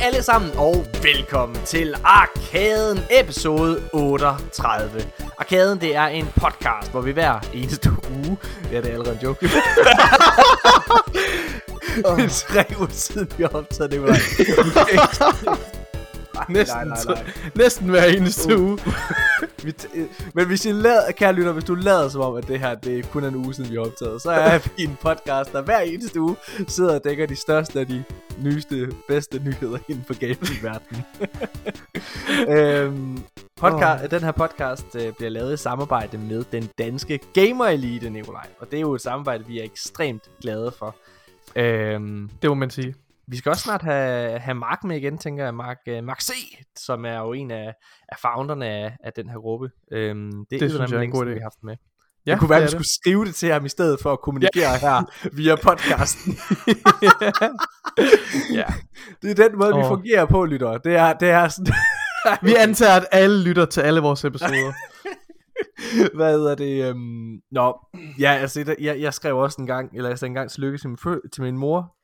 Alle sammen og velkommen til Arkaden episode 38. Arkaden det er en podcast, hvor vi hver eneste uge... Ja, det er allerede en joke. Det er tre uger siden, vi har optaget det. Næsten, nej, nej, nej. næsten hver eneste Uh. uge. Vi øh, Men hvis I lader, kære lytter, hvis du lader som om, at det her det er kun en uge siden, vi har optaget, så er vi en podcast, der hver eneste uge sidder og dækker de største af de nyeste, bedste nyheder inden for gaming-verdenen. øhm, podcast, oh. Den her podcast øh, bliver lavet i samarbejde med den danske Gamer Elite, Nikolaj. Og det er jo et samarbejde, vi er ekstremt glade for. Øhm, Det må man sige. Vi skal også snart have, have Mark med igen, tænker jeg. Mark, uh, Mark C., som er jo en af, af founderne af, af den her gruppe. Øhm, det, Det er synes jeg er en god idé. vi har haft med. Ja, det kunne være, at vi skulle skrive det til ham i stedet for at kommunikere ja. her via podcasten. ja. Det er den måde, vi Åh. fungerer på, lytter. Det er, det er sådan... Vi antager, at alle lytter til alle vores episoder. Hvad hedder det? Øhm... Nå, ja, altså, jeg, jeg skrev også en gang, eller jeg sagde en gang tillykke til min, til min mor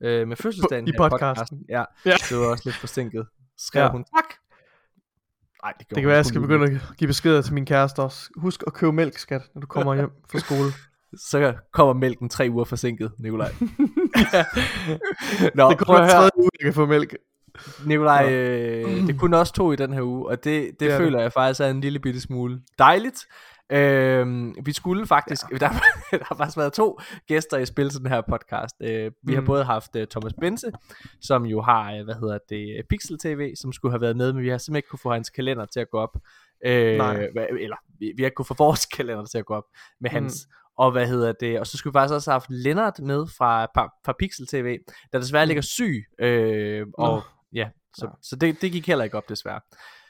øh, med fødselsdagen i her podcasten. Ja, Ja. det var også lidt forsinket. Skrev Ja. hun tak. Nej, det, Det kan være, jeg skal begynde at give beskeder til min kæreste også. Husk at købe mælk, skat, når du kommer hjem fra skole. Så kommer mælken tre uger forsinket, Nikolaj. Nå, Det at høre. tredje uge, jeg kan få mælk. Nikolaj, øh, det kunne også to i den her uge, og det, det, Det er føler jeg faktisk er en lille bitte smule dejligt. Øhm, vi skulle faktisk, ja. der, der har faktisk været to gæster i spil til den her podcast. Øh, vi har Mm. både haft uh, Thomas Bense, som jo har, øh, hvad hedder det, Pixel TV, som skulle have været med, men vi har simpelthen ikke kunne få hans kalender til at gå op. Øh, Nej. eller, vi, vi har ikke kunne få vores kalender til at gå op med hans. Og hvad hedder det? Og så skulle vi faktisk også have haft Lennart med fra, fra, Pixel TV, der desværre ligger syg. Øh, og ja, så, så det, det gik heller ikke op desværre.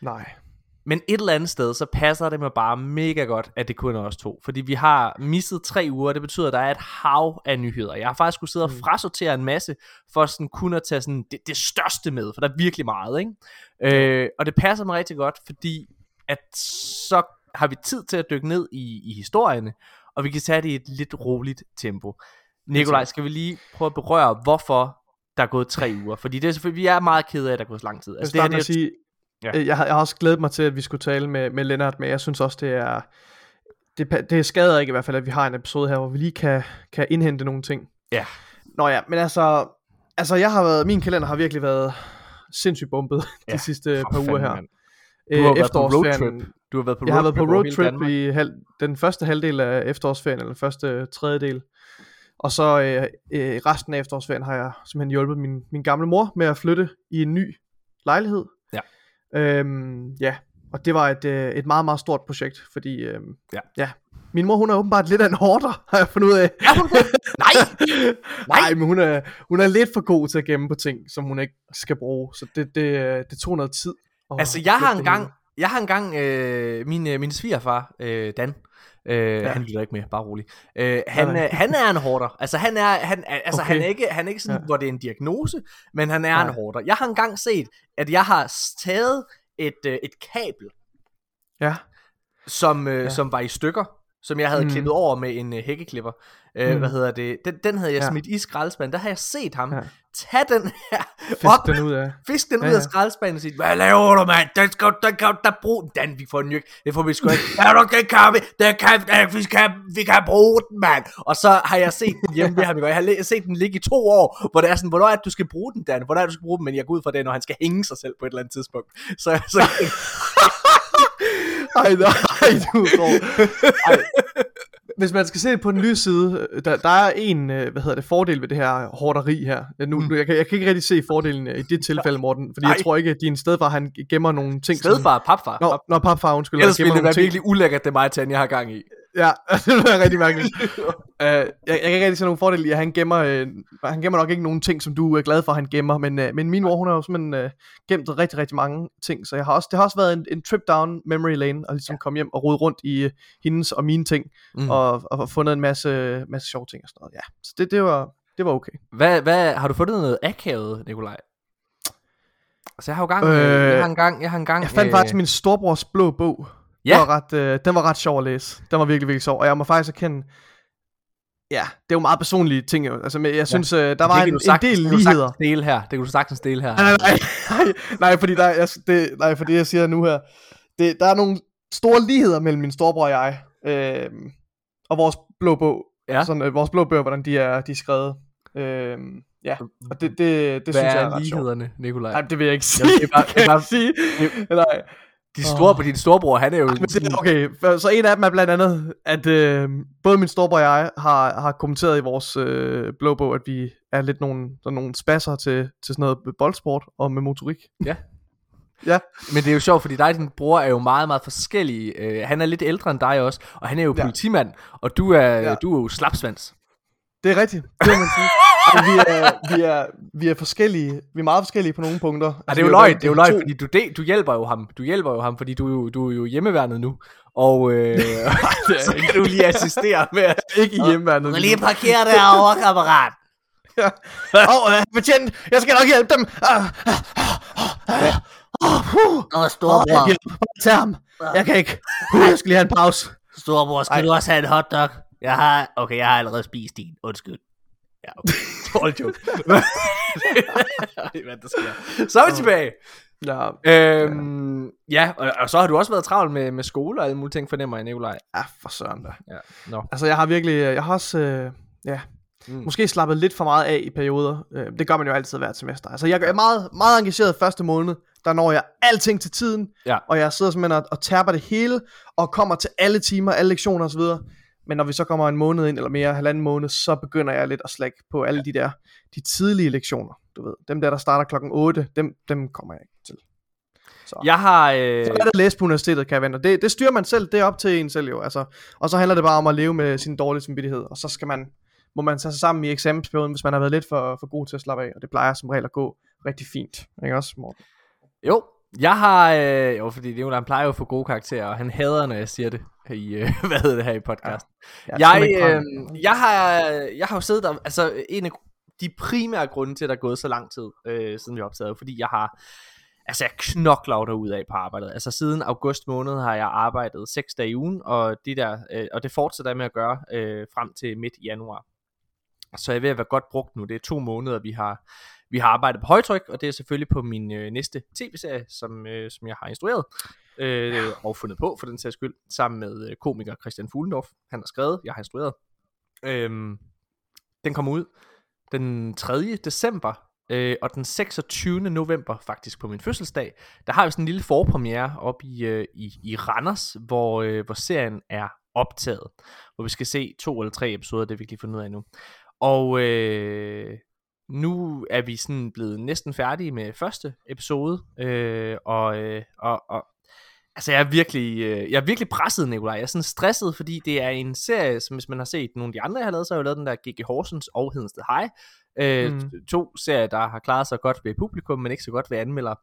Nej. Men et eller andet sted, så passer det mig bare mega godt, at det kun er os to. Fordi vi har misset tre uger, og det betyder, at der er et hav af nyheder. Jeg har faktisk skulle sidde og Mm. frasortere en masse, for sådan kun at tage sådan det, det største med, for der er virkelig meget, ikke? Øh, og det passer mig rigtig godt, fordi at så har vi tid til at dykke ned i, i historierne, og vi kan tage det i et lidt roligt tempo. Nikolaj, skal vi lige prøve at berøre, hvorfor der er gået tre uger? Fordi det er selvfølgelig, vi er meget kede af, at der er gået så lang tid. Altså, det her, det er, sige, Ja. øh, jeg, har, jeg har også glædet mig til, at vi skulle tale med, med Lennart, men jeg synes også, det er... Det, det skader ikke i hvert fald, at vi har en episode her, hvor vi lige kan, kan indhente nogle ting. Ja. Nå ja, men altså... Altså, jeg har været... Min kalender har virkelig været sindssygt bumpet Ja, de sidste par uger her. mand. Du har Øh, været på efterårsferien- roadtrip. Du har været på Jeg har været på roadtrip i halv, den første halvdel af efterårsferien, eller den første tredjedel. Og så øh, øh, resten af efterårsferien har jeg simpelthen hjulpet min, min gamle mor med at flytte i en ny lejlighed. Ja. Øhm, ja, og det var et, øh, et meget, meget stort projekt, fordi øhm, Ja. ja, min mor hun er åbenbart lidt af en hårder, har jeg fundet ud af. Er hun? Nej! Nej! Nej, men hun er, hun er lidt for god til at gemme på ting, som hun ikke skal bruge, så det, det, øh, det tog noget tid. Altså, jeg har engang, jeg har engang, øh, min, øh, min svigerfar, øh, Dan, øh, ja. han lytter ikke med, bare rolig. Øh, han, øh, han er en hårder. Altså, han er, han, altså, Okay. han er ikke, han er ikke sådan, ja. Hvor det er en diagnose, men han er Nej. en hårder. Jeg har engang set, at jeg har taget et, øh, et kabel, Ja, som, øh, ja. Som var i stykker, som jeg havde. Mm. klippet over med en øh, hækkeklipper. Øh, Mm. Hvad hedder det? Den, den havde jeg Ja. smidt i skraldespanden. Der har jeg set ham Ja. tage den her fisk op, den ud af. fisk den Ja, ud af skraldespanden og sige, hvad laver du, mand? Den skal den kan der bruge den. Vi får den jo ikke. Det får vi sgu ikke. Ja, du, den kan vi. Den kan, den, vi, skal, vi kan bruge den, mand. Og så har jeg set den hjemme ved ham. Jeg har set den ligge i to år, hvor det er sådan, hvornår er det, du skal bruge den, Dan? Hvornår er det, du skal bruge den? Men jeg går ud fra det, når han skal hænge sig selv på et eller andet tidspunkt. Så, så Ej, nej, du tror. Ej. Hvis man skal se det på den lyse side, der, der er en, øh, hvad hedder det, fordel ved det her hårderi her. Nu, Mm. jeg, kan, jeg kan ikke rigtig se fordelen øh, i det tilfælde, Morten, fordi Nej. jeg tror ikke, at din stedfar, han gemmer nogle ting. stedfar, papfar. Nå, nå, papfar, undskyld. Ellers ville det være ting. virkelig ulækkert, det mig, Tanja har gang i. Ja, det være rigtig mærkeligt. uh, jeg, jeg kan ikke rigtig se nogen fordel i, at han gemmer, øh, han gemmer nok ikke nogen ting, som du er glad for, at han gemmer, men, øh, men min mor, hun har jo simpelthen øh, gemt rigtig, rigtig mange ting, så jeg har også, det har også været en, en trip down memory lane, og ligesom ja. komme hjem og rode rundt i øh, hendes og mine ting, Mm. og, og fundet en masse, masse sjove ting og sådan noget, ja. Så det, det, var, det var okay. Hvad, hvad, har du fundet noget akavet, Nikolaj? Altså, jeg har jo gang, Øh, jeg har en gang, jeg har en gang... Jeg fandt øh, faktisk min storbrors blå bog. Ja. Den var ret, øh, den var ret sjov at læse. Den var virkelig, virkelig sjov, og jeg må faktisk erkende, ja, det er jo meget personlige ting. Jo. Altså, men jeg synes, ja. der var en, du en sagtens- del det kan du ligheder. sagtens dele her. Det kan du sagtens dele her. Nej, nej, nej, nej, fordi der, jeg, det, nej, for det jeg siger nu her, det, der er nogle store ligheder mellem min storebror og jeg, øh, og vores blå bog, Ja. sådan, øh, vores blå bøger, hvordan de er, de er skrevet. Øh, ja, og det, det, det Hvad synes jeg er er ret sjovt. lighederne, Nikolaj? Nej, det vil jeg ikke sige. Jamen, det er bare- jeg bare- sige. Nej. De store på din storebror, han er jo... Okay, så en af dem er blandt andet, at øh, både min storebror og jeg har, har kommenteret i vores øh, blå bog, at vi er lidt nogle, sådan nogle spasser til, til sådan noget boldsport og med motorik. Men det er jo sjovt, fordi dig og din bror er jo meget, meget forskellige. Øh, han er lidt ældre end dig også, og han er jo Ja. politimand, og du er, Ja. du er jo slapsvans. Det er rigtigt, det må man sige. Vi, er, vi, er, vi er forskellige, vi er meget forskellige på nogle punkter. Og det er jo løgn, det er jo løgn, fordi du, de, du hjælper jo ham. Du hjælper jo ham, fordi du, er jo- du er jo hjemmeværnet nu. Og øh, så kan du lige assistere med at... Ikke i hjemmeværnet. parkere derovre, kammerat. Åh, oh, uh, betjent, jeg skal nok hjælpe dem. Ah, Nå, oh, storbror, hjælp, tag ham. Jeg kan ikke. Uh, jeg skal lige have en pause. storbror, skal Ej. du også have en hotdog? Jeg har, okay, jeg har allerede spist din. Undskyld. Ja, okay. Hold joke. Hvad der sker. Så er vi tilbage. Ja, Øhm, ja, og, og, så har du også været travl med, med skole og alle mulige ting, fornemmer jeg, Nikolaj. ja for søren da. Ja, nå. Altså, jeg har virkelig, jeg har også, øh, ja, mm. måske slappet lidt for meget af i perioder. Øh, det gør man jo altid hvert semester. Altså, jeg er meget, meget engageret første måned. Der når jeg alting til tiden, Ja. og jeg sidder simpelthen og, og tærper det hele, og kommer til alle timer, alle lektioner osv. Men når vi så kommer en måned ind, eller mere, halvanden måned, så begynder jeg lidt at slække på alle de der, de tidlige lektioner, du ved. Dem der, der starter klokken 8, dem, dem kommer jeg ikke til. Så. Jeg har... Øh, Så er det at læse på universitetet, kan jeg vente. Det, det styrer man selv, det er op til en selv jo. Altså, og så handler det bare om at leve med sin dårlige samvittighed, og så skal man, må man tage sig sammen i eksamensperioden, hvis man har været lidt for, for god til at slappe af, og det plejer som regel at gå rigtig fint. Ikke også, Morten? Jo, jeg har... Øh, jo, fordi han plejer jo at få gode karakterer, og han hader, når jeg siger det i, øh, hvad hedder det her i podcasten. Jeg, Jeg, øh, jeg, har, jeg har jo siddet der, altså en af de primære grunde til, at der er gået så lang tid, øh, siden vi optagede, fordi jeg har, altså jeg knokler ud af på arbejdet. Altså siden august måned har jeg arbejdet 6 dage i ugen, og, de der, øh, og det fortsætter jeg med at gøre øh, frem til midt januar. Så jeg er ved at være godt brugt nu. Det er to måneder, vi har, vi har arbejdet på højtryk, og det er selvfølgelig på min øh, næste tv-serie, som, øh, som jeg har instrueret øh, og fundet på for den sags skyld, sammen med øh, komiker Christian Fuglendorf. Han har skrevet, jeg har instrueret. Øhm, den kommer ud den 3. december, øh, og den 26. november, faktisk på min fødselsdag, der har vi sådan en lille forpremiere op i, øh, i, i Randers, hvor, øh, hvor serien er optaget, hvor vi skal se to eller tre episoder, det vi ikke lige fundet ud af nu. Og øh, nu er vi sådan blevet næsten færdige med første episode, øh, og, øh, og, og altså jeg er virkelig, øh, jeg er virkelig presset, Nikolaj. Jeg er sådan stresset, fordi det er en serie, som hvis man har set nogle af de andre, jeg har lavet, så har jeg lavet den der G.G. Horsens og Hedensted High. Øh, Mm. To serier, der har klaret sig godt ved publikum, men ikke så godt ved anmeldere.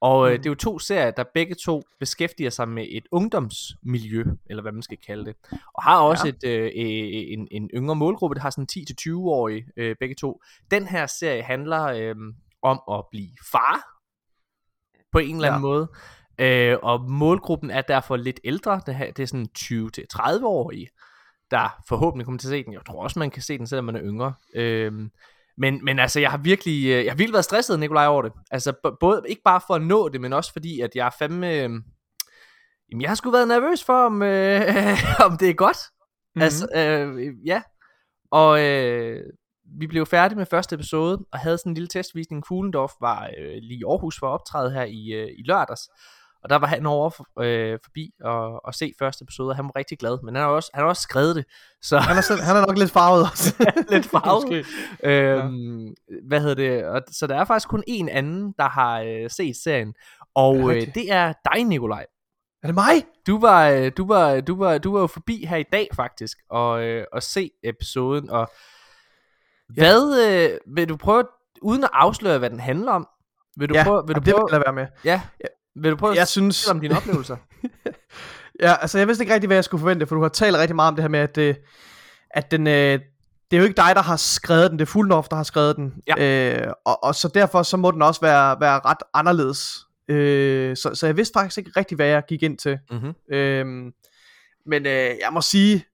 Og øh, Mm. det er jo to serier, der begge to beskæftiger sig med et ungdomsmiljø, eller hvad man skal kalde det. Og har også Ja. et, øh, en, en yngre målgruppe, der har sådan 10-20-årige øh, begge to. Den her serie handler øh, om at blive far, på en eller anden Ja. måde. Øh, og målgruppen er derfor lidt ældre. Det, her, det er sådan 20-30-årige, der forhåbentlig kommer til at se den. Jeg tror også, man kan se den, selvom man er yngre. Øh, men, men altså, jeg har virkelig, øh, jeg har virkelig været stresset, Nikolaj, over det. Altså, både, ikke bare for at nå det, men også fordi, at jeg er fandme... Øh, jamen, jeg har sgu været nervøs for, om, øh, om det er godt. Mhm. Mm-hmm. Altså, øh, ja. Og øh, vi blev færdige med første episode, og havde sådan en lille testvisning. Fuglendorf var øh, lige i Aarhus for at optræde her i, øh, i lørdags. Og der var han over for, øh, forbi og, og se første episode, og han var rigtig glad. Men han har også, han har også skrevet det, så Han er, selv, han er nok lidt farvet også. lidt farvet. Øhm, Hvad hedder det? Og, så der er faktisk kun en anden, der har øh, set serien. Og det øh, det er dig, Nikolaj. Er det mig? Du var, øh, du var, du var, du var jo forbi her i dag faktisk, og, øh, og se episoden, og hvad, øh, vil du prøve, uden at afsløre, hvad den handler om, vil du Ja, prøve, vil du det vil prøve, jeg lade være med. ja, vil du prøve Jeg at synes... om dine oplevelser? Ja, altså jeg vidste ikke rigtig, hvad jeg skulle forvente, for du har talt rigtig meget om det her med, at, øh, at den, øh, det er jo ikke dig, der har skrevet den, det er Fuldendorf, der har skrevet den. Ja. Øh, og, og så derfor så må den også være, være ret anderledes. Øh, så, så jeg vidste faktisk ikke rigtig, hvad jeg gik ind til. mm-hmm. Øh, men øh, jeg må sige,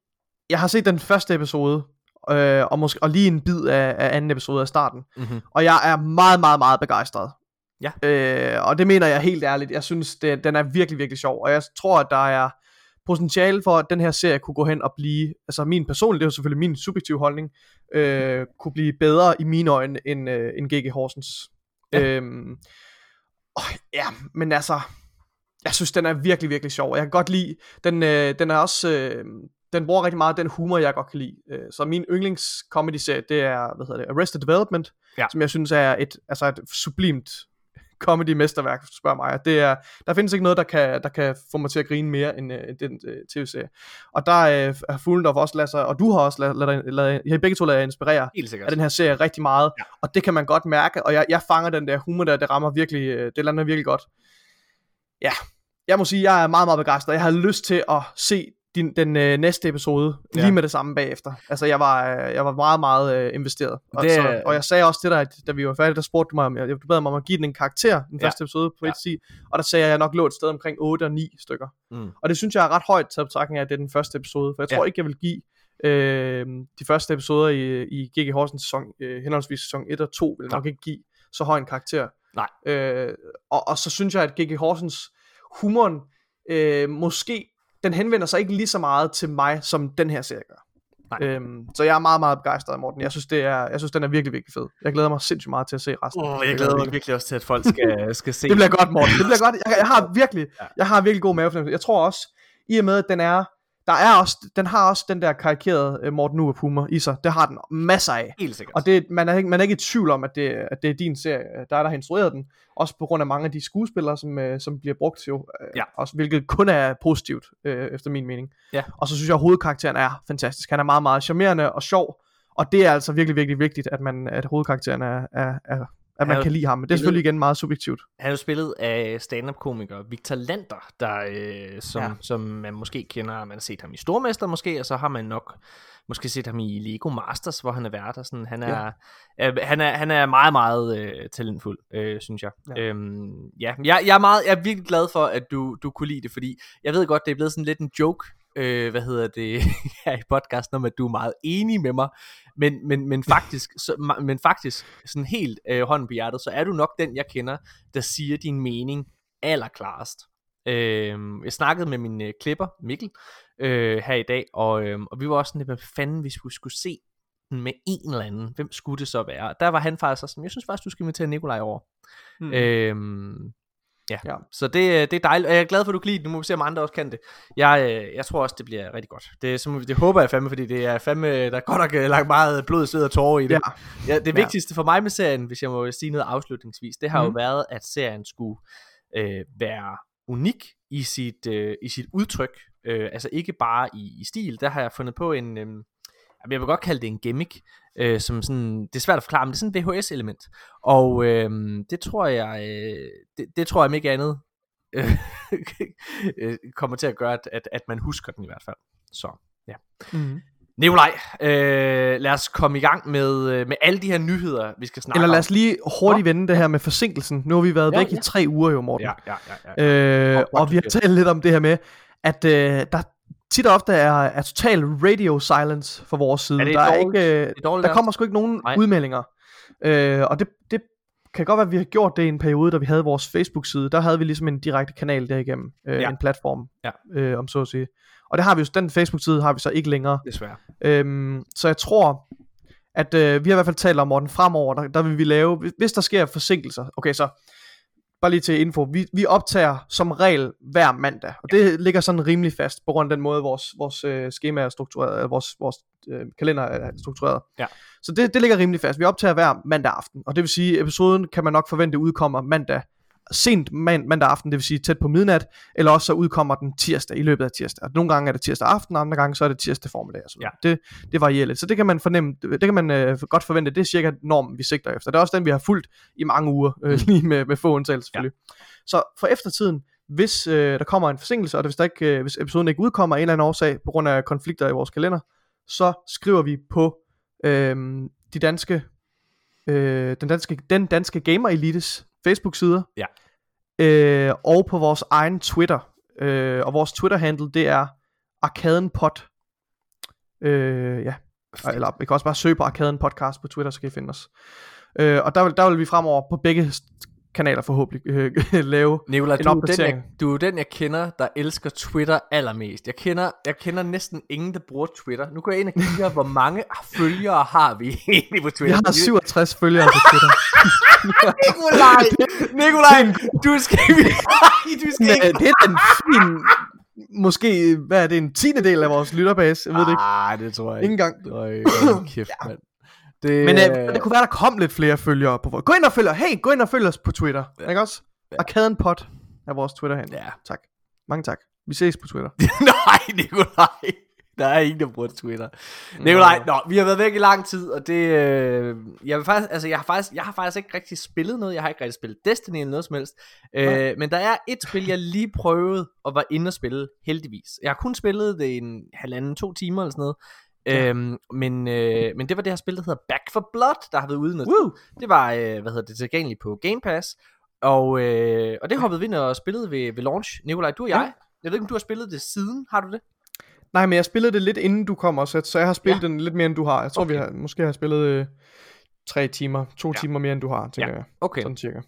jeg har set den første episode, øh, og, måske, og lige en bid af, af anden episode af starten. Mm-hmm. Og jeg er meget, meget, meget begejstret. Ja. Øh, og det mener jeg helt ærligt. Jeg synes, det, den er virkelig, virkelig sjov. Og jeg tror, at der er potentiale for, at den her serie kunne gå hen og blive, altså min personlige, det er selvfølgelig min subjektive holdning, øh, kunne blive bedre i mine øjne end, øh, end G.G. Horsens. Ja. Øhm, åh, ja, men altså, jeg synes, den er virkelig, virkelig sjov. Jeg kan godt lide, den, øh, den er også, øh, den bruger rigtig meget den humor, jeg godt kan lide. Øh, så min yndlings comedy serie, det er, hvad hedder det, Arrested Development, Ja. som jeg synes er et, altså et sublimt comedy mesterværk, hvis du spørger mig. Det er, der findes ikke noget, der kan, der kan få mig til at grine mere end, øh, den øh, tv-serie. Og der øh, har Fuglendorf også ladet sig, og du har også ladet, ladet, ladet, I har begge to ladet inspirere af den her serie rigtig meget, ja. og det kan man godt mærke, og jeg, jeg fanger den der humor der, det rammer virkelig, øh, det lander virkelig godt. Ja, jeg må sige, jeg er meget, meget begejstret. Jeg har lyst til at se din, den øh, næste episode Ja. lige med det samme bagefter. Altså, jeg var, øh, jeg var meget, meget øh, investeret. Og, Det- så, og jeg sagde også til dig, at da vi var færdige, der spurgte du mig, om jeg, du bad mig om at give den en karakter, den Ja. første episode på Ja. 1 og der sagde jeg, at jeg nok lå et sted omkring 8 og 9 stykker. Mm. Og det synes jeg er ret højt til betragtning af, at det er den første episode, for jeg Ja. tror ikke, jeg vil give øh, de første episoder i, i G.G. Horsens sæson, øh, henholdsvis sæson 1 og 2, vil jeg nok ikke give så høj en karakter. Nej. Øh, og, og så synes jeg, at G.G. Horsens humoren øh, måske, den henvender sig ikke lige så meget til mig, som den her serie gør. Nej. Øhm, så jeg er meget, meget begejstret af Morten. Jeg synes, det er, jeg synes, den er virkelig, virkelig fed. Jeg glæder mig sindssygt meget til at se resten. Oh, Det jeg glæder mig virkelig. virkelig også til, at folk skal, skal se. Det bliver godt, Morten. Det bliver godt. Jeg, jeg har virkelig, Ja. jeg har virkelig god mavefornemmelse. Jeg tror også, i og med, at den er, der er også, den har også den der karikerede uh, Morten Urup humor i sig. Det har den masser af. Helt sikkert. Og det, man, er ikke, man er ikke i tvivl om, at det, at det er din serie, der er der har instrueret den. Også på grund af mange af de skuespillere, som, øh, som bliver brugt jo. Øh, Ja. også, hvilket kun er positivt, øh, efter min mening. Ja. Og så synes jeg, at hovedkarakteren er fantastisk. Han er meget, meget charmerende og sjov. Og det er altså virkelig, virkelig vigtigt, at, man, at hovedkarakteren er, er, er at man Ja, kan lide ham. Men det er selvfølgelig igen meget subjektivt. Han er jo spillet af stand-up-komiker Victor Lander, der, øh, som, ja. Som man måske kender, man har set ham i Stormester måske, og så har man nok måske set ham i Lego Masters, hvor han er vært, og sådan, han er, ja. øh, han er, han er meget, meget øh, talentfuld, øh, synes jeg. Ja. Øhm, ja, jeg, jeg, er meget, jeg er virkelig glad for, at du, du kunne lide det, fordi jeg ved godt, det er blevet sådan lidt en joke, øh, hvad hedder det, her i podcasten, om at du er meget enig med mig, men, men, men faktisk, så, men faktisk sådan helt øh, hånden på hjertet, så er du nok den, jeg kender, der siger din mening allerklarest. Øh, jeg snakkede med min øh, klipper, Mikkel, øh, her i dag, og, øh, og vi var også sådan lidt, hvad fanden, hvis vi skulle se den med en eller anden, hvem skulle det så være? Der var han faktisk sådan, jeg synes faktisk, du skal invitere Nikolaj over. Mm. Mm. Ja. ja, Ja. så det, det er dejligt, og jeg er glad for, at du kan lide det. Nu må vi se, om andre også kan det. Jeg, øh, jeg tror også, det bliver rigtig godt. Det, vi, det håber jeg fandme, fordi det er fandme, der er godt nok øh, lagt meget blod, sved og tårer i det. Ja. Ja, det Ja. vigtigste for mig med serien, hvis jeg må sige noget afslutningsvis, det har mm. jo Mhm. været, at serien skulle øh, være unik i sit, øh, i sit udtryk. Øh, altså ikke bare i, i stil. Der har jeg fundet på en... Øh, jeg vil godt kalde det en gimmick, øh, som sådan, det er svært at forklare, men det er sådan et VHS-element. Og øh, det tror jeg, øh, det, det tror jeg om ikke andet, øh, øh, kommer til at gøre, at, at, at man husker den i hvert fald. Så, ja. Mm. Nikolaj, øh, lad os komme i gang med, øh, med alle de her nyheder, vi skal snakke Eller lad om. os lige hurtigt vende det her med forsinkelsen. Nu har vi været Ja, væk ja. i tre uger jo, Morten. Ja, ja, ja. ja. Øh, Og- og, vi har talt lidt om det her med, at øh, der tit og ofte er, er total radio silence fra vores side. Er det der, er dårligt? ikke, øh, Det er dårligt der kommer sgu ikke nogen Nej. udmeldinger. Øh, og det, det kan godt være, at vi har gjort det i en periode, da vi havde vores Facebook-side. Der havde vi ligesom en direkte kanal derigennem. Øh, Ja. En platform, Ja. øh, om så at sige. Og det har vi jo, den Facebook-side har vi så ikke længere. Desværre. Øhm, så jeg tror, at øh, vi har i hvert fald talt om, Morten, fremover, der, der vil vi lave, hvis der sker forsinkelser, okay, så bare lige til info, vi, vi optager som regel hver mandag, og det ligger sådan rimelig fast, på grund af den måde, vores, vores øh, schema er struktureret, øh, vores, vores øh, kalender er struktureret. Ja. Så det, det ligger rimelig fast. Vi optager hver mandag aften, og det vil sige, episoden kan man nok forvente udkommer mandag sent man, mandag aften, det vil sige tæt på midnat, eller også så udkommer den tirsdag, i løbet af tirsdag. Og nogle gange er det tirsdag aften, og andre gange så er det tirsdag formiddag. Og så Ja. det, det varierer lidt. Så det kan man fornemme, det kan man øh, godt forvente, det er cirka normen, vi sigter efter. Det er også den, vi har fulgt i mange uger, øh, Mm. lige med, med få undtagelser selvfølgelig. Så for eftertiden, hvis øh, der kommer en forsinkelse, og hvis, der ikke, øh, hvis episoden ikke udkommer af en eller anden årsag, på grund af konflikter i vores kalender, så skriver vi på øh, de danske, øh, den danske, den danske Gamer Elites Facebook-sider, Ja. øh, og på vores egen Twitter. Øh, og vores Twitter-handle, det er arkadenpod. Øh, ja, Eller I kan også bare søge på Arkaden Podcast på Twitter, så kan I finde os. Øh, og der vil, der vil vi fremover på begge kanaler forhåbentlig øh, lave Nicolaj, en du, er den, opdatering. jeg, du er den, jeg kender, der elsker Twitter allermest. Jeg kender, jeg kender næsten ingen, der bruger Twitter. Nu går jeg ind og kigger, hvor mange følgere har vi egentlig på Twitter. Jeg har 67 følgere på Twitter. Nikolaj, Nikolaj, du skal, du skal ikke... øh, det er en fin, måske, hvad er det, en tiende del af vores lytterbase, jeg ved det ikke. Ah, det tror jeg Ikke ikke. engang. Øj, kæft, mand. Det, Men øh, det kunne være, der kom lidt flere følgere på vores. Gå ind og følg Hey, gå ind og følg os på Twitter. Ja. Ikke også? Ja. Arkaden Pod er vores Twitter hen. Ja. Tak. Mange tak. Vi ses på Twitter. Nej, Nikolaj. Der er ingen, der bruger Twitter. Nikolaj, nå, vi har været væk i lang tid, og det, øh, jeg vil faktisk, altså jeg har faktisk, jeg har faktisk ikke rigtig spillet noget, jeg har ikke rigtig spillet Destiny eller noget som helst, øh, men der er et spil, jeg lige prøvede og var inde og spille, heldigvis. Jeg har kun spillet det en halvanden, to timer eller sådan noget, Ja. Øhm, men, øh, men det var det her spil, der hedder Back for Blood, der har været ude noget Woo! Det var, øh, hvad hedder det, tilgængeligt på Game Pass, og, øh, og det hoppede vi ind og spillede ved, ved launch. Nikolaj, du og jeg, Ja. jeg ved ikke, om du har spillet det siden, har du det? Nej, men jeg spillede det lidt inden du kom også, så jeg har spillet Ja. den lidt mere end du har. Jeg tror, Okay. vi har, måske har jeg spillet øh, tre timer, to Ja. timer mere end du har, tænker Ja. jeg. Okay. Sådan cirka.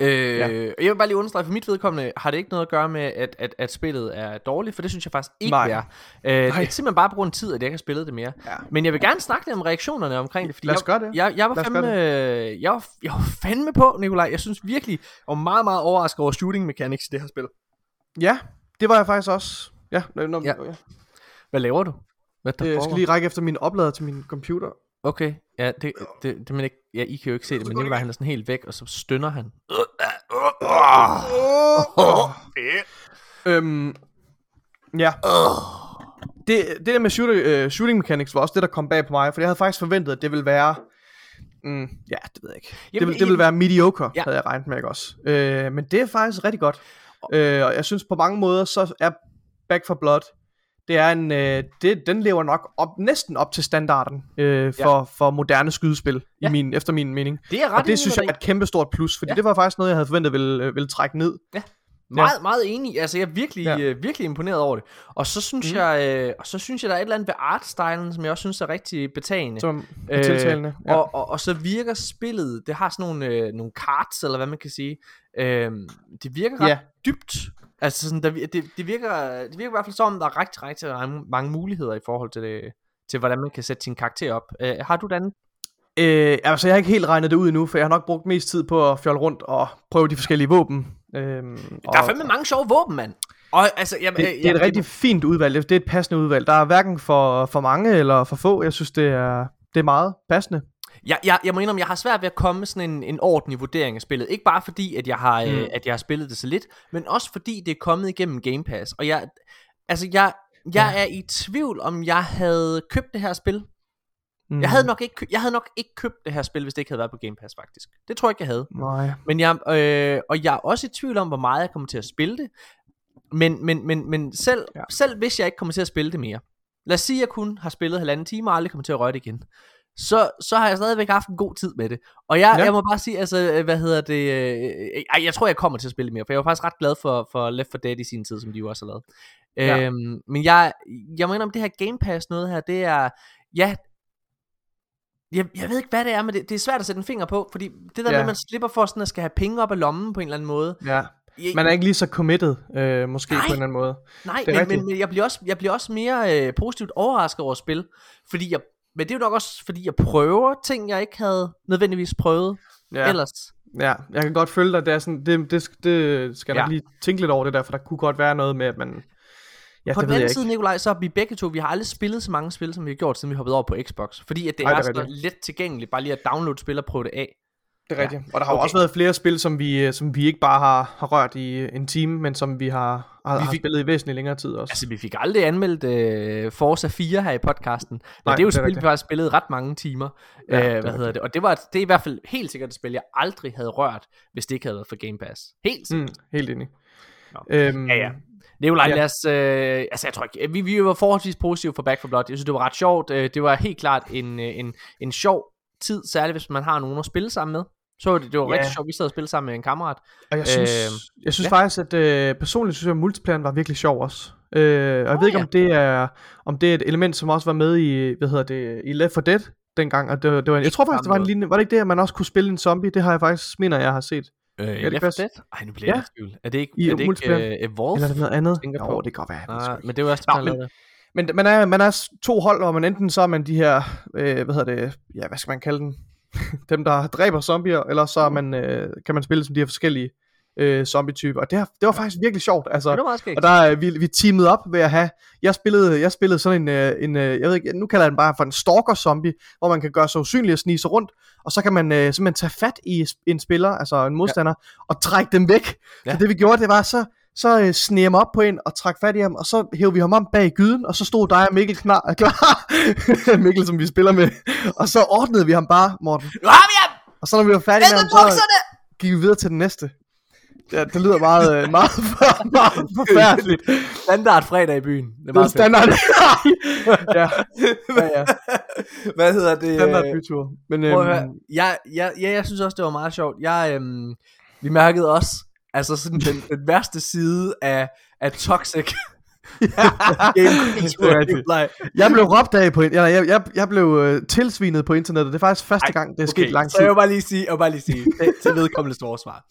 Øh, Ja. Jeg vil bare lige understrege, for mit vedkommende har det ikke noget at gøre med, at, at, at spillet er dårligt, for det synes jeg faktisk ikke Nej. det er. Øh, det er Nej. simpelthen bare på grund af tid, at jeg ikke har spillet det mere. Ja. Men jeg vil gerne snakke lidt om reaktionerne omkring det, fordi Lad os jeg, det. jeg, jeg, var fandme, gøre jeg, var, jeg var fandme på, Nikolaj. Jeg synes virkelig, jeg var meget, meget overrasket over shooting mechanics i det her spil. Ja, det var jeg faktisk også. Ja, når, når, Ja. ja. Hvad laver du? Hvad der Øh, Jeg skal lige række efter min oplader til min computer. Okay, ja, det, det, det man ikke, ja, I kan jo ikke se det, men Nikolaj han er sådan helt væk, og så stønner han. Øhm, ja. Det, det der med shooter, uh, shooting mechanics var også det, der kom bag på mig, for jeg havde faktisk forventet, at det ville være... Mm, ja, det ved jeg ikke. det, det ville være mediocre, Ja. ja. havde jeg regnet med, ikke også? Øh, men det er faktisk rigtig godt. Øh, og jeg synes på mange måder, så er Back for Blood, det er en, øh, det, den lever nok op, næsten op til standarden øh, for, ja. for moderne skydespil, Ja. ja. i min, efter min mening. Det er ret Og det synes jeg er et kæmpe stort plus, fordi Ja. ja. det var faktisk noget, jeg havde forventet ville, øh, ville trække ned. Meget, ja. meget enig. Altså, jeg er virkelig, ja. Ja. øh, virkelig imponeret over det. Og så synes Mhm. jeg, øh, og så synes jeg, der er et eller andet ved artstylen, som jeg også synes er rigtig betagende. Som Øh, tiltalende. Ja. Og, og, og så virker spillet, det har sådan nogle, øh, nogle cards, eller hvad man kan sige. Øh, det virker ret Ja. dybt. Altså, sådan, der, det, det, virker, det virker i hvert fald som, om der er rigtig, rigtig mange- muligheder i forhold til det, til hvordan man kan sætte sin karakter op. Øh, har du den? Øh, altså jeg har ikke helt regnet det ud endnu, for jeg har nok brugt mest tid på at fjolle rundt og prøve de forskellige våben. Øhm, Der er fandme mange sjove våben, mand. Og altså, jeg, det, det er et rigtig fint udvalg. Det er et passende udvalg. Der er hverken for, for mange eller for få. Jeg synes, det er, det er meget passende. Jeg, jeg, jeg må indrømme, jeg har svært ved at komme med sådan en, en ordentlig vurdering af spillet. Ikke bare fordi, at jeg, har, mm. øh, Mm. at jeg har spillet det så lidt, men også fordi det er kommet igennem Game Pass. Og jeg, altså jeg, jeg er i tvivl, om jeg havde købt det her spil. Mm. Jeg havde, nok ikke, jeg havde nok ikke købt det her spil, hvis det ikke havde været på Game Pass, faktisk. Det tror jeg ikke, jeg havde. Nej. Men jeg, øh, og jeg er også i tvivl om, hvor meget jeg kommer til at spille det. Men, men, men, men selv, ja. Ja. selv hvis jeg ikke kommer til at spille det mere. Lad os sige, at jeg kun har spillet halvanden time og aldrig kommer til at røre det igen. Så, så har jeg stadigvæk haft en god tid med det. Og jeg, ja. Jeg må bare sige, altså, øh, hvad hedder det... Øh, ej, jeg tror, jeg kommer til at spille mere, for jeg var faktisk ret glad for, for Left 4 Dead i sin tid, som de jo også har lavet. Ja. Øhm, men jeg, jeg mener om det her Game Pass noget her, det er... Ja, jeg, jeg ved ikke, hvad det er, men det, det er svært at sætte en finger på, fordi det der ja. med, at man slipper for sådan at skal have penge op af lommen på en eller anden måde. Ja. Man er ikke lige så committed, øh, måske Nej. på en eller anden måde. nej, men, men, men jeg, bliver også, jeg bliver også mere øh, positivt overrasket over spil, fordi jeg, men det er jo nok også, fordi jeg prøver ting, jeg ikke havde nødvendigvis prøvet ja. Ellers. ja, jeg kan godt følge dig. Det, er sådan, det, det, det skal jeg Ja. lige tænke lidt over det der, for der kunne godt være noget med, at man... Ja, På den anden side, Nikolaj, så vi begge to, vi har aldrig spillet så mange spil, som vi har gjort, siden vi hoppede over på Xbox. Fordi at det Ej, er, det er så let tilgængeligt, bare lige at downloade spil og prøve det af. Det er Ja. rigtigt. Og der har Okay. også været flere spil, som vi, øh, som vi ikke bare har, har rørt i en time, men som vi har, har, Vi vi har fik- spillet i væsentligt længere tid også. Altså, vi fik aldrig anmeldt øh, Forza 4 her i podcasten. Men Nej, det er jo et det spil, vi rigtigt. faktisk spillede ret mange timer. Ja, Ja, det øh, hvad hedder rigtigt. det? Og det, var, det er i hvert fald helt sikkert et spil, jeg aldrig havde rørt, hvis det ikke havde været for Game Pass. Helt sikkert. Mm, helt enig. Nå. Øhm, Ja, ja. Nikolaj, ja. Ja. lad os, øh, altså jeg tror ikke, vi, vi var forholdsvis positive for Back for Blood. Jeg synes, det var ret sjovt. Øh, det var helt klart en, øh, en, en sjov tid, særligt hvis man har nogen at spille sammen med. Så var det, det var Ja. rigtig sjovt, vi sad og spillede sammen med en kammerat. Og jeg synes, Øhm, jeg synes ja. faktisk, at øh, personligt synes jeg, at multiplayeren var virkelig sjov også. Øh, og jeg ved ikke, ja. om det er om det er et element, som også var med i, hvad hedder det, i Left 4 Dead dengang. Og det, det var, jeg tror faktisk, det var en lignende, var det ikke det, at man også kunne spille en zombie? Det har jeg faktisk, mener jeg har set. Øh, det Left 4 passe? Dead? Ej, nu bliver jeg Ja. tvivl. Er det ikke, I er det ikke uh, Evolve? Eller er det noget andet? Jo, på. det kan godt være. Nej, men det er jo også Nå, men- Men man er, man er to hold, og man enten så er man de her, øh, hvad hedder det, ja, hvad skal man kalde dem? Dem, der dræber zombier, eller så er man, øh, kan man spille som de her forskellige øh, zombie-typer. Og det, har, det var faktisk virkelig sjovt. Altså, det og der er vi, vi teamede op ved at have, jeg spillede, jeg spillede sådan en, øh, en øh, jeg ved ikke, nu kalder jeg den bare for en stalker zombie, hvor man kan gøre sig usynlig og snige sig rundt, og så kan man øh, simpelthen tage fat i en spiller, altså en modstander, ja. og trække dem væk. Ja. Så det vi gjorde, det var så, så øh, sneg jeg mig op på en og trak fat i ham, og så hævde vi ham om bag gyden, og så stod dig og Mikkel klar, klar. Mikkel, som vi spiller med, og så ordnede vi ham bare, Morten. Nu har vi ham! Og så når vi var færdige med ham, så gik vi videre til den næste. Ja, det lyder meget, øh, meget, meget forfærdeligt. Standard fredag i byen. Det er Det er meget standard. ja, ja, ja. Hvad hedder det? Standard øh, bytur. Men øhm, jeg, jeg, ja, jeg synes også, det var meget sjovt. Jeg, øhm, vi mærkede også, altså sådan den, den værste side af, af toxic jeg blev råbt af på, eller jeg, jeg, jeg blev øh, tilsvinet på internettet. Det er faktisk første Ej, gang, det er okay, sket lang Så tid. jeg vil bare lige sige, jeg vil bare lige sige det, til vedkommendes forsvar.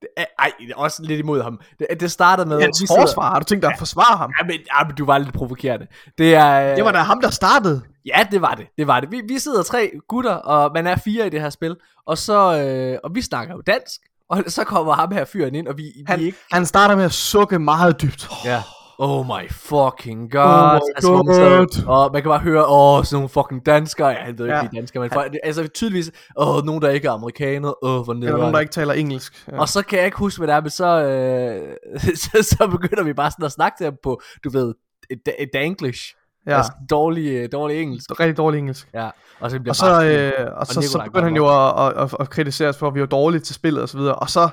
Det er, ej, det er også lidt imod ham. Det, det startede med... Hans sidder- forsvar, har du tænkt dig at forsvare ham? Ja, men, ja, men du var lidt provokerende. Det er... Det var da ham, der startede. Ja, det var det. Det var det. Vi, vi sidder tre gutter, og man er fire i det her spil. Og så... Øh, og vi snakker jo dansk. Og så kommer ham her fyren ind, og vi, Han, vi ikke... han starter med at sukke meget dybt. Ja. Oh my fucking god. Oh my altså, God. sidder- og man kan bare høre, åh, oh, sådan nogle fucking danskere. Ja, han ved ikke, Ja. ja. de er danskere, men for, altså tydeligvis, åh, oh, nogen, der ikke er amerikanere, åh, oh, hvor Eller nogen, der nederen. ikke taler engelsk. Ja. Og så kan jeg ikke huske, hvad det er, men så, øh, så, så begynder vi bare sådan at snakke til ham på, du ved, et, et danglish. Ja. Altså dårlig, øh, dårlig engelsk. Rigtig dårlig engelsk. Ja. Og så bliver Og så, bare, øh, og så, så Nikolaj begyndte han jo at, at, at, at kritisere os for, at vi var dårlige til spillet og så videre. Og så,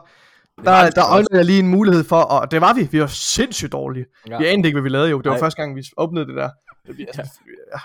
der, der øjnede jeg lige en mulighed for, og det var vi, vi var sindssygt dårlige. Ja. Vi anede ikke, hvad vi lavede jo. Det var Nej. første gang, vi åbnede det der. Vi altså,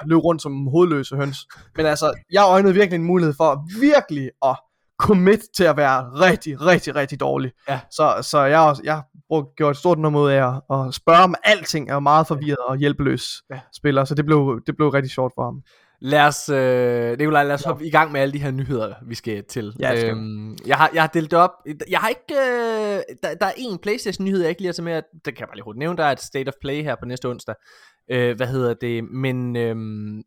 løb rundt som hovedløse høns. Men altså, jeg øjnede virkelig en mulighed for virkelig at commit til at være rigtig, rigtig, rigtig dårlig. Ja. Så, så jeg, jeg brugte, gjorde et stort nummer ud af at, at spørge om alting. Var meget forvirret og hjælpeløs Ja. spiller, så det blev, det blev rigtig sjovt for ham. Lad os, øh, Nikolaj, lad os hoppe i gang med alle de her nyheder, vi skal til. Ja, skal øhm, jeg, har, jeg har delt det op. Jeg har ikke... Øh, der, der er en Playstation-nyhed, jeg ikke lige har med. Det kan jeg bare lige hurtigt nævne. Der er et State of Play her på næste onsdag. Øh, hvad hedder det? Men, øhm,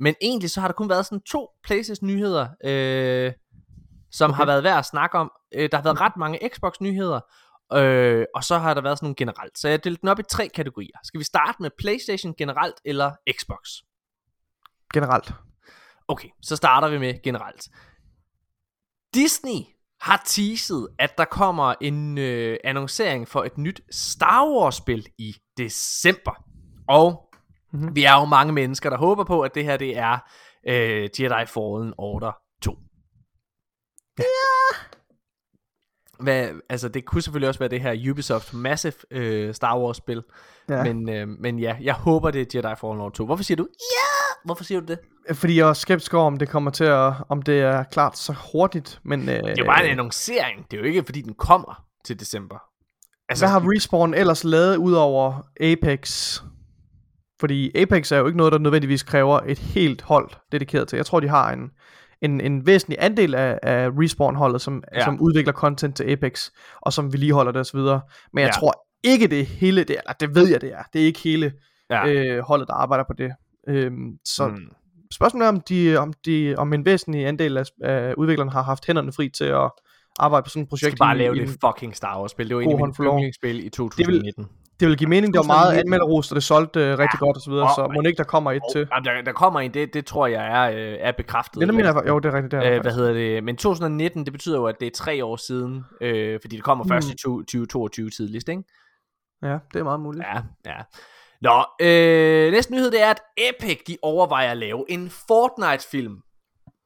men egentlig så har der kun været sådan to Playstation-nyheder, øh, som okay. har været værd at snakke om. Øh, der har været ret mange Xbox-nyheder. Øh, og så har der været sådan nogle generelt. Så jeg har delt den op i tre kategorier. Skal vi starte med Playstation generelt eller Xbox? Generelt. Okay, så starter vi med generelt. Disney har teaset, at der kommer en øh, annoncering for et nyt Star Wars-spil i december. Og Mhm. mm-hmm. vi er jo mange mennesker, der håber på, at det her det er øh, Jedi Fallen Order 2. Ja. Hvad, altså det kunne selvfølgelig også være det her Ubisoft Massive øh, Star Wars spil Ja. men, øh, men ja, jeg håber det er Jedi Fallen Order 2 Hvorfor siger du ja? Hvorfor siger du det? Fordi jeg er skeptisk over, om det kommer til at, om det er klart så hurtigt, men... Øh, Det er jo bare en annoncering. Det er jo ikke, fordi den kommer til december. Altså, Hvad har Respawn ellers lavet ud over Apex? Fordi Apex er jo ikke noget, der nødvendigvis kræver et helt hold dedikeret til. Jeg tror, de har en, en, en væsentlig andel af, af Respawn-holdet, som, Ja. som udvikler content til Apex, og som vedligeholder det osv. Men jeg Ja. tror ikke, det er hele det, eller det ved jeg, det er. Det er ikke hele ja. øh, holdet, der arbejder på det. Øhm, så mm. spørgsmålet er, om, de, om, de, om en væsentlig andel af, af udviklerne har haft hænderne fri til at arbejde på sådan et Jeg projekt. skal bare lave det fucking Star Wars spil. Det var en af mine yndlingsspil i 2019. Det vil give mening, det var meget 2019. anmelderost, og det solgte øh, rigtig Ja. godt osv., Og- så må ikke der kommer et Og, til. jamen, der, der kommer en, det, det tror jeg er, øh, er bekræftet. Det, det mener jeg, jo, det er rigtigt, det er Øh, øh, hvad hedder det? Men 2019, det betyder jo, at det er tre år siden, øh, fordi det kommer først Mm. i 20- 2022 tidligst, ikke? Ja, det er meget muligt. Ja, ja. Nå, øh, næste nyhed det er, at Epic de overvejer at lave en Fortnite-film.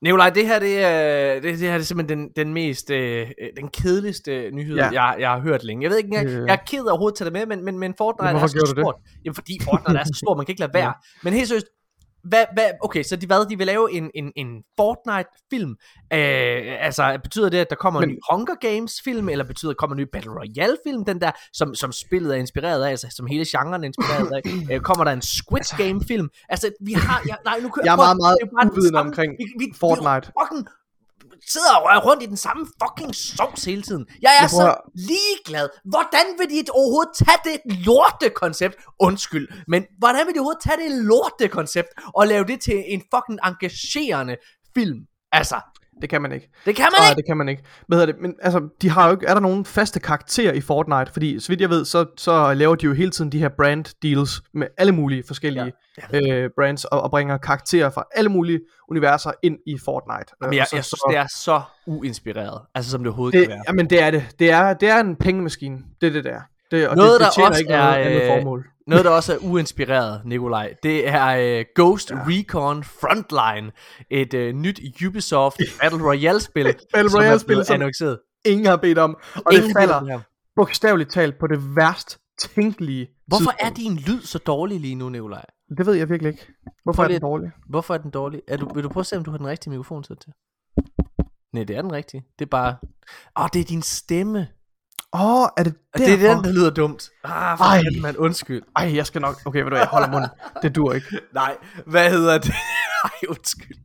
Nikolaj, det her, det er, det, det her det er simpelthen den, den mest, øh, øh, den kedeligste nyhed, ja. Ja. jeg, jeg har hørt længe. Jeg ved ikke engang, Øh. jeg er ked af overhovedet at tage det med, men, men, men Fortnite Men er hvorfor så det? stort. Jamen, fordi Fortnite er så stort, man kan ikke lade være. Men helt seriøst, hvad, hvad, okay, så de, hvad, de vil lave en, en, en Fortnite-film. Øh, altså, betyder det, at der kommer Men, en ny Hunger Games-film, eller betyder, at der kommer en ny Battle Royale-film, den der, som, som spillet er inspireret af, altså som hele genren er inspireret af? øh, kommer der en Squid Game-film? Altså, vi har, jeg, nej, nu kører Jeg er meget, meget uvidende omkring vi, vi, Fortnite. Vi fucking sidder og rører rundt i den samme fucking sovs hele tiden. Jeg er Jeg prøver- så ligeglad. Hvordan vil de overhovedet tage det lorte koncept? Undskyld. Men hvordan vil de overhovedet tage det lorte koncept og lave det til en fucking engagerende film? Altså, Det kan man ikke. det kan man Nej, ikke. det kan man ikke. Hvad hedder det? Men altså, de har jo ikke, er der nogen faste karakterer i Fortnite? Fordi så vidt jeg ved, så, så laver de jo hele tiden de her brand deals med alle mulige forskellige ja. øh, brands, og, og bringer karakterer fra alle mulige universer ind i Fortnite. Men Øh, jeg, så, jeg synes, det er så uinspireret. Altså, som det overhovedet det, kan være. jamen, det er det. Det er, det er en pengemaskine. Det er det der. Det, og Noget, det, der også ikke noget er, andet øh, formål. Noget, der også er uinspireret, Nikolaj, det er uh, Ghost ja. Recon Frontline. Et uh, nyt Ubisoft Battle Royale-spil, Battle som er Royale-spil, blevet som annonceret. ingen har bedt om. Og Ingen det falder bogstaveligt talt på det værst tænkelige Hvorfor er tidspunkt. din lyd så dårlig lige nu, Nikolaj? Det ved jeg virkelig ikke. Hvorfor Prøv er den lige- dårlig? Hvorfor er den dårlig? Er du, vil du prøve at se, om du har den rigtige mikrofon til til? Nej, det er den rigtige. Det er bare... Åh, oh, det er din stemme. Åh, oh, er det Og det er derfor? den, der lyder dumt. Ah, for Ej. fanden, mand. Undskyld. Ej, jeg skal nok... Okay, ved du jeg holder munden. Det dur ikke. Nej, hvad hedder det? Ej, undskyld.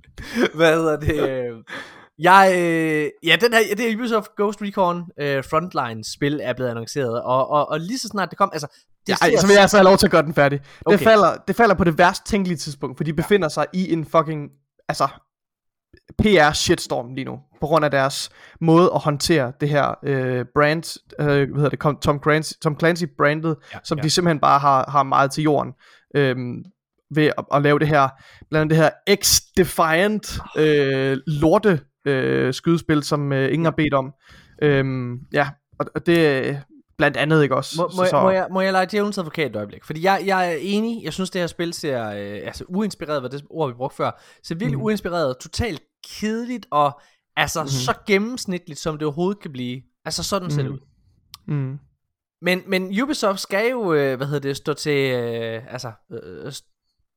Hvad hedder det? Jeg, øh, ja, den her, det er Ubisoft Ghost Recon øh, Frontline spil er blevet annonceret, og, og, og lige så snart det kom, altså, det Ja, ej, så vil jeg altså have lov til at gøre den færdig. Okay. Det, falder, det falder på det værst tænkelige tidspunkt, for de befinder sig i en fucking, altså, PR shitstorm lige nu, på grund af deres måde at håndtere det her øh, brand, øh, hvad hedder det, Tom- Clancy, Tom Clancy brandet, ja, som ja. de simpelthen bare har, har meget til jorden. Øhm, ved at, at lave det her, blandt andet det her X-Defiant øh, lorte øh, skydespil, som øh, ingen har bedt om. Øhm, ja, og, og det blandt andet ikke også. Må, så, må, så, jeg, må, jeg, må jeg lege djævelens advokat et øjeblik? Fordi jeg, jeg er enig, jeg synes det her spil ser, øh, altså uinspireret var det ord vi brugte før, ser virkelig mm. uinspireret, totalt kedeligt og altså mm. så gennemsnitligt som det overhovedet kan blive. Altså sådan ser det Mhm. ud. mm. Men, men Ubisoft skal jo, øh, hvad hedder det, stå til, øh, altså, øh,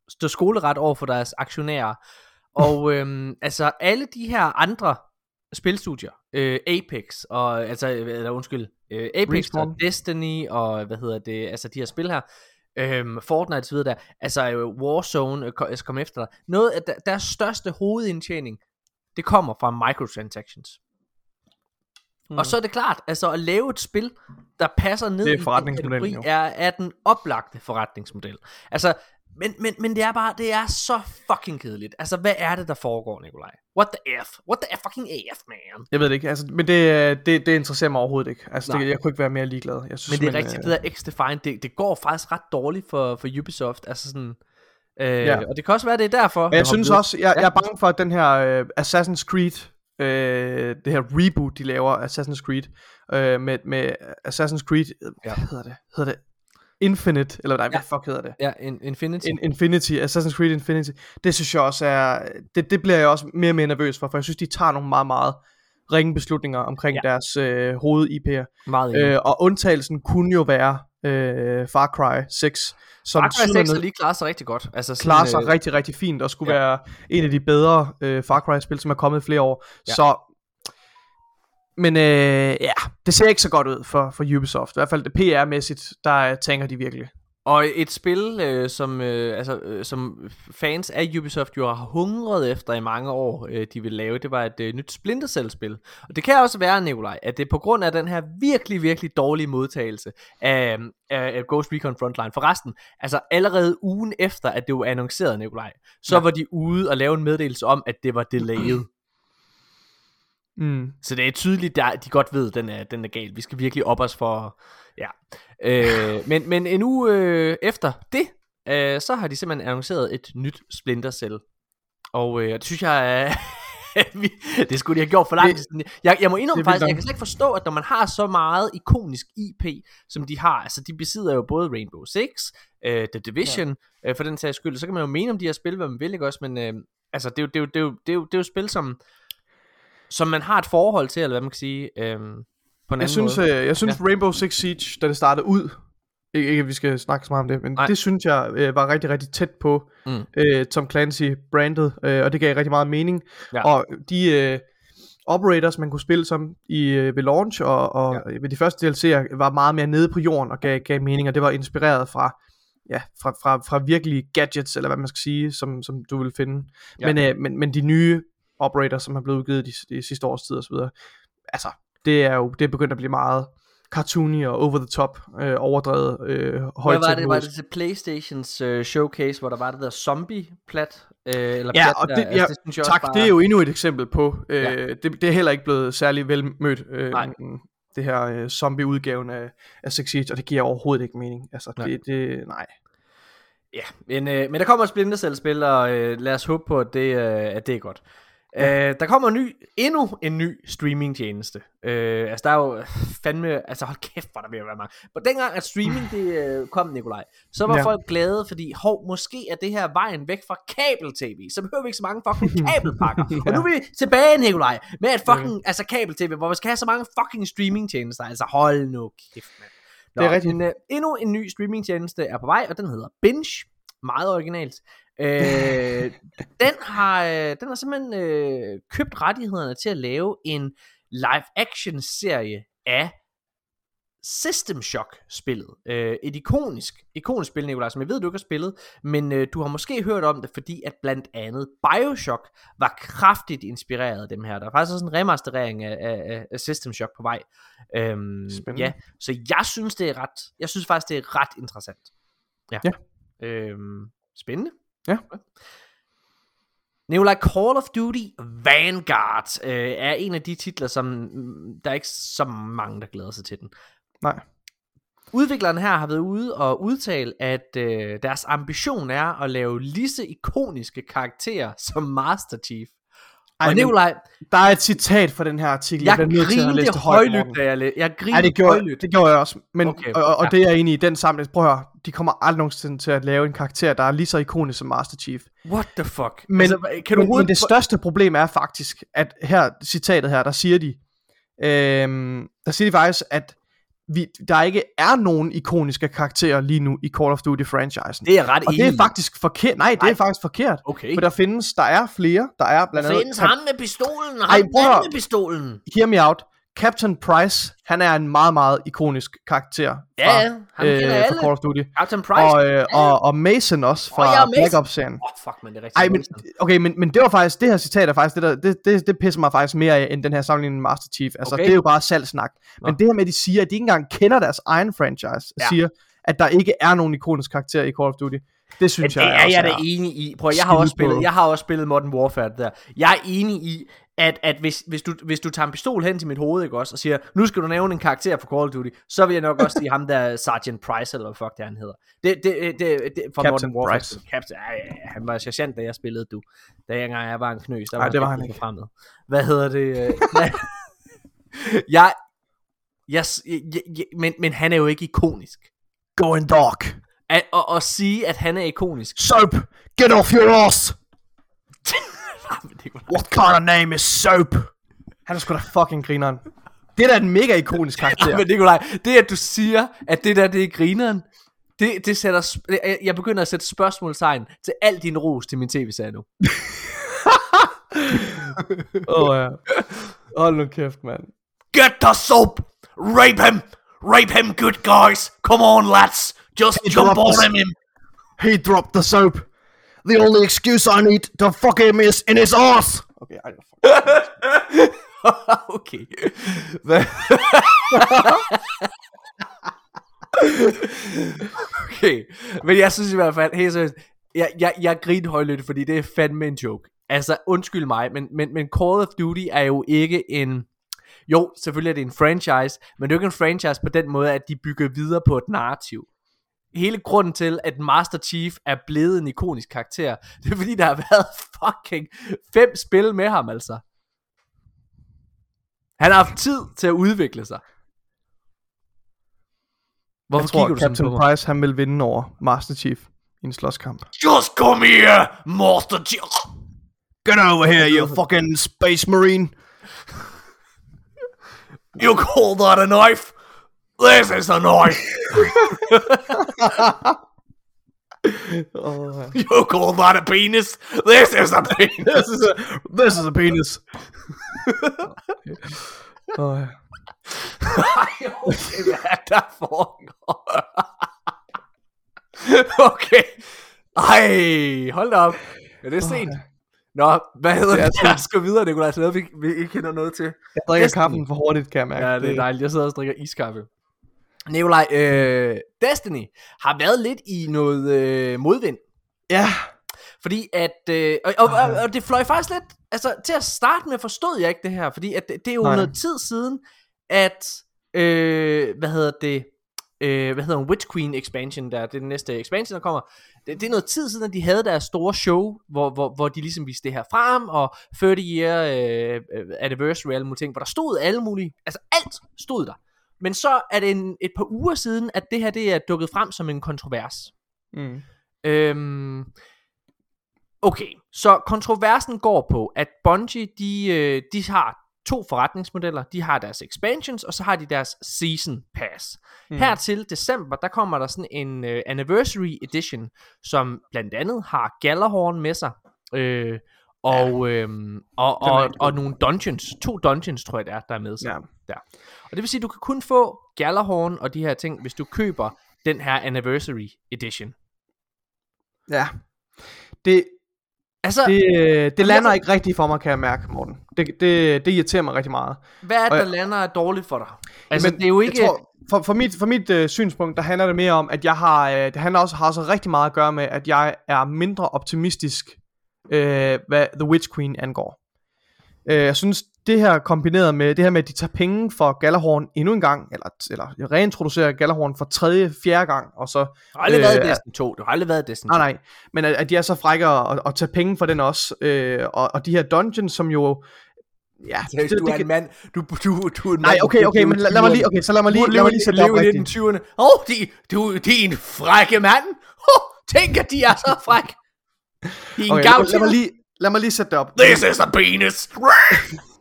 stå skoleret over for deres aktionærer. Og øh, altså, alle de her andre spilstudier, øh, Apex, og, altså, eller undskyld, øh, Apex Respawn. og Destiny, og hvad hedder det, altså de her spil her, Øhm, Fortnite videre der, altså øh, Warzone øh, ko- altså, kom efter dig. Noget af der, deres største hovedindtjening, det kommer fra microtransactions. Mm. Og så er det klart, altså at lave et spil, der passer ned Det er i den kategori, jo. er, er den oplagte forretningsmodel. Altså, men, men, men det er bare, det er så fucking kedeligt. Altså, hvad er det, der foregår, Nikolaj? What the F? What the F fucking F, man? Jeg ved det ikke, altså, men det, øh, det, det interesserer mig overhovedet ikke. Altså, det, jeg kunne ikke være mere ligeglad. Jeg synes, Men det er man, rigtigt, øh, det der X-Defined, det, det går faktisk ret dårligt for, for Ubisoft. Altså sådan, øh, Ja. Og det kan også være, det er derfor. Men jeg synes også, jeg, jeg er bange for, at den her øh, Assassin's Creed, øh, det her reboot, de laver, Assassin's Creed, øh, med, med Assassin's Creed, øh, hvad Ja. hedder det? Hedder det Infinite, eller nej, hvad Ja. fuck hedder det? Ja, in, Infinity. In, Infinity, Assassin's Creed Infinity, det synes jeg også er, det, det bliver jeg også mere og mere nervøs for, for jeg synes, de tager nogle meget, meget ringe beslutninger omkring ja. Deres øh, hoved-IP'er. Meget. Øh, og undtagelsen kunne jo være øh, Far Cry 6, som Far Cry 6 tydeligvis har lige klaret sig rigtig godt. Altså sådan, klarer sig øh, rigtig, rigtig fint, og skulle ja. være en af de bedre øh, Far Cry-spil, som er kommet i flere år. Ja. Så, men øh, ja, det ser ikke så godt ud for, for Ubisoft. I hvert fald det PR-mæssigt, der øh, tænker de virkelig. Og et spil, øh, som, øh, altså, øh, som fans af Ubisoft jo har hungret efter i mange år, øh, de vil lave, det var et øh, nyt Splinter Cell-spil. Og det kan også være, Nikolaj, at det er på grund af den her virkelig, virkelig dårlige modtagelse af, af, af Ghost Recon Frontline. Forresten, altså allerede ugen efter, at det var annonceret, Nikolaj, så Ja. ja. var de ude og lave en meddelelse om, at det var delayed. Mm. Så det er tydeligt, at de godt ved, at den er, den er gal. Vi skal virkelig op os for... Ja. Øh, men, men en uge øh, efter det, øh, så har de simpelthen annonceret et nyt Splinter Cell. Og øh, det synes jeg er... det skulle de have gjort for lang tid siden. Jeg, jeg må indrømme faktisk, jeg kan slet ikke forstå, at når man har så meget ikonisk IP, som de har, altså de besidder jo både Rainbow Six, øh, The Division, ja. øh, for den sags skyld, så kan man jo mene om de her spil, hvad man vil, ikke også, men øh, altså det er jo, det er jo, det er jo, det er jo, det er jo spil, som, som man har et forhold til, eller hvad man kan sige, øh, på en Jeg anden synes, måde. øh, jeg synes ja. Rainbow Six Siege, da det startede ud, ikke, ikke at vi skal snakke så meget om det, men Nej. Det synes jeg øh, var rigtig, rigtig tæt på Mm. øh, Tom Clancy brandet, øh, og det gav rigtig meget mening. Ja. Og de øh, operators, man kunne spille som i, øh, ved launch, og, og Ja. ved de første DLC'er, var meget mere nede på jorden og gav, gav mening, og det var inspireret fra, ja, fra, fra, fra virkelige gadgets, eller hvad man skal sige, som, som du vil finde. Ja. Men, øh, men, men de nye operators, som er blevet udgivet de, de sidste års tid osv., altså, det er jo det er begyndt at blive meget cartoony og over the top, øh, overdrevet, øh, Hvad var det? Var det til Playstations uh, showcase, hvor der var det der zombie-plat? Øh, eller Ja, plat og der? det, ja, synes jeg tak, bare- det er jo endnu et eksempel på, øh, Ja. det, det er heller ikke blevet særlig vel mødt, øh, Nej. det her øh, zombie-udgaven af, af Six Siege, og det giver overhovedet ikke mening. Altså, Nej. det, det, nej. Ja, men, øh, men der kommer et Splinter Cell-spil, og øh, lad os håbe på, at det, øh, at det er godt. Ja. Øh, der kommer en ny, endnu en ny streamingtjeneste. Øh, altså der er jo fandme, altså hold kæft, hvor er der at være mange. Men dengang at streaming det øh, kom, Nikolaj, så var ja. Ja. folk glade, fordi hov, måske er det her vejen væk fra kabel-tv, så behøver vi ikke så mange fucking kabelpakker. ja. Og nu er vi tilbage, Nikolaj, med et fucking, altså kabel-tv, hvor vi skal have så mange fucking streamingtjenester. Altså hold nu kæft, mand. Nå, Det er rigtigt. Men, øh, endnu en ny streamingtjeneste er på vej, og den hedder Binge. Meget originalt. Øh, den, har, øh, den har simpelthen øh, købt rettighederne til at lave en live-action serie af System Shock spillet. Øh, et ikonisk, ikonisk spil, Nikolaj, som jeg ved, du ikke har spillet, men øh, du har måske hørt om det, fordi at blandt andet Bioshock var kraftigt inspireret af dem her. Der er faktisk også en remasterering af, af, af System Shock på vej. Øhm, Spændende. ja, så jeg synes, det er ret, jeg synes faktisk, det er ret interessant. Ja. Ja. Øhm, spændende. Ja. Nikolaj, Call of Duty Vanguard øh, er en af de titler, som mm, der er ikke så mange, der glæder sig til den. Nej. Udvikleren her har været ude og udtale, at øh, deres ambition er at lave lige så ikoniske karakterer som Master Chief. Ej, og Nikolaj, Der er et citat fra den her artikel, jeg, bliver nødt til at læse det højlydt, da jeg læ- Jeg grinte Ja, det gjorde, højlydt. det gjorde jeg også. Men, Okay, og, og ja. det er jeg enig i, den samling, prøv at høre, de kommer aldrig nogensinde til at lave en karakter, der er lige så ikonisk som Master Chief. What the fuck? Men, altså, kan du men, men det største problem er faktisk, at her, citatet her, der siger de, øhm, der siger de faktisk, at vi, der ikke er nogen ikoniske karakterer lige nu i Call of Duty-franchisen. det er ret Og det er faktisk forkert. Nej, det Nej. er faktisk forkert. Okay. For der findes, der er flere, der er blandt Der andet... findes ham med pistolen, og Ej, ham høre. med pistolen. Hear me out. Captain Price, han er en meget, meget ikonisk karakter fra, Ja, ja, ham øh, kender fra alle. Call of Duty. Captain Price. Og, øh, og, og Mason også fra ja, Mason. Black Ops-serien. Åh, oh, fuck, man, det er rigtig Ej, men, okay, men, men det var faktisk, det her citat er faktisk, det, der, det, det, det pisser mig faktisk mere af, end den her sammenligning med Master Chief. Altså, Okay. det er jo bare salgsnak. Nå. Men det her med, at de siger, at de ikke engang kender deres egen franchise, Ja. ja. siger, at der ikke er nogen ikonisk karakter i Call of Duty. Det synes Men jeg det er også jeg da enig i. Prøv, jeg har også spillet, jeg har også spillet Modern Warfare der. Jeg er enig i, at, at hvis, hvis, du, hvis du tager en pistol hen til mit hoved, ikke også, og siger, nu skal du nævne en karakter for Call of Duty, så vil jeg nok også sige ham der Sergeant Price, eller hvad fuck det han hedder. Det, det, det, det fra Captain Modern Warfare. Price. Captain, ej, han var sergeant, da jeg spillede, du. Da jeg engang jeg var en knøs, der Ej, var det var han ikke. Fremmed. Hvad hedder det? øh, jeg, jeg, jeg, jeg, men, men han er jo ikke ikonisk. Going dog. At, og, at sige, at han er ikonisk. Soap, get off your ass. What kind of name is Soap? Han er sgu da fucking grineren. Det er da en mega ikonisk karakter. Ja, men Nikolaj, det at du siger, at det der, det er grineren, det, det sætter, jeg- begynder at sætte spørgsmålstegn til al din ros til min tv-serie nu. Åh oh, ja. Hold nu kæft, mand. Get the soap! Rape him! Rape him, good guys! Come on, lads! Just Hey, jump on him. He dropped the soap. The only excuse I need to fuck him is in his ass. Okay, ej, fuck. okay. Hvad? okay. Men jeg synes i hvert fald, helt seriøst, jeg, jeg, jeg griner højlydt, fordi det er fandme en joke. Altså, undskyld mig, men, men, men Call of Duty er jo ikke en... Jo, selvfølgelig er det en franchise, men det er jo ikke en franchise på den måde, at de bygger videre på et narrativ. Hele grunden til, at Master Chief er blevet en ikonisk karakter, det er fordi, der har været fucking fem spil med ham, altså. Han har haft tid til at udvikle sig. Hvorfor Jeg tror, kigger du sådan Captain på? Price, han vil vinde over Master Chief i en slåskamp. Just come here, Master Chief! Get over here, you fucking space marine. You call that a knife? This is annoying. Oh, You call that a penis? This is a penis. this is a this is a penis. oh, okay. Ej, hold da op. Ja, det er sent. Nå, hvad hedder Det. Jeg skal videre, Nikolaj, noget, vi, vi ikke kender noget til. Jeg drikker Destiny. kaffen for hurtigt, kan jeg mærke. Ja, det er dejligt. Jeg sidder og drikker iskaffe. Nikolaj, øh, Destiny har været lidt i noget øh, modvind. Ja, Fordi at, øh, og, og, og, og det fløj faktisk lidt, altså til at starte med forstod jeg ikke det her, fordi at det, det er jo Nej. noget tid siden, at, øh, hvad hedder det, øh, hvad hedder en Witch Queen expansion der, det er den næste expansion der kommer, det, det er noget tid siden, at de havde deres store show, hvor, hvor, hvor de ligesom viste det her frem, og 30 year øh, øh, anniversary og alle mulige ting, hvor der stod alle mulige, altså alt stod der. Men så er det en, et par uger siden, at det her det er dukket frem som en kontrovers. mm. Øhm, okay, så kontroversen går på, at Bungie, de, øh, de har to forretningsmodeller. De har deres expansions, og så har de deres season pass. Mm. Her til december, der kommer der sådan en øh, anniversary edition, som blandt andet har Galahorn med sig. Øh, og, øhm, og, og, rigtig og nogle dungeons. To dungeons, tror jeg det er, der er med. sig. ja. Der. Og det vil sige, at du kan kun få Galahorn og de her ting, hvis du køber den her anniversary edition. ja. Det, Altså, det, øh, det lander jeg- ikke rigtigt for mig, kan jeg mærke, Morten. Det, det, det irriterer mig rigtig meget. Hvad er det, der jeg- lander er dårligt for dig? Altså, Men det er jo ikke... Jeg tror, for, for mit, for mit øh, synspunkt, der handler det mere om, at jeg har, øh, det handler også, har også rigtig meget at gøre med, at jeg er mindre optimistisk, øh, hvad The Witch Queen angår. Øh, jeg synes, det her kombineret med det her med, at de tager penge for Galahorn endnu en gang, eller, eller reintroducerer Galahorn for tredje, fjerde gang, og så, Du har aldrig været i øh, Destiny 2. Du har aldrig været Destiny 2. nej nej, men at, at de er så frække at, at tage penge for den også, øh, og, og de her dungeons, som jo, ja, Seriøst, du er en mand. Du, du, du er en nej, mand, okay, okay, men lad, lad mig 20'erne. lige, okay, så lad mig lige, lad mig lige sætte det lever i rigtigt. 1920'erne. Åh, oh, de, du, de er en frække mand. Oh, tænk, at de er så fræk. De er en Okay, lad, lad, mig lige, lad mig lige sætte det op. This is a penis.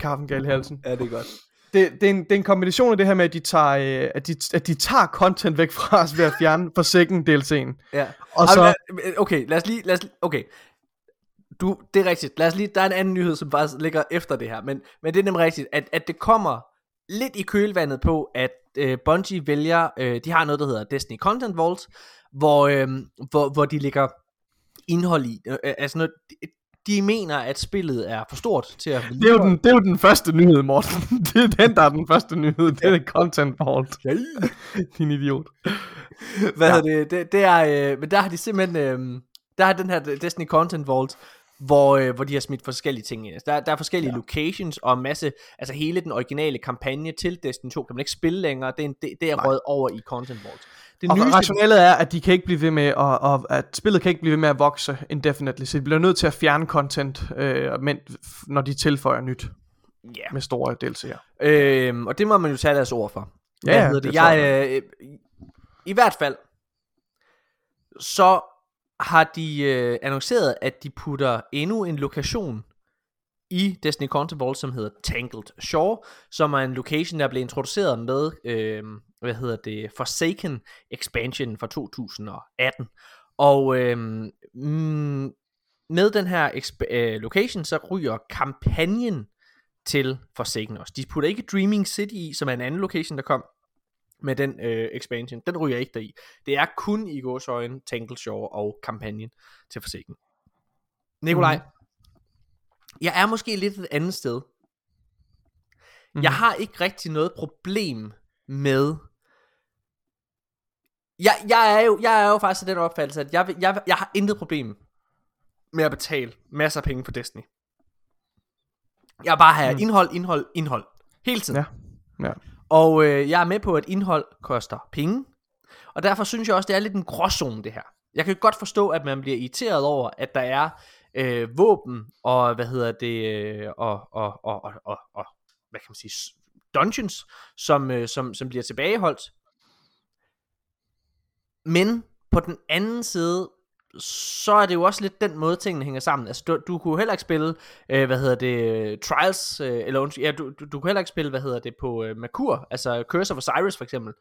Kaffen gal i halsen. Ja, det er godt. Det, det, er en, det er en kombination af det her med, at de tager, øh, at de, at de tager content væk fra os ved at fjerne Forsaken DLC'en. Ja. Og så, lad- Okay, lad os lige... Lad os, okay. Du, det er rigtigt. Lad os lige... Der er en anden nyhed, som faktisk ligger efter det her. Men, men det er nemlig rigtigt, at, at det kommer lidt i kølvandet på, at øh, Bungie vælger... Øh, de har noget, der hedder Destiny Content Vault, hvor, øh, hvor, hvor de lægger indhold i. Øh, altså noget, de, de mener, at spillet er for stort til at... det, er jo den, det er jo den første nyhed, Morten. det er den, der er den første nyhed. Det er content vault. Din idiot. Hvad Ja. ja. det, det, det er, øh, men der har de simpelthen, øh, der er den her Destiny Content Vault, hvor, øh, hvor de har smidt forskellige ting ind. Altså, Der, der er forskellige ja. locations og en masse, altså hele den originale kampagne til Destiny 2 kan man ikke spille længere, det er, en, det, det er røget over i Content Vault. Det Og nyeste, rationalet er, at de kan ikke blive ved med, at, og at spillet kan ikke blive ved med at vokse indefinitely, så de bliver nødt til at fjerne content, øh, men, når de tilføjer nyt ja, med store DLC'er. øh, og det må man jo tage deres ord for. Ja, Hvad ja, det det? Jeg, øh, I hvert fald, så har de øh, annonceret, at de putter endnu en lokation i Destiny Contable, som hedder Tangled Shore, som er en location, der blev introduceret med, øh, hvad hedder det, Forsaken Expansion fra 2018. Og øh, mm, med den her exp- øh, location, så ryger kampagnen til Forsaken også. De putter ikke Dreaming City i, som er en anden location, der kom med den øh, expansion. Den ryger ikke deri. Det er kun i gåsøjne, Tangle Shore og kampagnen til Forsaken. Nikolaj, mm-hmm. jeg er måske lidt et andet sted. Mm-hmm. Jeg har ikke rigtig noget problem med... Jeg, jeg, er jo, jeg er jo faktisk af den opfattelse, at jeg, jeg, jeg har intet problem med at betale masser af penge for Destiny. Jeg bare have mm. indhold, indhold, indhold. Hele tiden. Ja. Ja. Og øh, jeg er med på, at indhold koster penge. Og derfor synes jeg også, det er lidt en gråzone, det her. Jeg kan godt forstå, at man bliver irriteret over, at der er øh, våben og, hvad hedder det, øh, og, og, og, og, og, og, hvad kan man sige, dungeons, som, øh, som, som bliver tilbageholdt. Men på den anden side, så er det jo også lidt den måde, tingene hænger sammen. Altså, du, du kunne heller ikke spille, øh, hvad hedder det, Trials, øh, eller ja, du, du, du kunne heller ikke spille, hvad hedder det, på øh, Merkur, altså Curse of Osiris for eksempel.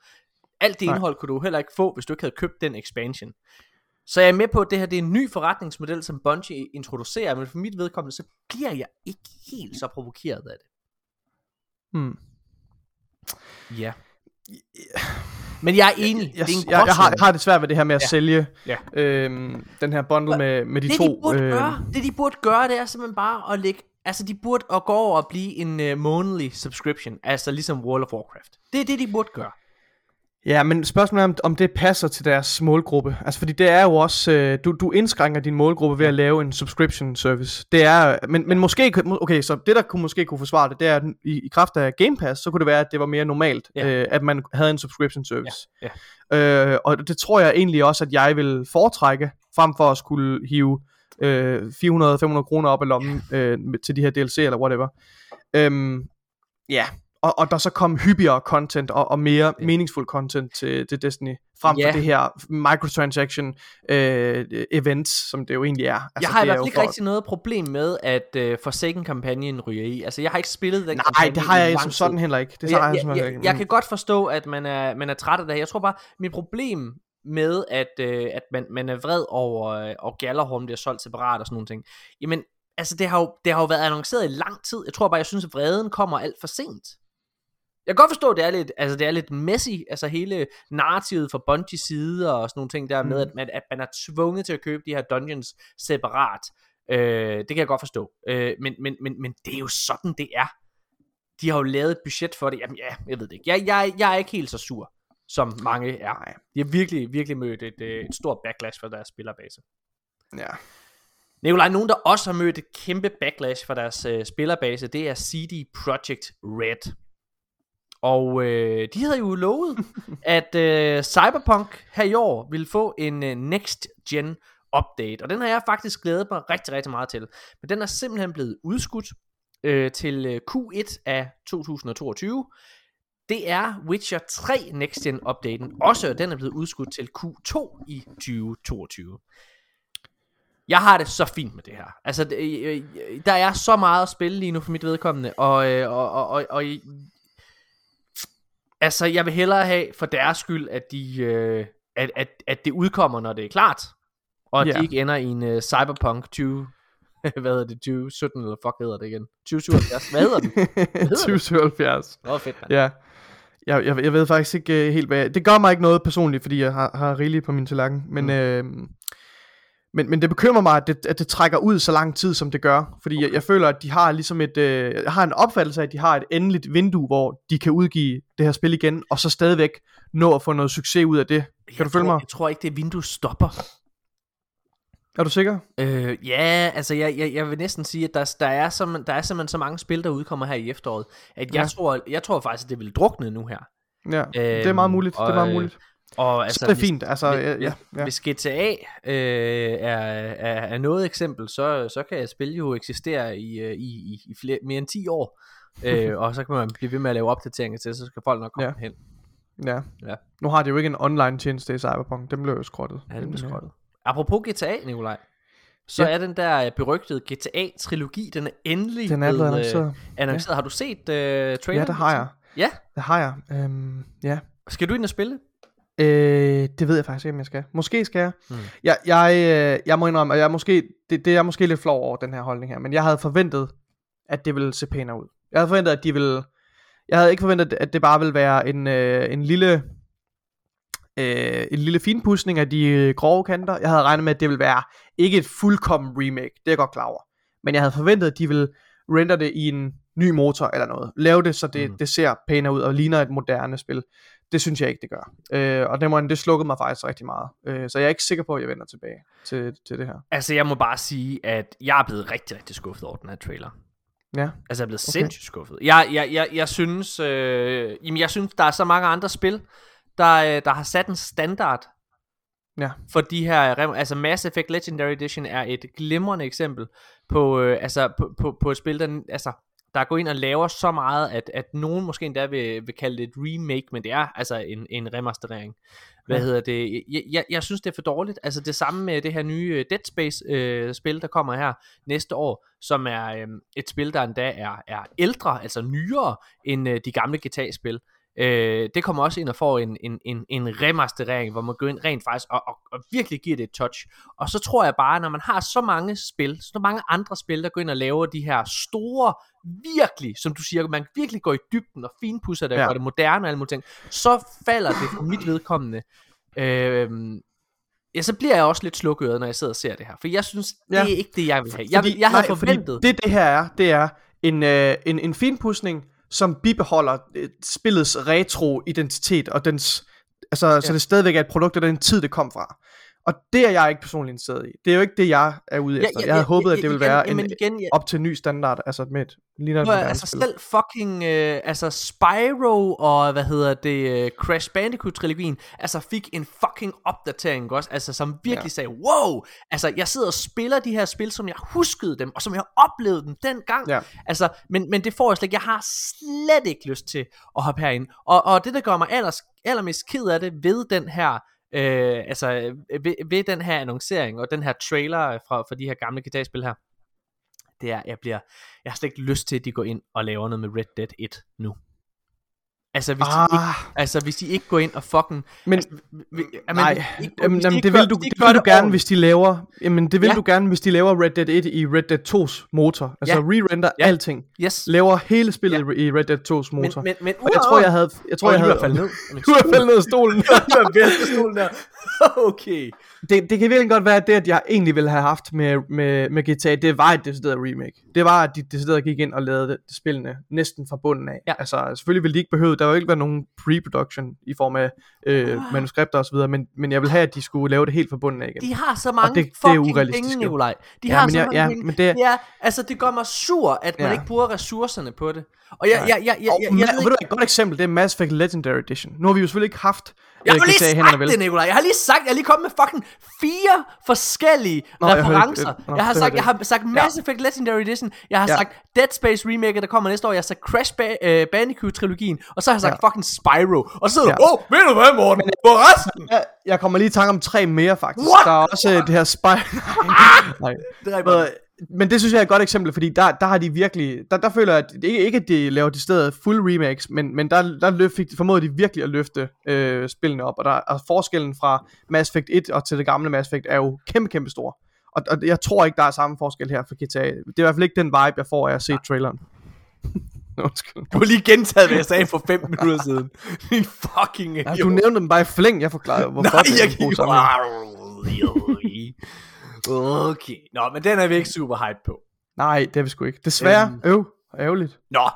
Alt det Nej. indhold kunne du heller ikke få, hvis du ikke havde købt den expansion. Så jeg er med på, at det her det er en ny forretningsmodel, som Bungie introducerer, men for mit vedkommende, så bliver jeg ikke helt så provokeret af det. Hmm. Ja. Men jeg er enig. Jeg, det er en jeg, jeg, har, jeg har det svært ved det her med at Ja. sælge Ja. øhm, den her bundle med, med de det, to. de burde øhm, gøre, det de burde gøre, det er simpelthen bare at lægge, altså de burde at gå over og blive en uh, månedlig subscription, altså ligesom World of Warcraft. Det er det, de burde gøre. Ja, men spørgsmålet er, om, om det passer til deres målgruppe. Altså, fordi det er jo også, øh, du, du indskrænker din målgruppe ved at lave en subscription service. Det er, men, men måske, okay, så det der kunne måske kunne forsvare det, det er, at i, i kraft af Game Pass, så kunne det være, at det var mere normalt, Ja. øh, at man havde en subscription service. Ja, Øh, og det tror jeg egentlig også, at jeg vil foretrække, frem for at skulle hive øh, 400-500 kroner op af lommen øh, med- til de her DLC eller whatever. Øhm, ja, og, og der så kom hyppigere content og, og mere Ja. meningsfuld content til, til Destiny, frem Ja. for det her microtransaction øh, events, som det jo egentlig er. Altså, jeg har i er hvert fald ikke for- rigtig noget problem med, at uh, Forsaken-kampagnen ryger i. Altså, jeg har ikke spillet den Nej, kampagne det har jeg som sådan heller ikke. Det jeg, har jeg, jeg, jeg, jeg, ikke. jeg kan godt forstå, at man er, man er træt af det her. Jeg tror bare, mit problem med, at, øh, at man, man er vred over, øh, og Gallerhorn bliver solgt separat og sådan nogle ting. Jamen, altså det har, jo, det har jo været annonceret i lang tid. Jeg tror bare, jeg synes, at vreden kommer alt for sent. Jeg kan godt forstå, at det er lidt, altså det er lidt messy, altså hele narrativet fra Bungies side og sådan nogle ting der med, Mm. at, man, at man er tvunget til at købe de her dungeons separat. Øh, det kan jeg godt forstå. Øh, men, men, men, men det er jo sådan, det er. De har jo lavet et budget for det. Jamen ja, jeg ved det ikke. Jeg, jeg, jeg er ikke helt så sur, som mange er. Nej. De har virkelig, virkelig mødt et, øh, et stort backlash fra deres spillerbase. Ja. Nikolaj, nogen der også har mødt et kæmpe backlash fra deres øh, spillerbase, det er CD Projekt Red. Og øh, de havde jo lovet, at øh, Cyberpunk her i år ville få en øh, next gen update. Og den har jeg faktisk glædet mig rigtig, rigtig meget til. Men den er simpelthen blevet udskudt øh, til øh, Q1 af 2022. Det er Witcher 3 Next Gen updaten også, og den er blevet udskudt til Q2 i 2022. Jeg har det så fint med det her. Altså, det, øh, øh, der er så meget at spille lige nu for mit vedkommende, og, øh, og, og, og, og altså, jeg vil hellere have for deres skyld, at, de, øh, at, at, at det udkommer, når det er klart, og at Ja. de ikke ender i en uh, Cyberpunk 20, hvad hedder det, 2017, eller fuck hedder det igen, 2077, hvad hedder det? 2077. Åh, oh, fedt, mand. Ja. Jeg, jeg, jeg ved faktisk ikke uh, helt, hvad... Det gør mig ikke noget personligt, fordi jeg har, har rigeligt på min tallerken. Men, mm. øh, men, men det bekymrer mig, at det, at det trækker ud så lang tid, som det gør. Fordi okay. jeg, jeg føler, at de har ligesom et... Øh, jeg har en opfattelse af, at de har et endeligt vindue, hvor de kan udgive det her spil igen, og så stadigvæk nå at få noget succes ud af det. Kan jeg du følge tror, mig? Jeg tror ikke, det vindue stopper. Er du sikker? Øh, ja, altså jeg, jeg, jeg vil næsten sige, at der, der, er som, der er simpelthen så mange spil, der udkommer her i efteråret, at jeg, Ja. tror, jeg tror faktisk, at det vil drukne nu her. Ja, øhm, det er meget muligt. Det er og, meget øh, muligt. Og Altså, så det er fint. Altså, hvis, ja, ja, hvis, ja. GTA øh, er, er, er noget eksempel, så, så kan et spil jo eksistere i, øh, i, i, i flere, mere end 10 år. øh, og så kan man blive ved med at lave opdateringer til, så skal folk nok komme Ja. hen. ja. Ja. Nu har de jo ikke en online tjeneste i Cyberpunk. Den blev jo skrottet. Ja, det Men, bliver øh, skrottet. Apropos GTA, Nikolaj. Så Ja. er den der øh, berygtede GTA-trilogi, den er endelig Den er blevet øh, annonceret. annonceret. Har du set uh, traileren? Ja, det har jeg. Ja. Det har jeg. Øhm, ja. Skal du ind og spille? Øh, det ved jeg faktisk ikke, om jeg skal. Måske skal jeg. Hmm. Jeg, jeg, øh, jeg må indrømme, at jeg måske, det, det er jeg måske lidt flov over, den her holdning her. Men jeg havde forventet, at det ville se pænere ud. Jeg havde forventet, at de ville... Jeg havde ikke forventet, at det bare ville være en, øh, en lille... Øh, en lille finpudsning af de øh, grove kanter. Jeg havde regnet med, at det ville være ikke et fuldkommen remake. Det er jeg godt klar over. Men jeg havde forventet, at de ville render det i en ny motor eller noget. Lave det, så det, Mhm. det ser pænere ud og ligner et moderne spil. Det synes jeg ikke, det gør. Øh, og det, må, det slukkede mig faktisk rigtig meget. Øh, så jeg er ikke sikker på, at jeg vender tilbage til, til det her. Altså, jeg må bare sige, at jeg er blevet rigtig, rigtig skuffet over den her trailer. Ja. Altså, jeg er blevet Okay. sindssygt skuffet. Jeg, jeg, jeg, jeg synes, øh, jamen, jeg synes, der er så mange andre spil, der, øh, der har sat en standard Ja. for de her, altså Mass Effect Legendary Edition er et glimrende eksempel på, øh, altså, på, på, på et spil, der, altså, der går ind og laver så meget, at, at nogen måske endda vil, vil kalde det et remake, men det er altså en, en remasterering. Hvad Ja. hedder det? Jeg, jeg, jeg synes, det er for dårligt. Altså det samme med det her nye øh, Dead Space øh, spil, der kommer her næste år, som er øh, et spil, der endda er, er ældre, altså nyere end øh, de gamle GTA-spil. Øh, det kommer også ind og får en, en, en, en remasterering, hvor man går ind rent faktisk og, og, og virkelig giver det et touch. Og så tror jeg bare, når man har så mange spil, så mange andre spil, der går ind og laver de her store, virkelig, som du siger, man virkelig går i dybden og finpudser det, ja. Og det moderne og alle mulige ting, så falder det for mit vedkommende. Øh, ja, så bliver jeg også lidt slukøret, når jeg sidder og ser det her. For jeg synes, det Ja. er ikke det, jeg vil have. Jeg, Fordi- jeg havde nej, fordi forventet... Det det her er, det er en, øh, en, en finpudsning, som bibeholder øh, spillets retro-identitet, og dens, altså, ja. så det stadigvæk er et produkt af den tid, det kom fra. Og det er jeg ikke personligt interesseret i. Det er jo ikke det, jeg er ude efter. jeg havde håbet, at det ville igen- være en, igen, jeg, op til ny standard, altså med et at- moderne altså spil. selv fucking øh, altså Spyro og hvad hedder det øh, Crash Bandicoot trilogien altså fik en fucking opdatering også altså som virkelig ja. sagde wow altså jeg sidder og spiller de her spil som jeg huskede dem og som jeg oplevede dem dengang Ja. altså men, men det får jeg slet ikke jeg har slet ikke lyst til at hoppe herind og, og det der gør mig allers, allermest ked af det ved den her øh, altså øh, ved, ved den her annoncering og den her trailer fra, fra de her gamle GTA-spil her det er, jeg bliver, jeg har slet ikke lyst til, at de går ind og laver noget med Red Dead 1 nu. Altså hvis, ah. de, ikke, altså, hvis de ikke går ind og fucking... men altså, vi, jamen, nej, ikke- jamen, de det gør- vil du, de det vil du gerne, ordentligt. hvis de laver, jamen det vil Ja. du gerne, hvis de laver Red Dead 1 i Red Dead 2's motor. Altså Ja. re-render Ja. alting. Yes. Laver hele spillet i Red Dead 2's motor. Men, men, men og jeg tror, jeg havde, jeg tror, jeg havde, faldet ned. du er faldet ned af stolen. stolen der. okay. det, det kan virkelig godt være, at det, at jeg egentlig ville have haft med, med, med GTA, det var et decideret remake. Det var, at de decideret gik ind og lavede det, spillene næsten fra bunden af. Ja. Altså, selvfølgelig ville de ikke behøve, der ville ikke være nogen pre-production i form af øh, manuskripter osv., men, men jeg vil have, at de skulle lave det helt fra bunden af igen. De har så mange det- det er fucking urealistisk, penge, jo. Nikolaj. De Ja, har så jeg- mange ja, penge. men det- Ja, altså det gør mig sur, at man Ja. ikke bruger ressourcerne på det. Og jeg, Nej. jeg, jeg, jeg, Og jeg, jeg, ved du, ikke, et godt eksempel, det er Mass Effect Legendary Edition. Nu har vi jo selvfølgelig ikke haft jeg øh, har lige GTA sagt hænderne vel. det, Nikolaj. Jeg har lige sagt, jeg er lige kommet med fucking fire forskellige Nå, jeg referencer. det. Nå, jeg har det sagt, jeg har sagt Mass Effect Legendary Edition. Jeg har Ja. sagt Dead Space Remake, der kommer næste år. Jeg har sagt Crash ba- øh, Bandicoot-trilogien. Og så har jeg sagt Ja. fucking Spyro. Og så Ja. du, åh, ved du hvad, Morten? På resten. Jeg, jeg kommer lige i tanke om tre mere faktisk. What? Der er også øh, det her spy... Nej. Det er Men, det synes jeg er et godt eksempel, fordi der, der har de virkelig, der, der føler jeg, at det ikke, ikke at de laver de steder full remakes, men, men der, der løf, fik, formåede de virkelig at løfte øh, spillene op, og der og forskellen fra Mass Effect 1 og til det gamle Mass Effect er jo kæmpe, kæmpe stor. Og, og jeg tror ikke, der er samme forskel her for GTA. Det er i hvert fald ikke den vibe, jeg får af at se traileren. Undskyld. Du har lige gentaget, hvad jeg sagde for 5 minutter siden. Din fucking Ja, du nævnte dem bare i flæng, jeg forklarede, hvorfor Nej, det er jeg en god. Okay. Nå, men den er vi ikke super hype på. Nej, det er vi sgu ikke. Desværre, Øhm. øv, ærgerligt. Nå,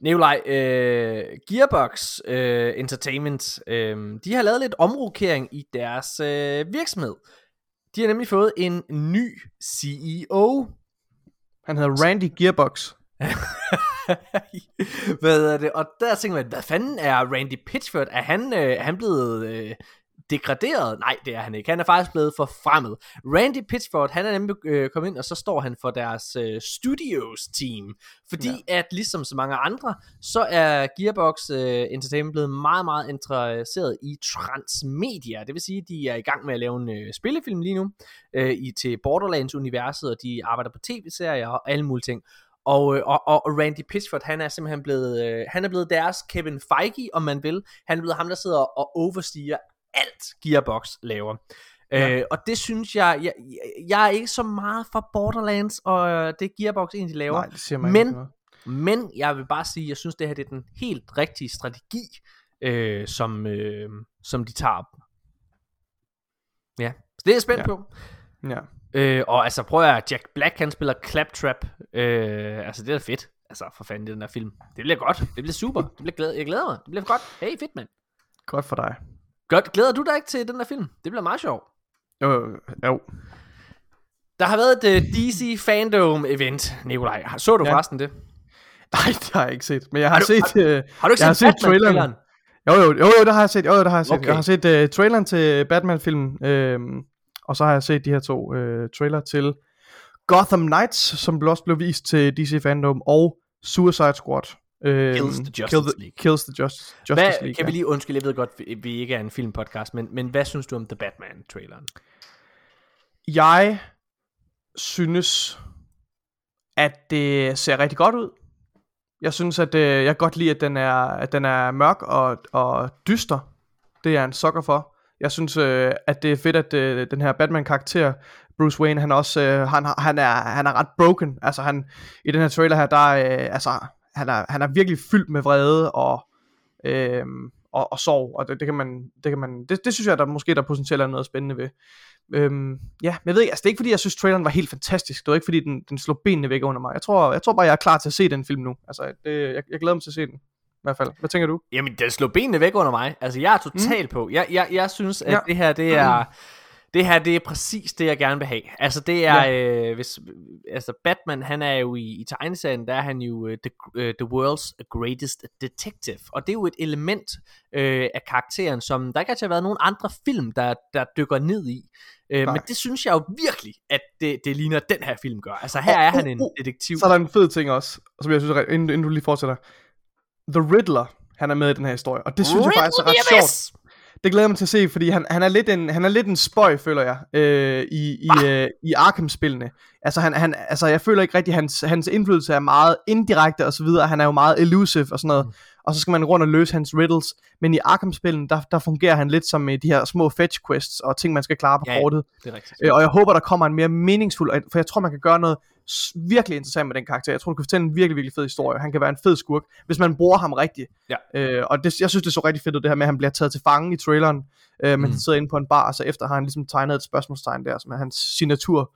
Nikolaj, øh, Gearbox øh, Entertainment, øh, de har lavet lidt omrokering i deres øh, virksomhed. De har nemlig fået en ny CEO. Han hedder Randy Gearbox. hvad er det? Og der tænker man, hvad fanden er Randy Pitchford? Er han, øh, er han blevet øh, degraderet? Nej, det er han ikke. Han er faktisk blevet forfremmet. Randy Pitchford, han er nemlig øh, kommet ind, og så står han for deres øh, studios team. Fordi ja. at ligesom så mange andre, så er Gearbox øh, Entertainment blevet meget, meget interesseret i transmedia. Det vil sige, at de er i gang med at lave en øh, spillefilm lige nu øh, i, til Borderlands-universet, og de arbejder på tv-serier og alle mulige ting. Og, øh, og, og, og Randy Pitchford, han er simpelthen blevet, øh, han er blevet deres Kevin Feige, om man vil. Han er blevet ham, der sidder og overstiger alt Gearbox laver. Ja. Øh, og det synes jeg, jeg, jeg er ikke så meget for Borderlands, og øh, det Gearbox egentlig laver. Nej, det siger man Men- ikke noget. Men jeg vil bare sige, jeg synes det her det er den helt rigtige strategi, øh, som, øh, som de tager. Ja, så det er jeg spændt Ja. på. Ja. Øh, og altså prøv at Jack Black han spiller Claptrap. Øh, altså det er da fedt. Altså for fanden det den der film. Det bliver godt. Det bliver super. Det bliver glæde. Jeg glæder mig. Det bliver godt. Hey fedt mand. Godt for dig. Godt. Glæder du dig ikke til den der film? Det bliver meget sjovt. Jo, jo. Der har været et uh, DC Fandom event, Nikolaj. Så du Ja. forresten det? Nej, det har jeg ikke set. Men jeg har, Har du- set... øh, Har du ikke Jeg har set, set traileren. Batman-traileren? jo, jo, jo, jo, det har jeg set. Jo, jo, det har jeg set. Okay. Jeg har set uh, traileren til Batman-filmen. øhm, og så har jeg set de her to uh, trailer til Gotham Knights, som også blev vist til DC Fandom, og Suicide Squad. Øh, Kills the Justice kill the, League. Kills the Just, Justice Hvad, League. kan ja. vi lige undskylde, jeg ved godt, vi, vi ikke er en filmpodcast, men, men hvad synes du om The Batman-traileren? Jeg synes, at det ser rigtig godt ud. Jeg synes, at øh, jeg kan godt lide, at den er, at den er mørk og, og dyster. Det er jeg en sokker for. Jeg synes, øh, at det er fedt, at øh, den her Batman-karakter, Bruce Wayne, han også, øh, han, han, er, han er ret broken. Altså han, i den her trailer her, der er, øh, altså, han er, han er virkelig fyldt med vrede og, øh, og, og sorg, og det, det kan man, det kan man, det, det synes jeg, der måske der potentielt er noget spændende ved. Øhm, ja, men jeg ved ikke, altså det er ikke fordi, jeg synes, traileren var helt fantastisk. Det var ikke fordi, den, den slog benene væk under mig. Jeg tror, jeg tror bare, jeg er klar til at se den film nu. Altså, det, jeg, jeg glæder mig til at se den. I hvert fald. Hvad tænker du? Jamen, den slår benene væk under mig. Altså, jeg er totalt på. Jeg, jeg, jeg synes, at Ja. det her, det er... Det her, det er præcis det, jeg gerne vil have. Altså, det er... Øh, hvis, altså, Batman, han er jo i, i tegneserien, der er han jo uh, the, uh, the world's greatest detective. Og det er jo et element øh, af karakteren, som der ikke har været nogen andre film, der, der dykker ned i. Øh, men det synes jeg jo virkelig, at det, det ligner, den her film gør. Altså, her er han en uh, uh, detektiv. Så er der en fed ting også, som jeg synes, inden, inden du lige fortsætter. The Riddler, han er med i den her historie, og det synes jeg faktisk er ret sjovt. Det glæder jeg mig til at se, fordi han, han, er, lidt en, han er lidt en spøj, føler jeg, øh, i, i, øh, i Arkham-spillene. Altså, han, han, altså, jeg føler ikke rigtig, hans, hans indflydelse er meget indirekte og så videre. Han er jo meget elusive og sådan noget. Mm. Og så skal man rundt og løse hans riddles. Men i Arkham-spillene, der, der fungerer han lidt som øh, de her små fetch quests og ting, man skal klare på Ja, kortet. Det er rigtigt. Øh, og jeg håber, der kommer en mere meningsfuld, for jeg tror, man kan gøre noget virkelig interessant med den karakter. Jeg tror, du kan fortælle en virkelig, virkelig fed historie. Han kan være en fed skurk, hvis man bruger ham rigtigt. Ja. Øh, og det, jeg synes, det så rigtig fedt ud, det her med, at han bliver taget til fange i traileren, øh, men Mm. han sidder inde på en bar, og så efter har han ligesom tegnet et spørgsmålstegn der, som er hans signatur,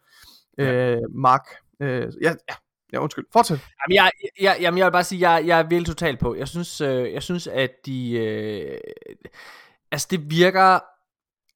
øh, mark. Øh, ja, ja, ja, undskyld. Fortsæt. Jamen, jeg, jeg, jamen, jeg vil bare sige, jeg, jeg er virkelig totalt på. Jeg synes, øh, jeg synes at de... Øh, altså, det virker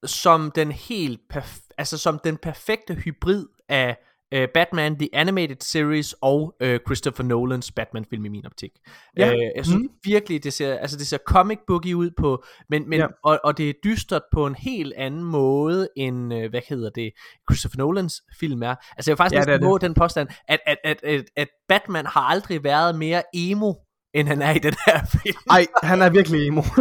som den helt perf- altså som den perfekte hybrid af øh, Batman The Animated Series og øh, Christopher Nolans Batman film i min optik. Ja. Øh, jeg synes mm. virkelig det ser altså det ser comic booky ud på men men Ja. og, og det er dystert på en helt anden måde end øh, hvad hedder det Christopher Nolans film er. Altså jeg vil faktisk Ja, det er våge den påstand at at, at at at Batman har aldrig været mere emo end han er i den her film. Ej, han er virkelig emo.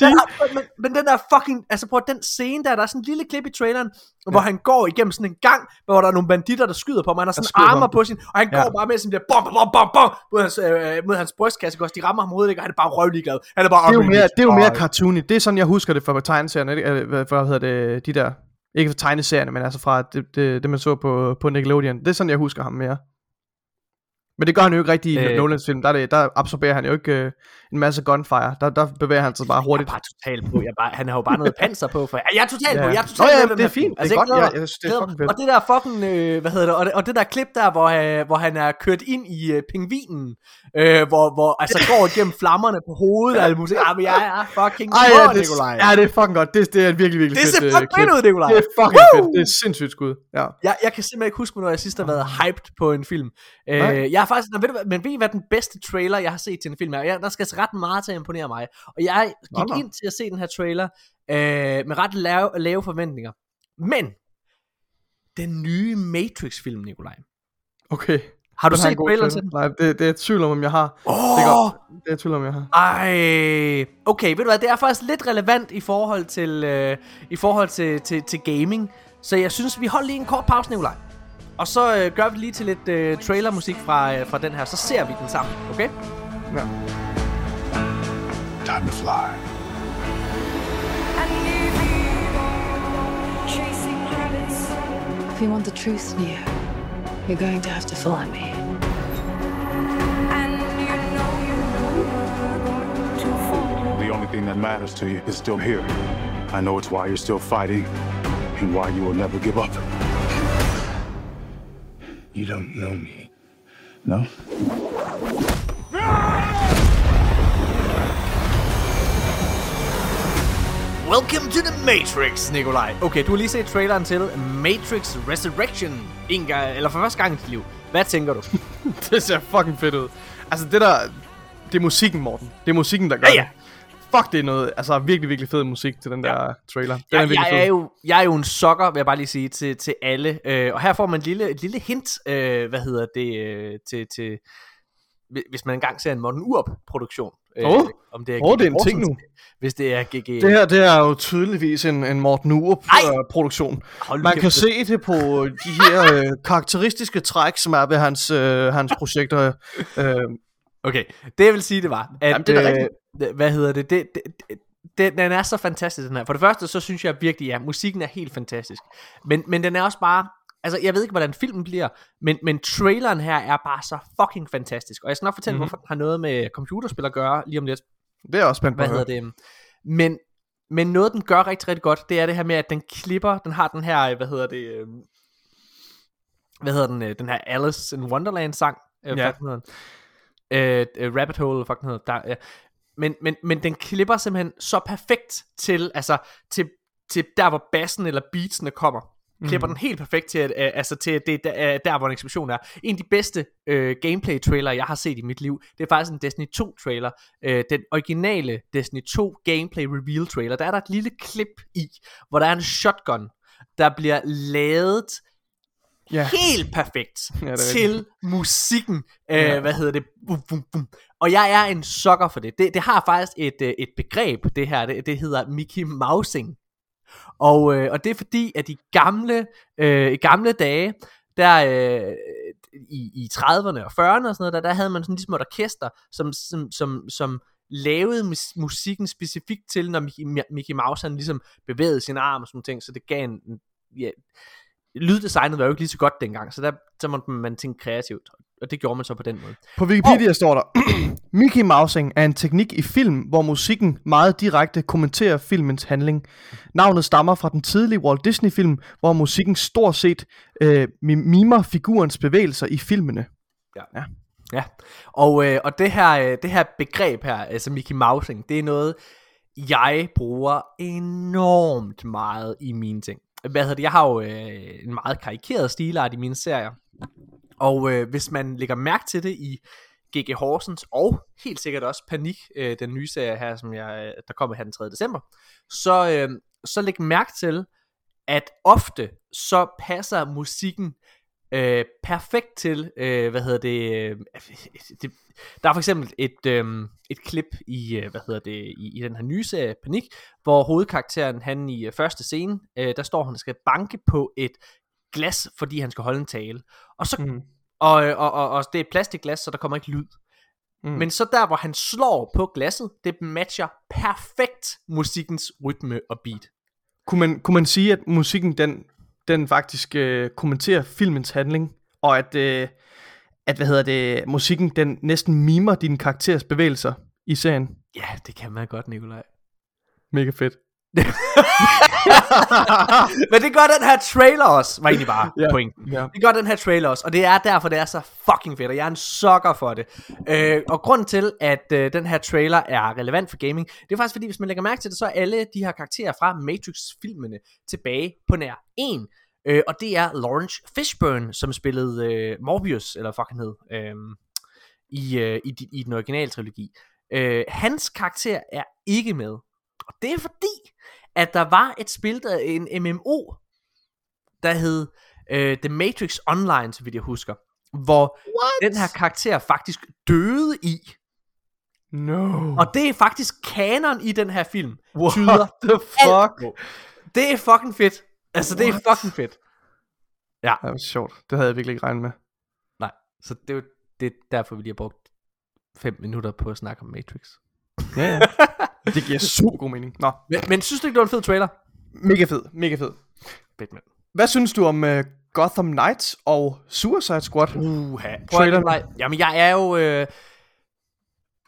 men, men, men den der fucking, altså prøv den scene der, der er sådan en lille klip i traileren, ja. hvor han går igennem sådan en gang, hvor der er nogle banditter, der skyder på ham, han har sådan armer ham. på sin, og han Ja. går bare med sådan der, bom, bom, bom, bom, mod hans, øh, mod hans brystkasse, også? de rammer ham hovedet, ikke? og han er bare røvlig glad. Han er bare, det er jo "Oh, mere, det er jo bitch." mere Og- cartoony. Det er sådan, jeg husker det fra tegneserierne. Øh, Hvad, hvad hedder det? De der... Ikke fra tegneserierne, men altså fra det, det, det man så på, på Nickelodeon. Det er sådan, jeg husker ham mere. Men det gør han jo ikke rigtig i Øh. Nolans film. Der, er det, der absorberer han jo ikke øh, en masse gunfire. Der, der bevæger han sig bare Jeg er hurtigt. bare totalt på. Jeg bare, han har jo bare noget panser på. For, jeg er totalt på. Ja. Jeg er totalt Nå ja, den det er fint. Det er godt. mig. jeg synes, det er fucking fedt. Og det der fucking, øh, hvad hedder det, og, det, og det der klip der, hvor, øh, hvor han er kørt ind i øh, pingvinen, øh, hvor, hvor altså går igennem flammerne på hovedet og muligt. Ah, men jeg er fucking Ej, på, ja, det, Nikolaj. ja, det er fucking godt. Det, det er virkelig, virkelig Det fedt ser øh, fucking fedt ud, Nikolaj. Det er fucking Woo! fedt. Det er sindssygt skud. Ja. Jeg, jeg kan simpelthen ikke huske, hvornår jeg sidst har været hyped på en film. Øh, jeg har faktisk, ved du, men ved I hvad den bedste trailer, jeg har set til en film er? Jeg, der skal ret meget til at imponere mig. Og jeg gik Nå, ind til at se den her trailer øh, med ret lave, lave forventninger. Men, den nye Matrix-film, Nikolaj. Okay. Har du Den set traileren til den? Nej, det, det er tvivl om, om jeg har. Åh! Det er. Det er tvivl om, jeg har. Ej, okay, ved du hvad, det er faktisk lidt relevant i forhold til, øh, i forhold til, til, til gaming. Så jeg synes, vi holder lige en kort pause, Nikolaj. Og så øh, gør vi lige til lidt øh, trailermusik fra, øh, fra den her, så ser vi den sammen, okay? Ja. Time to fly. If you want the truth, Neo, you're going to have to follow me. And you know you're going to fall. The only thing that matters to you is still here. I know it's why you're still fighting and why you will never give up. You don't know me. No? Welcome to the Matrix, Nikolaj. Okay, du har lige set traileren til Matrix Resurrection. En gang, eller for første gang i dit liv. Hvad tænker du? det ser fucking fedt ud. Altså det der, det er musikken, Morten. Det er musikken, der gør Ja, ja. det. Fuck, det er noget, altså virkelig, virkelig fed musik til den der trailer. Den er Jeg, fed. er jo, jeg er jo en sokker, vil jeg bare lige sige, til, til alle. Øh, og her får man et lille, et lille hint, øh, hvad hedder det, øh, til, til, hvi- hvis man engang ser en Morten Urup-produktion. øh, Åh. om det er, GG det er en ting nu. Hvis det er GG... Det her, det er jo tydeligvis en, en Morten Urup Nej! øh, Man kan det- se det på de her øh, karakteristiske træk, som er ved hans, øh, hans projekter. Øh, Okay, det jeg vil sige, det var, at, Jamen, det er øh, hvad hedder det, det, det, det den, den er så fantastisk, den her. For det første, så synes jeg virkelig, ja, musikken er helt fantastisk. Men, men den er også bare, altså jeg ved ikke, hvordan filmen bliver, men, men traileren her er bare så fucking fantastisk. Og jeg skal nok fortælle, Mhm. mm-hmm. hvorfor den har noget med computerspil at gøre lige om lidt. det er også spændt på. Hvad hedder det? Men, men noget, den gør rigtig, rigtig godt, det er det her med, at den klipper, den har den her, øh, hvad hedder det, øh, hvad hedder den, øh, den her Alice in Wonderland sang, øh, Ja. Øh, øh, Rabbit Hole, den hedder, der, ja. men, men, men den klipper simpelthen så perfekt til, altså, til, til der, hvor bassen eller beatsene kommer. Klipper Mhm. den helt perfekt til, at, øh, altså til det der, øh, der, hvor en eksplosion er. En af de bedste øh, gameplay-trailer, jeg har set i mit liv, det er faktisk en Destiny 2-trailer. Øh, den originale Destiny 2 gameplay-reveal-trailer. Der er der et lille klip i, hvor der er en shotgun, der bliver lavet Ja. helt perfekt Ja, det til musikken. Øh, Ja. Hvad hedder det? Bum, bum, bum. Og jeg er en sokker for det. det. Det har faktisk et, øh, et begreb, det her. Det, det hedder Mickey Mousing. Og, øh, og det er fordi, at i gamle, øh, i gamle dage, der øh, i, i 30'erne og 40'erne og sådan noget, der, der havde man sådan ligesom et orkester, som, som, som, som lavede mus- musikken specifikt til, når Mickey, Mickey Mouse han ligesom bevægede sin arm og sådan ting, så det gav en, en ja, lyddesignet var jo ikke lige så godt dengang, så der, så måtte man tænke kreativt, og det gjorde man så på den måde. På Wikipedia oh. står der, Mickey Mousing er en teknik i film, hvor musikken meget direkte kommenterer filmens handling. Navnet stammer fra den tidlige Walt Disney-film, hvor musikken stort set øh, mi- mimer figurens bevægelser i filmene. Ja, og, øh, og det, her, øh, det her begreb her, altså Mickey Mousing, det er noget, jeg bruger enormt meget i mine ting. Hvad hedder det? Jeg har jo øh, en meget karikeret stilart i mine serier, og øh, hvis man lægger mærke til det i GG Horsens, og helt sikkert også Panik, øh, den nye serie her, som jeg, øh, der kommer her den 3. december, så, øh, så læg mærke til, at ofte så passer musikken øh, perfekt til, øh, hvad hedder det, øh, det, der er for eksempel et, øh, et klip i, øh, hvad hedder det, i, i den her nye serie, Panik, hvor hovedkarakteren, han i øh, første scene, øh, der står han og skal banke på et glas, fordi han skal holde en tale. Og så, Mm. og, øh, og, og, og det er et plastikglas, så der kommer ikke lyd. Mm. Men så der, hvor han slår på glasset, det matcher perfekt musikkens rytme og beat. Kunne, man, kunne man sige, at musikken den, den faktisk øh, kommenterer filmens handling, og at, øh, at hvad hedder det, musikken den næsten mimer din karakteres bevægelser i serien? Ja, det kan man godt, Nikolaj. Mega fedt. Men det gør den her trailer også, var egentlig bare ja. pointen. Ja. Det gør den her trailer også, og det er derfor, det er så fucking fedt, og jeg er en sucker for det. Øh, og grunden til, at øh, den her trailer er relevant for gaming, det er faktisk fordi, hvis man lægger mærke til det, så er alle de her karakterer fra Matrix-filmene tilbage på nær en. Øh, og det er Lawrence Fishburne, som spillede øh, Morbius, eller fucking hed, øh, i, øh, i, i den originale trilogi. Øh, hans karakter er ikke med. Og det er fordi, at der var et spil, der, en MMO, der hed øh, The Matrix Online, så vidt jeg husker, hvor What? den her karakter faktisk døde i. No. Og det er faktisk kanon i den her film. What tyder the fuck? Det er fucking fedt. Altså, det er What? fucking fedt. Det var sjovt. Det havde jeg virkelig ikke regnet med. Nej, så det er det er derfor, vi lige har brugt 5 minutter på at snakke om Matrix. Ja, ja. det giver super god mening. Nå, Men, men synes du ikke, det var en fed trailer? mega fed, mega fed. Fedt, mand. Hvad synes du om uh, Gotham Knights og Suicide Squad? Uha. Traileren. Nikolaj, jamen, jeg er jo... Øh,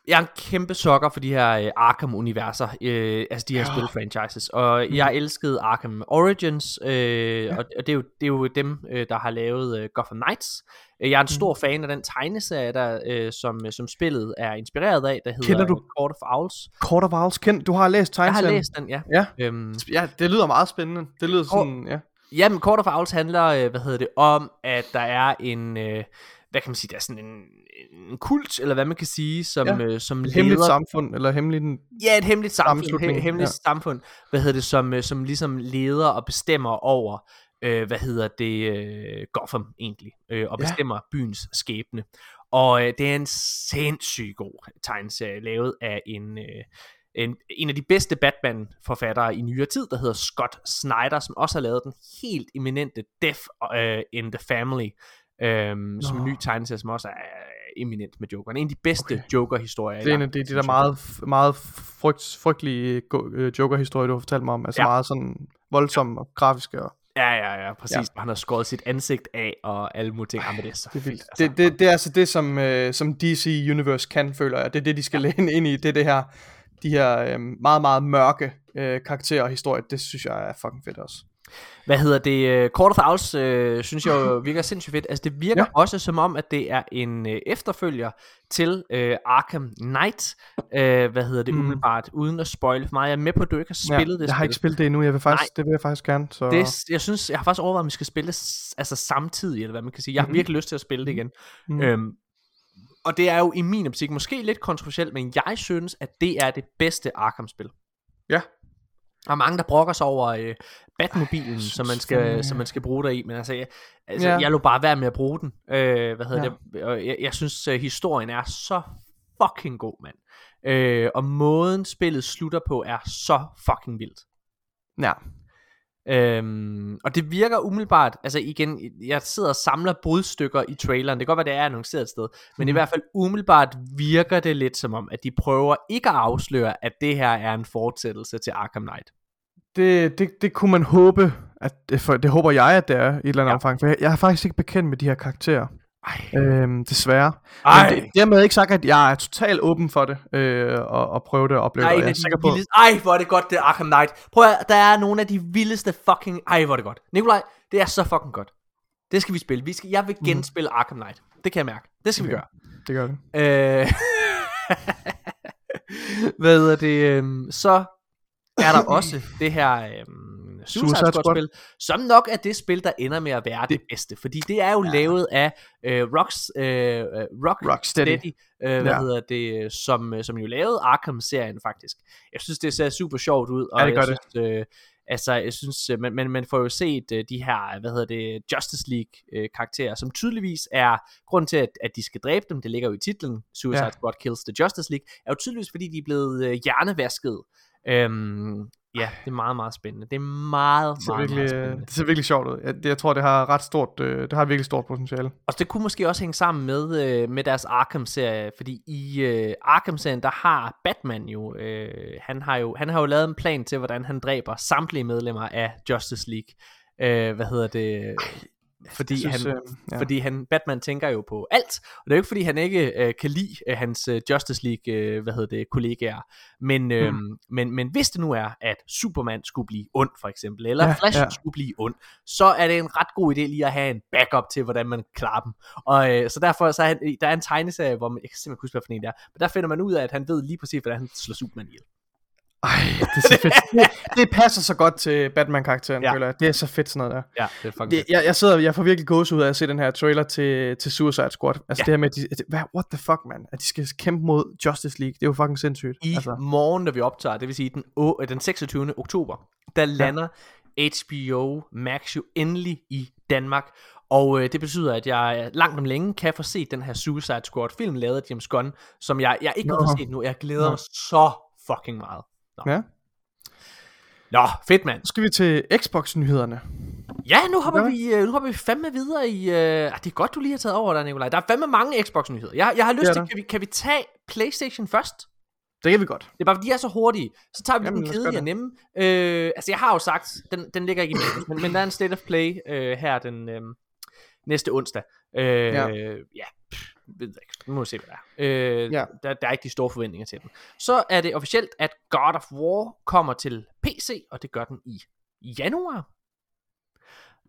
jeg er en kæmpe sokker for de her øh, Arkham-universer, øh, altså de her Ja. spil-franchises, og jeg elskede Arkham Origins, øh, ja. og, og det, er jo, det er jo dem, øh, der har lavet øh, Gotham Knights. Øh, Jeg er en stor fan af den tegneserie, der, øh, som, som spillet er inspireret af, der hedder Kender du- Court of Owls. Court of Owls, kendt. Du har læst Jeg har tegneserien. læst den, ja. Ja. Øhm, Ja, det lyder meget spændende. Det lyder sådan, ja. Jamen, Court of Owls handler, øh, hvad hedder det, om, at der er en, øh, hvad kan man sige, der er sådan en, en kult, eller hvad man kan sige, som, Ja. ja. øh, som Et hemmeligt leder... samfund, eller hemmeligt... Ja, et hemmeligt samfund, he, hemmeligt ja. ja. samfund, hvad hedder det, som, øh, som ligesom leder og bestemmer over, øh, hvad hedder det, øh, Gotham egentlig, øh, og Ja. bestemmer byens skæbne. Og øh, det er en sindssygt god tegneserie, lavet af en, øh, en, en af de bedste Batman-forfattere i nyere tid, der hedder Scott Snyder, som også har lavet den helt eminente Death uh, in the Family, øhm, som en ny tegneserie, som også er eminent med Joker. En af de bedste okay. Joker-historier. Det er en af de, de der meget, meget frygt, frygtelige go- øh, Joker-historier, du har fortalt mig om. Altså Ja. ja. meget sådan voldsomme og grafiske. Og, Ja, ja, ja, præcis. Ja. Ja. Han har skåret sit ansigt af, og alle mulige ting. Jamen, det er så det, er vildt. Altså. Det, det, det er altså det, som, øh, som DC Universe kan, føler jeg. Det er det, de skal læne ind i. Det er det her, de her øh, meget, meget mørke øh, karakterer og historier. Det synes jeg er fucking fedt også. Hvad hedder det? øh, Court of Owls, øh, synes jeg jo virker sindssygt fedt. Altså, det virker ja. Også som om, at det er en øh, efterfølger til øh, Arkham Knight. Øh, hvad hedder det Mm. umiddelbart? Uden at spoile for meget. Jeg er med på, at du ikke har spillet ja, det jeg har spil. ikke spillet det endnu. Jeg vil faktisk, det vil jeg faktisk gerne. Så... Det, jeg synes, jeg har faktisk overvejet, om vi skal spille det altså samtidig, eller hvad man kan sige. Jeg har Mhm. virkelig lyst til at spille det igen. Mhm. Øhm, og det er jo i min optik måske lidt kontroversielt, men jeg synes, at det er det bedste Arkham-spil. Ja. Der er mange, der brokker sig over øh, Batmobilen, jeg som man, skal, fandme- som man skal bruge der i, men altså, jeg, altså Ja. jeg lå bare være med at bruge den. Øh, hvad hedder Ja. det? Og jeg, jeg synes, øh, historien er så fucking god, mand. Øh, og måden spillet slutter på er så fucking vildt. Ja. Øhm, og det virker umiddelbart, altså igen, jeg sidder og samler brudstykker i traileren, det kan godt være, det er annonceret et sted, men Mhm. i hvert fald umiddelbart virker det lidt som om, at de prøver ikke at afsløre, at det her er en fortsættelse til Arkham Knight. Det, det, det kunne man håbe, at for, det håber jeg, at det er i et eller andet ja. omfang. For jeg, jeg er faktisk ikke bekendt med de her karakterer. Ej. Øhm, desværre. Ej. Men det, dermed ikke sagt, at jeg er totalt åben for det, øh, og, og prøve det og opleve er det. Jeg er sikker på, vildeste, ej hvor er det godt, det er Arkham Knight. Prøv at, der er nogle af de vildeste fucking, ej hvor er det godt. Nikolaj, det er så fucking godt. Det skal vi spille. Vi skal, jeg vil genspille Arkham Knight. Det kan jeg mærke. Det skal vi Mhm. Okay. gøre. det gør det. Øh, hvad hedder det? øhm, Så er der også det her øhm, Suicide Suicide Squad spil, som nok er det spil, der ender med at være det, det bedste, fordi det er jo ja. lavet af øh, Rocks, øh, øh, Rock Rocksteady. Steady, øh, hvad Ja. hedder det, som, øh, som jo lavede Arkham-serien faktisk. Jeg synes, det ser super sjovt ud, og Ja, det gør jeg det. synes, øh, altså, jeg synes, øh, man, man, man får jo set øh, de her, hvad hedder det, Justice League øh, karakterer, som tydeligvis er, grund til, at, at de skal dræbe dem, det ligger jo i titlen, Suicide Ja. Squad Kills the Justice League, er jo tydeligvis, fordi de er blevet øh, hjernevasket. Øhm, ja, det er meget, meget spændende. Det er meget, Det meget, virkelig, meget øh, spændende. det ser virkelig sjovt ud. Jeg, det, jeg tror, det har ret stort, øh, det har virkelig stort potentiale. Og det kunne måske også hænge sammen med, øh, med deres Arkham-serie, fordi i øh, Arkham-serien, der har Batman jo, øh, han, har jo, han har jo lavet en plan til, hvordan han dræber samtlige medlemmer af Justice League. Øh, hvad hedder det? Fordi, synes, han, øh, ja. fordi han, Batman tænker jo på alt, og det er jo ikke fordi han ikke øh, kan lide øh, hans øh, Justice League, øh, hvad hedder det, kollegaer, men, øh, Mm. men, men hvis det nu er, at Superman skulle blive ond for eksempel, eller Ja, Flash ja. skulle blive ond, så er det en ret god idé lige at have en backup til, hvordan man klarer dem. Og øh, så derfor, så er han, der er en tegneserie, hvor man, jeg kan simpelthen huske, hvad for en det er, men der finder man ud af, at han ved lige præcis, hvordan han slår Superman ihjel. Ej, det er så fedt. det, det passer så godt til Batman-karakteren, Ja. ja. føler jeg. Det er så fedt sådan noget der. Ja, det er fucking Det, jeg, jeg sidder, jeg får virkelig gåsehud af at se den her trailer til, til Suicide Squad. Altså Ja. ja. det her med, at de, hvad, what the fuck, man? At de skal kæmpe mod Justice League. Det er jo fucking sindssygt. i altså, morgen, når vi optager, det vil sige den, å- øh, den 26. oktober, der lander HBO Max jo endelig i Danmark. Og øh, det betyder, at jeg langt om længe kan få set den her Suicide Squad film lavet af James Gunn, som jeg, jeg ikke har Nå. fået set nu. Jeg glæder Nå. mig så fucking meget. Nå, ja. Nå fedt mand. Så skal vi til Xbox-nyhederne. Ja, nu hopper, Ja. vi, øh, nu hopper vi fandme videre i... Øh, ah, det er godt, du lige har taget over der, Nikolaj. Der er fandme mange Xbox-nyheder. Jeg, jeg har lyst er til, kan vi, kan vi tage PlayStation først? Det kan vi godt. Det er bare fordi, de er så hurtige. Så tager vi Jamen, den kedelige og nemme. Øh, altså, jeg har jo sagt, den, den ligger ikke i men, men der er en State of Play øh, her den øh, næste onsdag. Øh, ja. Ja. Ved jeg ikke. Nu må vi se, hvad der er. Øh, Ja. der, der er ikke de store forventninger til den. Så er det officielt, at God of War kommer til PC, og det gør den i januar.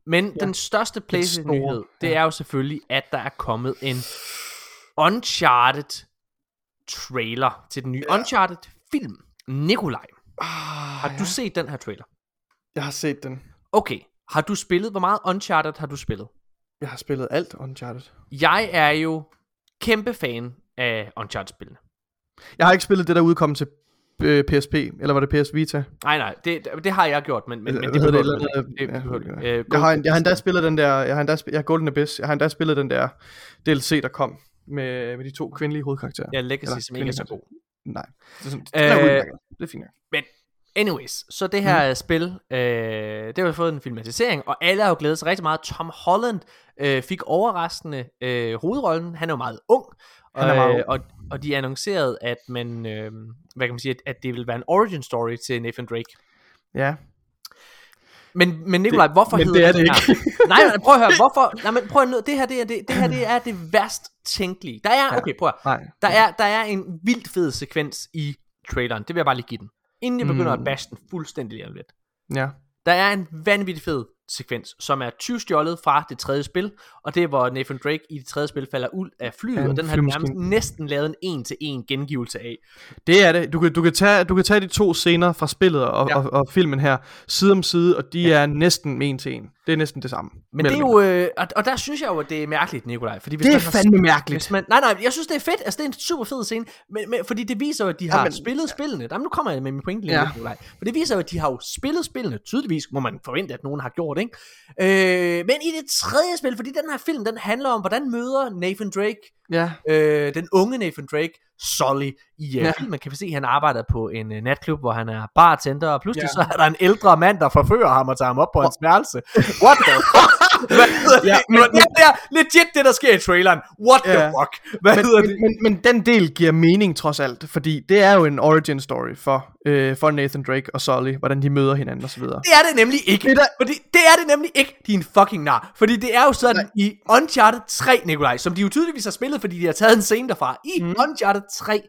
Men ja. den største PlayStation-nyhed, det er jo selvfølgelig, at der er kommet en Uncharted trailer til den nye ja. Uncharted film. Nikolaj, Ah, har ja. du set den her trailer? Jeg har set den. Okay, har du spillet, hvor meget Uncharted har du spillet? Jeg har spillet alt Uncharted. Jeg er jo kæmpe fan af Uncharted-spillene. Jeg har ikke spillet det, der udkom til øh, PSP, eller var det PS Vita? Nej, nej, det, det har jeg gjort, men, men, men det behøver det? Det Ja, behøver. Øh, Jeg har, jeg har endda spillet den der, jeg har endda jeg har Golden Abyss, jeg har endda spillet den der DLC, der kom. med, med de to kvindelige hovedkarakterer. Ja, Legacy, Eller som ikke er så god. Nej. Det er, sådan, det Øh, det er fint. Men anyways, så det her mm. spil, øh, det har fået en filmatisering, og alle har jo glædet sig rigtig meget. Tom Holland øh, fik overraskende øh, hovedrollen. Han er jo meget ung. Han er meget øh, ung. Og, og de annoncerede, at man, øh, hvad kan man sige, at, at det vil være en origin story til Nathan Drake. Ja. Men, men Nikolaj, hvorfor men hedder det er det her? nej, nej, prøv at høre, hvorfor? Nej, men prøv at, nå- det her, det er det, det her, det er det værst tænkelige. Der er, okay, prøv at, Nej. der er, der er en vildt fed sekvens i traileren. Det vil jeg bare lige give den. Inden jeg begynder Mm. at bashe den fuldstændig lige lidt. Ja. Der er en vanvittig fed sekvens, som er 20 stjålet fra det tredje spil, og det er, hvor Nathan Drake i det tredje spil falder ud af flyet, Ja, og den har nærmest næsten lavet en en-til-en gengivelse af. Det er det. Du kan, du, kan tage, du kan tage de to scener fra spillet og, Ja. og, og filmen her side om side, og de ja. er næsten en til en. Det er næsten det samme. Men det er jo, øh, og, og der synes jeg jo, at det er mærkeligt, Nikolaj. Fordi hvis Det er man har fandme mærkeligt. Hvis man, nej, nej, jeg synes, det er fedt. Altså, det er en super fed scene. Men, men, fordi det viser jo, at de har Jamen- men, spillet spillene. Jamen, nu kommer jeg med min pointe lige, Ja. ja. Nikolaj. For det viser jo, at de har jo spillet spillene. Tydeligvis må man forvente, at nogen har gjort, ikke? Øh, men i det tredje spil, fordi den her film, den handler om, hvordan møder Nathan Drake, Ja. øh, den unge Nathan Drake, Sully. I uh, Ja. filmen kan vi se, at han arbejder på en uh, natklub, hvor han er bartender, og pludselig ja. så er der en ældre mand, der forfører ham og tager ham op på hans værelse. What the fuck? Hvad hedder Ja, det? men- det, det er legit det, der sker i traileren. What the Ja. fuck? Hvad Men, hedder det? men, men, den del giver mening trods alt, fordi det er jo en origin story for, øh, for Nathan Drake og Sully, hvordan de møder hinanden og så videre. Det er det nemlig ikke. Det er der- Fordi det er det nemlig ikke, din fucking nar. Fordi det er jo sådan i Uncharted 3, Nikolaj, som de jo tydeligvis har spillet, fordi de har taget en scene derfra. I mm. Uncharted 3,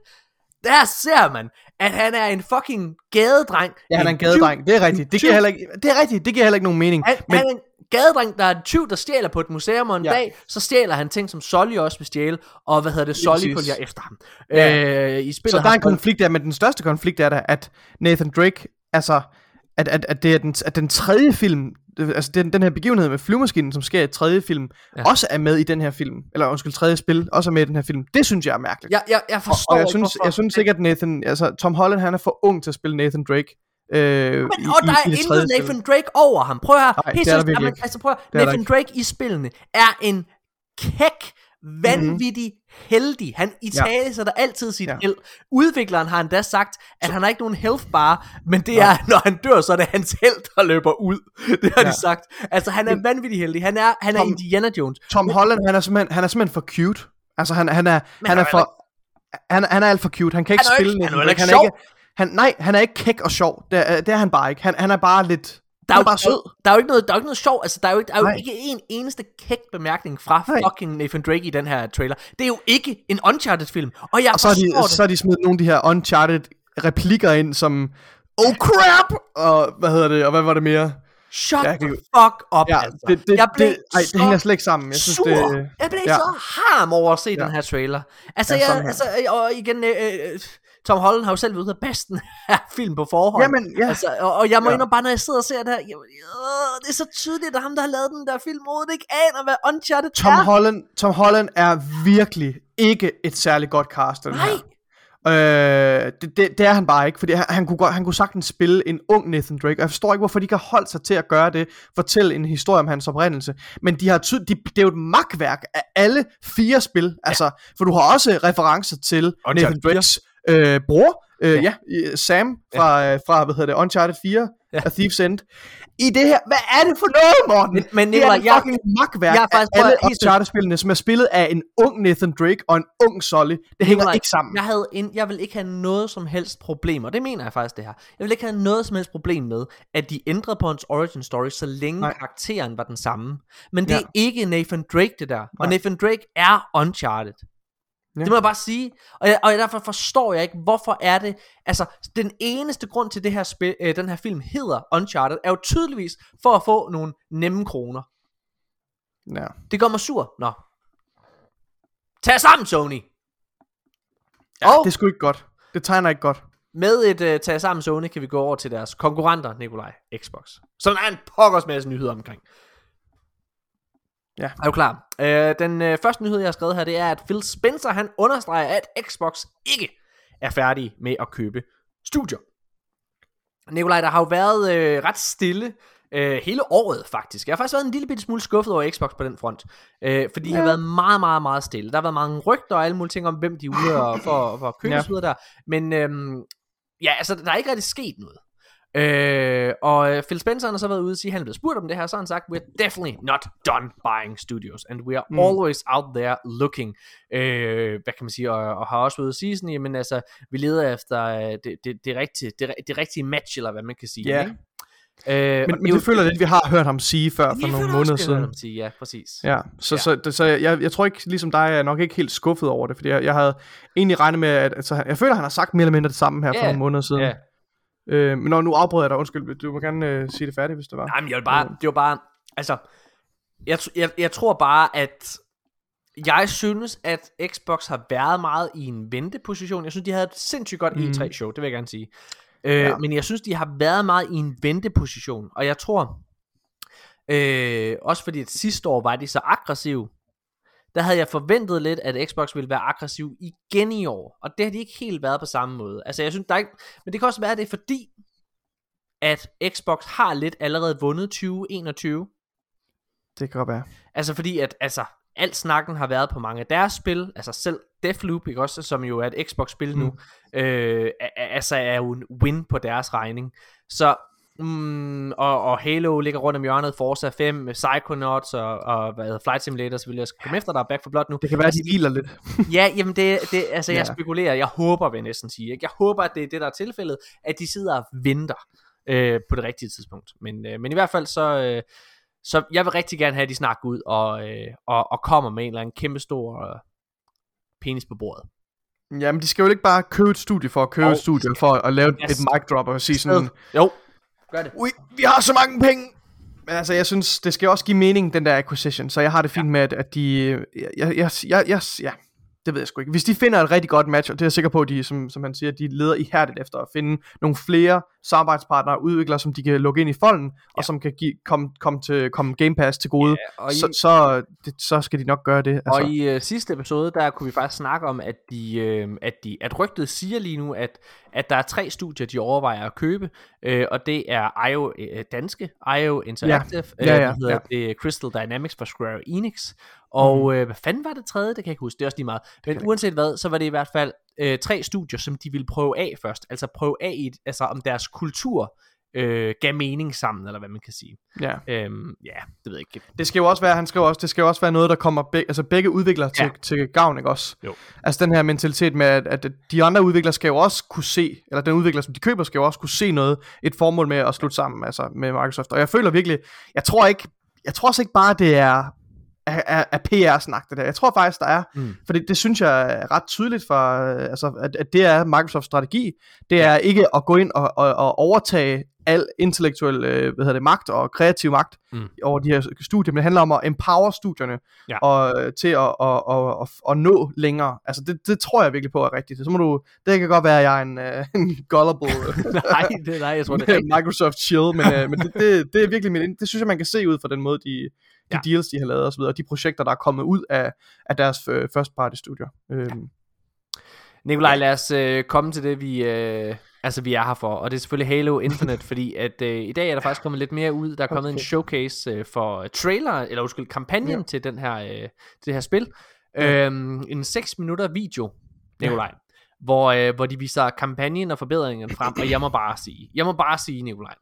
der ser man, at han er en fucking gadedreng. Ja, han er en gadedreng, det er rigtigt. Det giver heller ikke, det er rigtigt, det giver heller ikke nogen mening. Han, Men, han er en gadedreng, der er en tyv, der stjæler på et museum, og en Ja. ja. dag, så stjæler han ting, som Solly også vil stjæle, og hvad hedder det, Solly følger efter ham. Ja. Øh, I spillet så der er en konflikt der, men den største konflikt er da, at Nathan Drake, altså, at, at, at det er den, at den tredje film, altså den, den her begivenhed med flyvemaskinen, som sker i tredje film, ja. Ja. også er med i den her film, eller undskyld, tredje spil, også er med i den her film. Det synes jeg er mærkeligt. Jeg, jeg, jeg og, forstår og jeg ikke, synes, hvorfor. jeg synes ikke, at Nathan, altså Tom Holland, han er for ung til at spille Nathan Drake. Øh, Men, i, og der i, er det tredje intet spil. Nathan Drake over ham. Prøv her. Nej, det er der ikke. altså prøv at, er der Nathan ikke. Drake i spillene er en kæk, vanvittig heldig. Han i Ja. tale sætter altid sit Ja. ja. held. Udvikleren har endda sagt, at han har ikke nogen health bar, men det er, når han dør, så er det hans held, der løber ud. Det har Ja. de sagt. Altså, han er vanvittig heldig. Han er, han er Tom- Indiana Jones. Tom Holland, han er simpelthen, han er simpelthen for cute. Altså, han, han er, han han er er for... Han, han er alt for cute. Han kan ikke Han er jo spille ikke- han er ikke han er ikke, han, nej, han er ikke kæk og sjov. Det er, det er han bare ikke. Han, han er bare lidt... Der er, jo, bare sød. der er jo ikke noget, der er jo ikke noget sjov. Altså, der er jo, ikke- der er jo ikke en eneste kæk bemærkning fra Nej. fucking Nathan Drake i den her trailer. Det er jo ikke en Uncharted-film. Og jeg Og så har de, det. så har de smidt nogle af de her Uncharted replikker ind, som... Oh crap! Og hvad hedder det? Og hvad var det mere? Shut Ja, the fuck up, Ja, altså. det, det, jeg blev det, ej, det hænger slet ikke sammen. Jeg synes, sur. det, jeg blev ja. så harm over at se Ja. den her trailer. Altså, Ja, jeg, altså og igen, øh, øh, Tom Holland har jo selv været ude af den her film på forhånd. Jamen, ja. Altså, og, og jeg må Ja. indrømme bare, når jeg sidder og ser det her, jeg, øh, det er så tydeligt, at ham, der har lavet den der film, overhovedet ikke aner, hvad Uncharted Tom er. Holland, Tom Holland er virkelig ikke et særligt godt cast, den Nej. her. Øh, det, det, det er han bare ikke, fordi han, han, kunne godt, han kunne sagtens spille en ung Nathan Drake, og jeg forstår ikke, hvorfor de ikke har holdt sig til at gøre det, fortælle en historie om hans oprindelse, men de har ty- de, det er jo et magtværk af alle fire spil, ja. altså, for du har også referencer til Uncharted Nathan Drakes øh, bror, øh, ja. ja, Sam fra, ja. fra, hvad hedder det, Uncharted 4, ja. A Thief's End. I det her, hvad er det for noget, Morten? Men- men det er et jeg- fucking magtværk jeg er af alle. Uncharted-spillene, som er spillet af en ung Nathan Drake og en ung Sully. Det hænger Nikolaj, ikke sammen. Jeg, havde en, jeg vil ikke have noget som helst problem, og det mener jeg faktisk det her. Jeg vil ikke have noget som helst problem med, at de ændrede på hans origin story, så længe Nej. Karakteren var den samme. Men det Ja. er ikke Nathan Drake, det der. Og Nej. Nathan Drake er Uncharted. Ja. Det må jeg bare sige. Og, jeg, og derfor forstår jeg ikke, hvorfor er det... Altså, den eneste grund til, det her spil, øh, den her film hedder Uncharted, er jo tydeligvis for at få nogle nemme kroner. Ja. Det gør mig sur. Nå. Tag sammen, Sony. ja Og- det sgu ikke godt. Det tegner ikke godt. Med et uh, tag sammen Sony kan vi gå over til deres konkurrenter, Nikolaj, Xbox. Som der er en pokkers masse nyheder omkring. Ja. Er du klar? Uh, den uh, første nyhed, jeg har skrevet her, det er, at Phil Spencer, han understreger, at Xbox ikke er færdig med at købe studier. Nikolaj, der har jo været uh, ret stille Øh, hele året faktisk. Jeg har faktisk været en lille bitte smule skuffet over Xbox på den front. Øh, fordi ja. det har været meget, meget, meget stille. Der har været mange rygter og alle mulige ting om, hvem de er ude og for, for at købe Ja. der. Men øhm, ja, altså, der er ikke rigtig sket noget. Øh, og øh, Phil Spencer har så været ude og sige, at han er blevet spurgt om det her, så har han sagt, we're definitely not done buying studios, and we are Mm. always out there looking. Øh, hvad kan man sige, og, og har også været ude at sige sådan, jamen altså, vi leder efter øh, det, det, det, rigtige, det, det rigtige match, eller hvad man kan sige. Ja. Ikke? Øh, Men, og men det føler jeg lidt, vi har hørt ham sige før, for nogle føler måneder siden. ham Sige, ja, præcis. Ja, så, Ja. så, så, så jeg, jeg tror ikke, ligesom dig, jeg er nok ikke helt skuffet over det, fordi jeg, jeg havde egentlig regnet med, at altså, jeg føler, at han har sagt mere eller mindre det samme her for Ja, nogle måneder siden. ja. Øh, men når nu afbryder jeg dig, undskyld, du må gerne øh, sige det færdigt, hvis det var. Nej, men jeg vil bare, det var bare, altså, jeg, jeg, jeg tror bare, at jeg synes, at Xbox har været meget i en venteposition. Jeg synes, de havde et sindssygt godt Mhm. E3-show, det vil jeg gerne sige. Øh, Ja. Men jeg synes, de har været meget i en venteposition, og jeg tror, øh, også fordi at sidste år var de så aggressive, der havde jeg forventet lidt, at Xbox ville være aggressiv igen i år, og det har de ikke helt været på samme måde. Altså, jeg synes, der er ikke, men det kan også være, at det er fordi, at Xbox har lidt allerede vundet 2021. Det kan godt være. Altså fordi at altså, alt snakken har været på mange af deres spil, altså selv Deathloop, ikke også, som jo er et Xbox-spil mm. nu, øh, er, er- altså er jo en win på deres regning. Så, mm, og, og Halo ligger rundt om hjørnet, Forza 5, Psychonauts og, og hvad hedder, Flight Simulator, selvfølgelig, jeg skal komme efter dig, Back for Blood nu. Det kan være, at de hviler lidt. Ja, jamen det, det altså jeg Ja. spekulerer, jeg håber, vil jeg næsten sige, ikke? jeg håber, at det er det, der er tilfældet, at de sidder og venter øh, på det rigtige tidspunkt. Men, øh, men i hvert fald så, øh, så jeg vil rigtig gerne have, at de snart går ud og, øh, og, og kommer med en eller anden kæmpe stor øh, penis på bordet. Jamen, de skal jo ikke bare købe et studie for at købe Jo, et studie, for at lave Yes. et mic drop og sige sådan, Jo, gør det. Ui, vi har så mange penge! Men altså, jeg synes, det skal også give mening, den der acquisition, så jeg har det fint med, at, at de... Jeg, jeg, jeg, jeg, ja, det ved jeg sgu ikke. Hvis de finder et rigtig godt match, og det er jeg sikker på, at de, som, som han siger, de leder ihærdigt efter at finde nogle flere samarbejdspartnere og udviklere, som de kan lukke ind i folden, ja. og som kan give, komme, komme, til, komme Game Pass til gode, Ja, og i- så, så, det, så skal de nok gøre det. Altså. Og i øh, sidste episode, der kunne vi faktisk snakke om, at, de, øh, at, de, at rygtet siger lige nu, at, at der er tre studier, de overvejer at købe, øh, og det er IO øh, danske, IO Interactive, Ja, ja, øh, ja, hvad hedder det Crystal Dynamics fra Square Enix, og Mhm. øh, hvad fanden var det tredje? Det kan jeg ikke huske, det er også lige meget. Men uanset hvad, så var det i hvert fald øh, tre studier, som de ville prøve af først, altså prøve af, i, altså om deres kultur øh, gav mening sammen, eller hvad man kan sige. ja. Øhm, ja, det ved jeg ikke. Det skal jo også være, han skriver også, det skal jo også være noget, der kommer beg, altså begge udviklere til, Ja. til gavn, ikke også? Jo. Altså den her mentalitet med, at, at de andre udviklere skal jo også kunne se, eller den udvikler, som de køber, skal jo også kunne se noget, et formål med at slutte sammen, altså med Microsoft. Og jeg føler virkelig, jeg tror ikke, jeg tror også ikke bare, det er af, af, af PR-snak, det der. Jeg tror faktisk, der er. Mm. For det, det synes jeg er ret tydeligt for, øh, altså, at, at det er Microsofts strategi. Det er ikke at gå ind og, og, og overtage al intellektuel øh, hvad hedder det, magt og kreativ magt Mm. over de her studier, men det handler om at empower studierne Ja. og, øh, til at, at, at, at, at nå længere. Altså det, det tror jeg virkelig på er rigtigt. Så må du, det kan godt være, at jeg er en, øh, en gullible nej, det, nej, jeg tror, det er. Microsoft chill, men, øh, men det, det, det er virkelig mit, det synes jeg, man kan se ud fra den måde, de, de Ja. ja. deals, de har lavet osv., og de projekter, der er kommet ud af, af deres øh, first party studier. Øhm, Nikolaj, lad os øh, komme til det, vi, øh, altså, vi er her for, og det er selvfølgelig Halo Infinite, fordi at øh, i dag er der faktisk kommet lidt mere ud. Der er kommet okay. en showcase øh, for trailer, eller undskyld, kampagnen ja. Ja. til, den her, øh, til det her spil. Ja. Øhm, en 6 minutter video, Nikolaj, ja. hvor, øh, hvor de viser kampagnen og forbedringerne frem, og jeg må bare sige, jeg må bare sige, Nikolaj,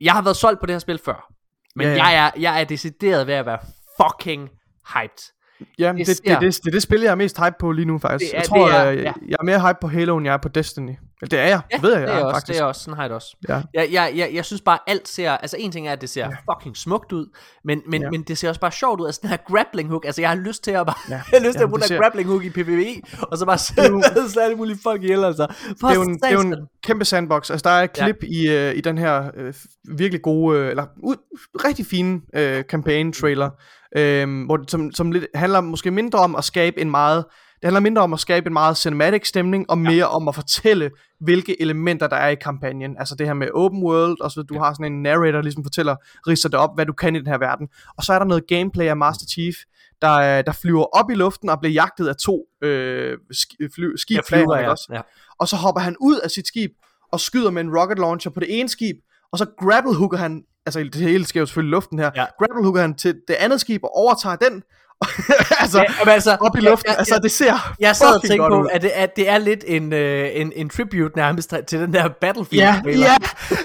jeg har været solgt på det her spil før, men Ja, ja. Jeg, er, jeg er decideret ved at være fucking hyped. ja, Det det, det, det, det, det, er det spil, jeg er mest hype på lige nu faktisk. Det er- jeg tror, er- jeg, ja. jeg er mere hype på Halo, end jeg er på Destiny. Ja, det er jeg, Ja, ved jeg, det jeg er er, også, faktisk. det er også, sådan har jeg det også. Ja. Jeg, jeg, jeg, jeg synes bare, alt ser, altså en ting er, at det ser ja. fucking smukt ud, men, men, ja. Ja. men det ser også bare sjovt ud, altså den her grappling hook, altså jeg har lyst til at bare, ja. Ja. jeg har lyst til Ja, at bruge den ser- grappling hook i PvE, og så bare slå alle mulige folk ihjel, altså. For det er, jo en, det er jo en kæmpe sandbox. Altså, der er et Ja. klip i, øh, i den her øh, virkelig gode, øh, eller ud, rigtig fine øh, campaign-trailer, øh, hvor som, som lidt handler måske mindre om at skabe en meget, det handler mindre om at skabe en meget cinematic stemning, og mere om at fortælle, hvilke elementer der er i kampagnen. Altså det her med open world, og så du har sådan en narrator, der ligesom fortæller, ridser det op, hvad du kan i den her verden. Og så er der noget gameplay af Master Chief, der, øh, der flyver op i luften og bliver jagtet af to øh, ski, fly, skib, Jeg flyver, ja. også? ja. og så hopper han ud af sit skib og skyder med en rocket launcher på det ene skib, og så grapple hooker han, altså det hele sker jo selvfølgelig i luften her, Ja. grapple hooker han til det andet skib og overtager den, altså Ja, men altså, op i luften, jeg- altså det ser Jeg sad og tænkte på, at det, at det er lidt en, øh, en, en tribute nærmest til den der Battlefield Ja, trailer. ja,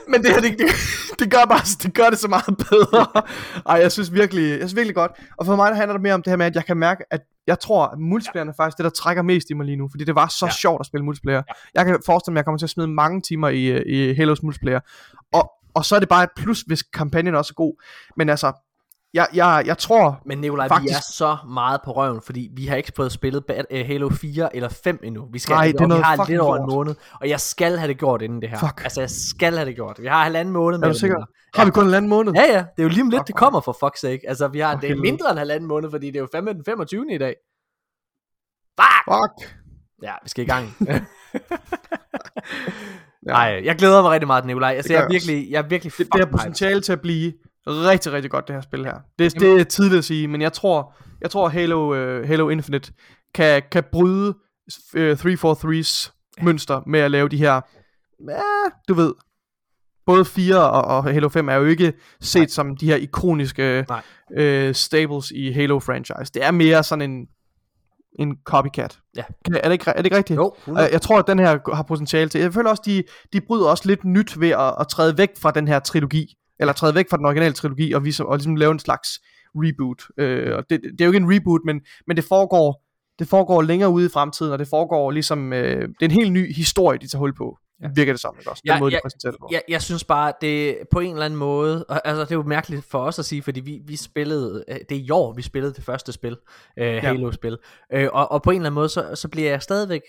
men det, her, det, det, det, gør bare, det gør det så meget bedre. Ej, jeg synes virkelig, jeg synes virkelig godt. Og for mig der handler det mere om det her med, at jeg kan mærke, at jeg tror, at multiplayeren er faktisk det, der trækker mest i mig lige nu, fordi det var så Ja. ja. sjovt at spille multiplayer. Ja. Jeg kan forestille mig, at jeg kommer til at smide mange timer i, øh, i Halos multiplayer. Og, og så er det bare et plus, hvis kampagnen også er god. Men altså, jeg, jeg, jeg tror, Men Nikolaj, vi Faktisk- er så meget på røven, fordi vi har ikke fået spillet uh, Halo 4 eller 5 endnu. Vi skal, Nej, det er vi noget har lidt over en måned, og jeg skal have det gjort inden det her. Fuck. Altså, jeg skal have det gjort. Vi har halvanden måned er mere du sikker? Har vi kun en anden måned? Ja, ja, det er jo lige om lidt, Fuck, det kommer for fuck's sake. Altså, vi har, For det er mindre end halvanden måned, fordi det er jo fandme den 25. i dag. Fuck! Fuck. Ja, vi skal i gang. Ja. Nej, jeg glæder mig rigtig meget, Nikolaj. Altså, jeg er virkelig, jeg er virkelig Det, det hyped. potentiale til at blive rigtig, rigtig godt, det her spil her. Det, det er tidligt at sige, men jeg tror, jeg tror Halo, uh, Halo Infinite kan, kan bryde uh, 343's mønster med at lave de her, ja, du ved, både 4 og, og Halo 5 er jo ikke set Nej. som de her ikoniske uh, stables i Halo franchise. Det er mere sådan en, en copycat. Ja. Er det ikke, er det ikke rigtigt? Jo, Og jeg tror, at den her har potentiale til. Jeg føler også, de, de bryder også lidt nyt ved at, at træde væk fra den her trilogi. Eller træde væk fra den originale trilogi og, vise, og ligesom lave en slags reboot. Øh, og det, det er jo ikke en reboot, men, men det foregår det foregår længere ude i fremtiden, og det foregår ligesom, øh, det er en helt ny historie, de tager hul på. Ja. Virker det ikke også? Den Ja, måde, ja, de præsenterer det på. Jeg, jeg synes bare, det på en eller anden måde, og, altså det er jo mærkeligt for os at sige, fordi vi, vi spillede, øh, det er i år, vi spillede det første spil, øh, Halo-spil, øh, og, og på en eller anden måde, så, så bliver jeg stadigvæk,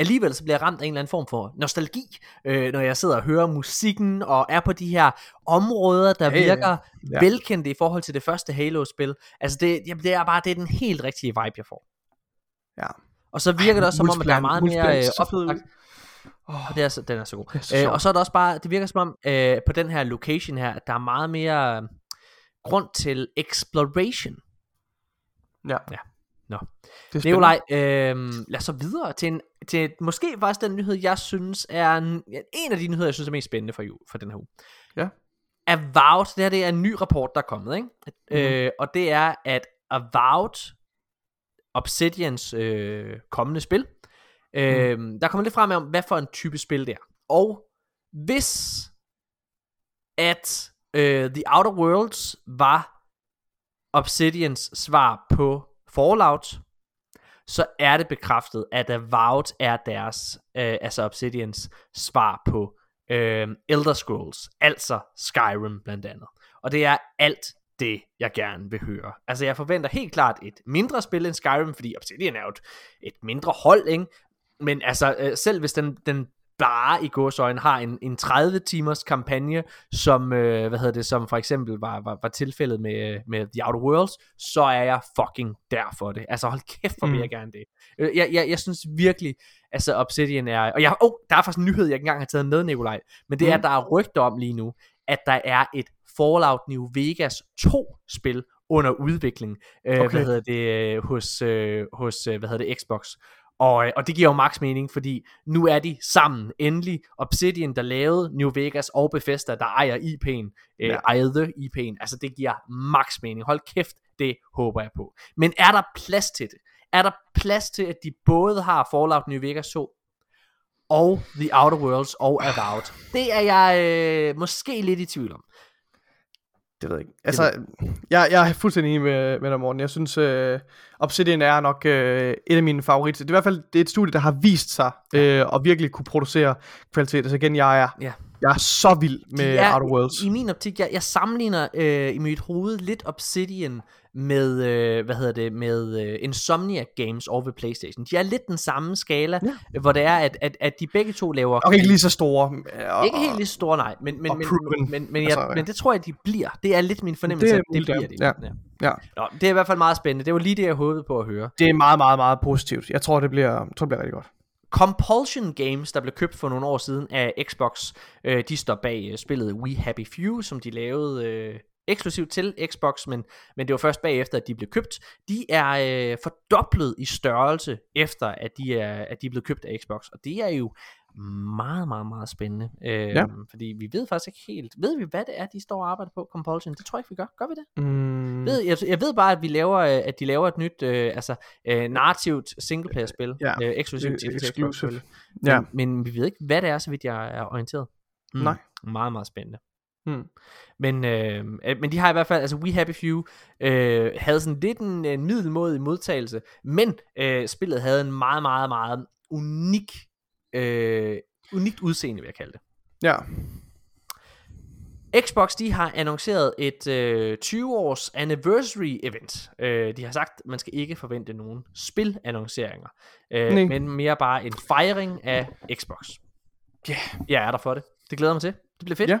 alligevel så bliver jeg ramt af en eller anden form for nostalgi, øh, når jeg sidder og hører musikken, og er på de her områder, der ja. virker Ja. velkendte i forhold til det første Halo-spil. Altså det, jamen, det er bare, det er den helt rigtige vibe, jeg får. Ja. Og så virker det også som om, at der er meget mere øh, oplagt. Og det er så, den er så god. Er så Øh, og så er det også bare, det virker som om, øh, på den her location her, at der er meget mere øh, grund til exploration. Ja. Ja. Nå. Det er. Nikolaj, øh, lad os så videre til, en, til måske faktisk den nyhed, jeg synes er en, en af de nyheder, jeg synes er mest spændende for, for den her uge. Ja. Avowed, det her det er en ny rapport, der er kommet, ikke? Mm-hmm. Øh, og det er, at Avowed, Obsidians øh, kommende spil, øh, der kommer lidt frem om, hvad for en type spil det er. Og hvis at øh, The Outer Worlds var Obsidians svar på Fallout, så er det bekræftet, at Avowed er deres, øh, altså Obsidians svar på øh, Elder Scrolls, altså Skyrim blandt andet. Og det er alt det, jeg gerne vil høre. Altså jeg forventer helt klart et mindre spil end Skyrim, fordi Obsidian er jo et, et mindre hold, ikke? Men altså, øh, selv hvis den, den bare i gåsøjne har en, en 30 timers kampagne, som, øh, hvad hedder det, som for eksempel var, var, var tilfældet med, med The Outer Worlds, så er jeg fucking der for det. Altså hold kæft, hvor vil Mm. jeg gerne det. Øh, Jeg, jeg, jeg synes virkelig, altså Obsidian er, og jeg, oh, der er faktisk en nyhed, jeg ikke engang har taget med, Nikolaj, men det er, Mm. at der er rygter om lige nu, at der er et Fallout New Vegas 2 spil under udvikling, øh, Okay. hvad hedder det, øh, hos, øh, hos øh, hvad hedder det, Xbox. Og, øh, og det giver jo max mening, fordi nu er de sammen endelig. Obsidian, der lavede New Vegas, og Bethesda, der ejer IP'en, øh, Ja. ejede IP'en. Altså det giver max mening. Hold kæft, det håber jeg på. Men er der plads til det? Er der plads til, at de både har Fallout New Vegas 2, og The Outer Worlds og Avowed? Det er jeg øh, måske lidt i tvivl om. Det ved jeg ikke. Altså, jeg, jeg er fuldstændig enig med, med dig, Morten. Jeg synes, uh, Obsidian er nok uh, et af mine favoritter. Det er i hvert fald det er et studie, der har vist sig uh, og virkelig kunne producere kvalitet. Altså igen, jeg er, Ja. jeg er så vild med er- Outer Worlds. I min optik, jeg, jeg sammenligner øh, i mit hoved lidt Obsidian med, øh, hvad hedder det, med øh, Insomniac Games over ved Playstation. De er lidt den samme skala, Ja. ja. hvor det er, at, at, at de begge to laver... Og ikke lige så store. Og, ikke helt lige så store, nej, men, men, men, men, men, men, Altså, jeg, ja. men det tror jeg, de bliver. Det er lidt min fornemmelse, Det er at det bliver ja. de. Ja. Ja. Nå, det er i hvert fald meget spændende. Det var lige det, jeg håbede på at høre. Det er meget, meget, meget positivt. Jeg tror, det bliver, tror, det bliver rigtig godt. Compulsion Games, der blev købt for nogle år siden af Xbox, øh, de står bag øh, spillet We Happy Few, som de lavede øh, eksklusivt til Xbox, men, men det var først bagefter, at de blev købt. De er øh, fordoblet i størrelse, efter at de er, at de er blevet købt af Xbox, og det er jo meget, meget, meget spændende. Øh, Ja. Fordi vi ved faktisk ikke helt, ved vi hvad det er, de står og arbejder på, Compulsion? Det tror jeg ikke, vi gør. Gør vi det? Mm, Ved, jeg, jeg ved bare, at vi laver, øh, at de laver et nyt, øh, altså øh, narrativt singleplayer-spil, Ja, øh, eksklusivt til, Xbox. Ja. Men, men vi ved ikke, hvad det er, så vidt jeg er orienteret. Mm. Nej. Meget, meget spændende. Hmm. Men, øh, øh, men de har i hvert fald, altså We Happy Few øh, havde sådan lidt en, en middelmådig modtagelse, men øh, spillet havde en meget, meget, meget unik, øh, unikt udseende, vil jeg kalde det. Ja. Xbox de har annonceret et øh, 20 års anniversary event. Øh, de har sagt, at man skal ikke forvente nogen spilannonceringer, øh, Nej. men mere bare en fejring af Xbox. Ja. Jeg er der for det. Det glæder mig til. Det bliver fedt. Ja.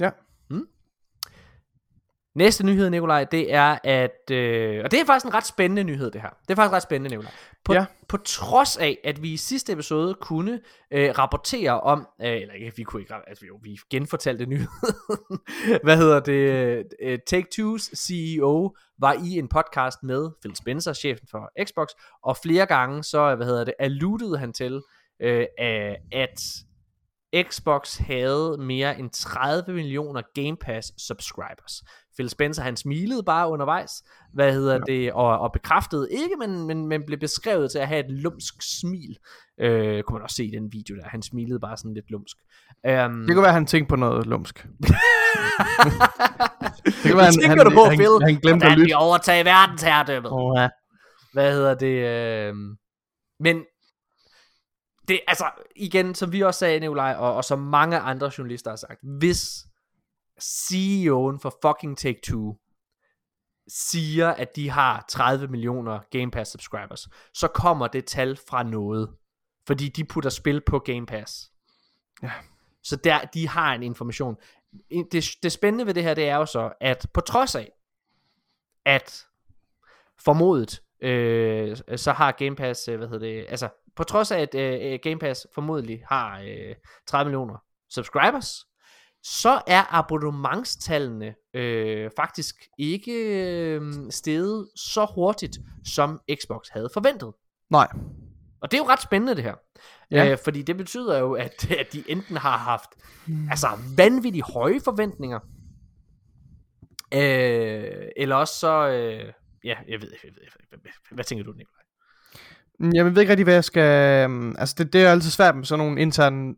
Ja. Mm. Næste nyhed, Nikolaj, det er, at... Øh, og det er faktisk en ret spændende nyhed, det her. Det er faktisk ret spændende, Nikolaj. På, Ja. på trods af, at vi i sidste episode kunne øh, rapportere om... Øh, eller ikke, vi kunne ikke... Altså, jo, vi genfortalte nyheden. Hvad hedder det? Øh, Take-Two's CEO var i en podcast med Phil Spencer, chefen for Xbox, og flere gange så, hvad hedder det, alludede han til, øh, at Xbox havde mere end 30 millioner Game Pass subscribers. Phil Spencer han smilede bare undervejs, hvad hedder ja. det, og, og bekræftede ikke, men, men, men blev beskrevet til at have et lumsk smil. Øh, kunne man også se i den video der, han smilede bare sådan lidt lumsk. Um, Det kan være, han tænkte på noget lumsk. det kan være, han, tænker han, du på, han, Phil? han glemte at lytte. vi overtage verdensherredømmet. Oh, ja. Hvad hedder det? Øh... Men det, altså, igen, som vi også sagde, Nikolaj, og, og som mange andre journalister har sagt, hvis CEO'en for fucking Take-Two siger, at de har 30 millioner Game Pass subscribers, så kommer det tal fra noget. Fordi de putter spil på Game Pass. Ja. Så der, de har en information. Det, det spændende ved det her, det er jo så, at på trods af, at formodet, øh, så har Game Pass, øh, hvad hedder det, altså på trods af, at øh, Game Pass formodentlig har øh, 30 millioner subscribers, så er abonnementstallene øh, faktisk ikke øh, steget så hurtigt, som Xbox havde forventet. Nej. Og det er jo ret spændende det her. Ja. Øh, fordi det betyder jo, at, at de enten har haft altså vanvittigt høje forventninger, øh, eller også så, øh, ja, jeg ved, jeg ved, hvad, hvad, hvad tænker du, Nikolaj? Mm, Jeg ved ikke rigtig, hvad jeg skal... Øhm, altså, det, det er altid svært med sådan nogle interne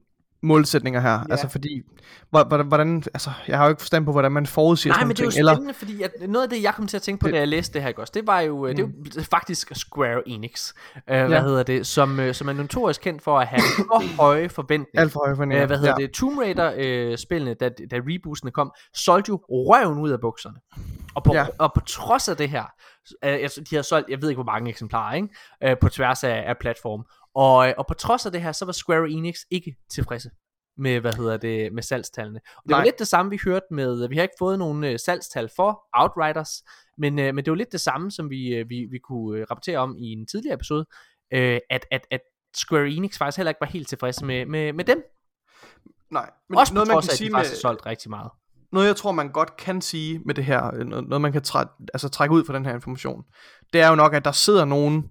målsætninger her. Ja. Altså, fordi... hvor- Hvordan. Altså, jeg har jo ikke forstand på, hvordan man forudsiger Nej, sådan men det er jo ting. spændende, fordi at noget af det, jeg kom til at tænke på, Det- da jeg læste det her, ikke også, det var jo, mm. det er jo faktisk Square Enix, øh, hvad Ja. hedder det, som, øh, som er notorisk kendt for at have for høje forventninger. Alt for høje forventninger. Øh, hvad hedder ja. det? Tomb Raider-spillene, da, da reboostene kom, solgte jo røven ud af bukserne. Og på, ja. Og på trods af det her, øh, de har solgt, jeg ved ikke hvor mange eksemplarer, ikke? Øh, på tværs af, af platform. Og, øh, og på trods af det her, så var Square Enix ikke tilfredse med, hvad hedder det, med salgstallene. Og det Nej. var lidt det samme, vi hørte med, vi har ikke fået nogen øh, salgstal for Outriders, men, øh, men det var lidt det samme, som vi, øh, vi, vi kunne øh, rapportere om i en tidligere episode, øh, at, at, at Square Enix faktisk heller ikke var helt tilfredse med, med, med dem. Nej, men Også noget, man trods kan at sige de med, faktisk har solgt rigtig meget. noget, jeg tror, man godt kan sige med det her, noget, noget man kan træ, altså, trække ud fra den her information, det er jo nok, at der sidder nogen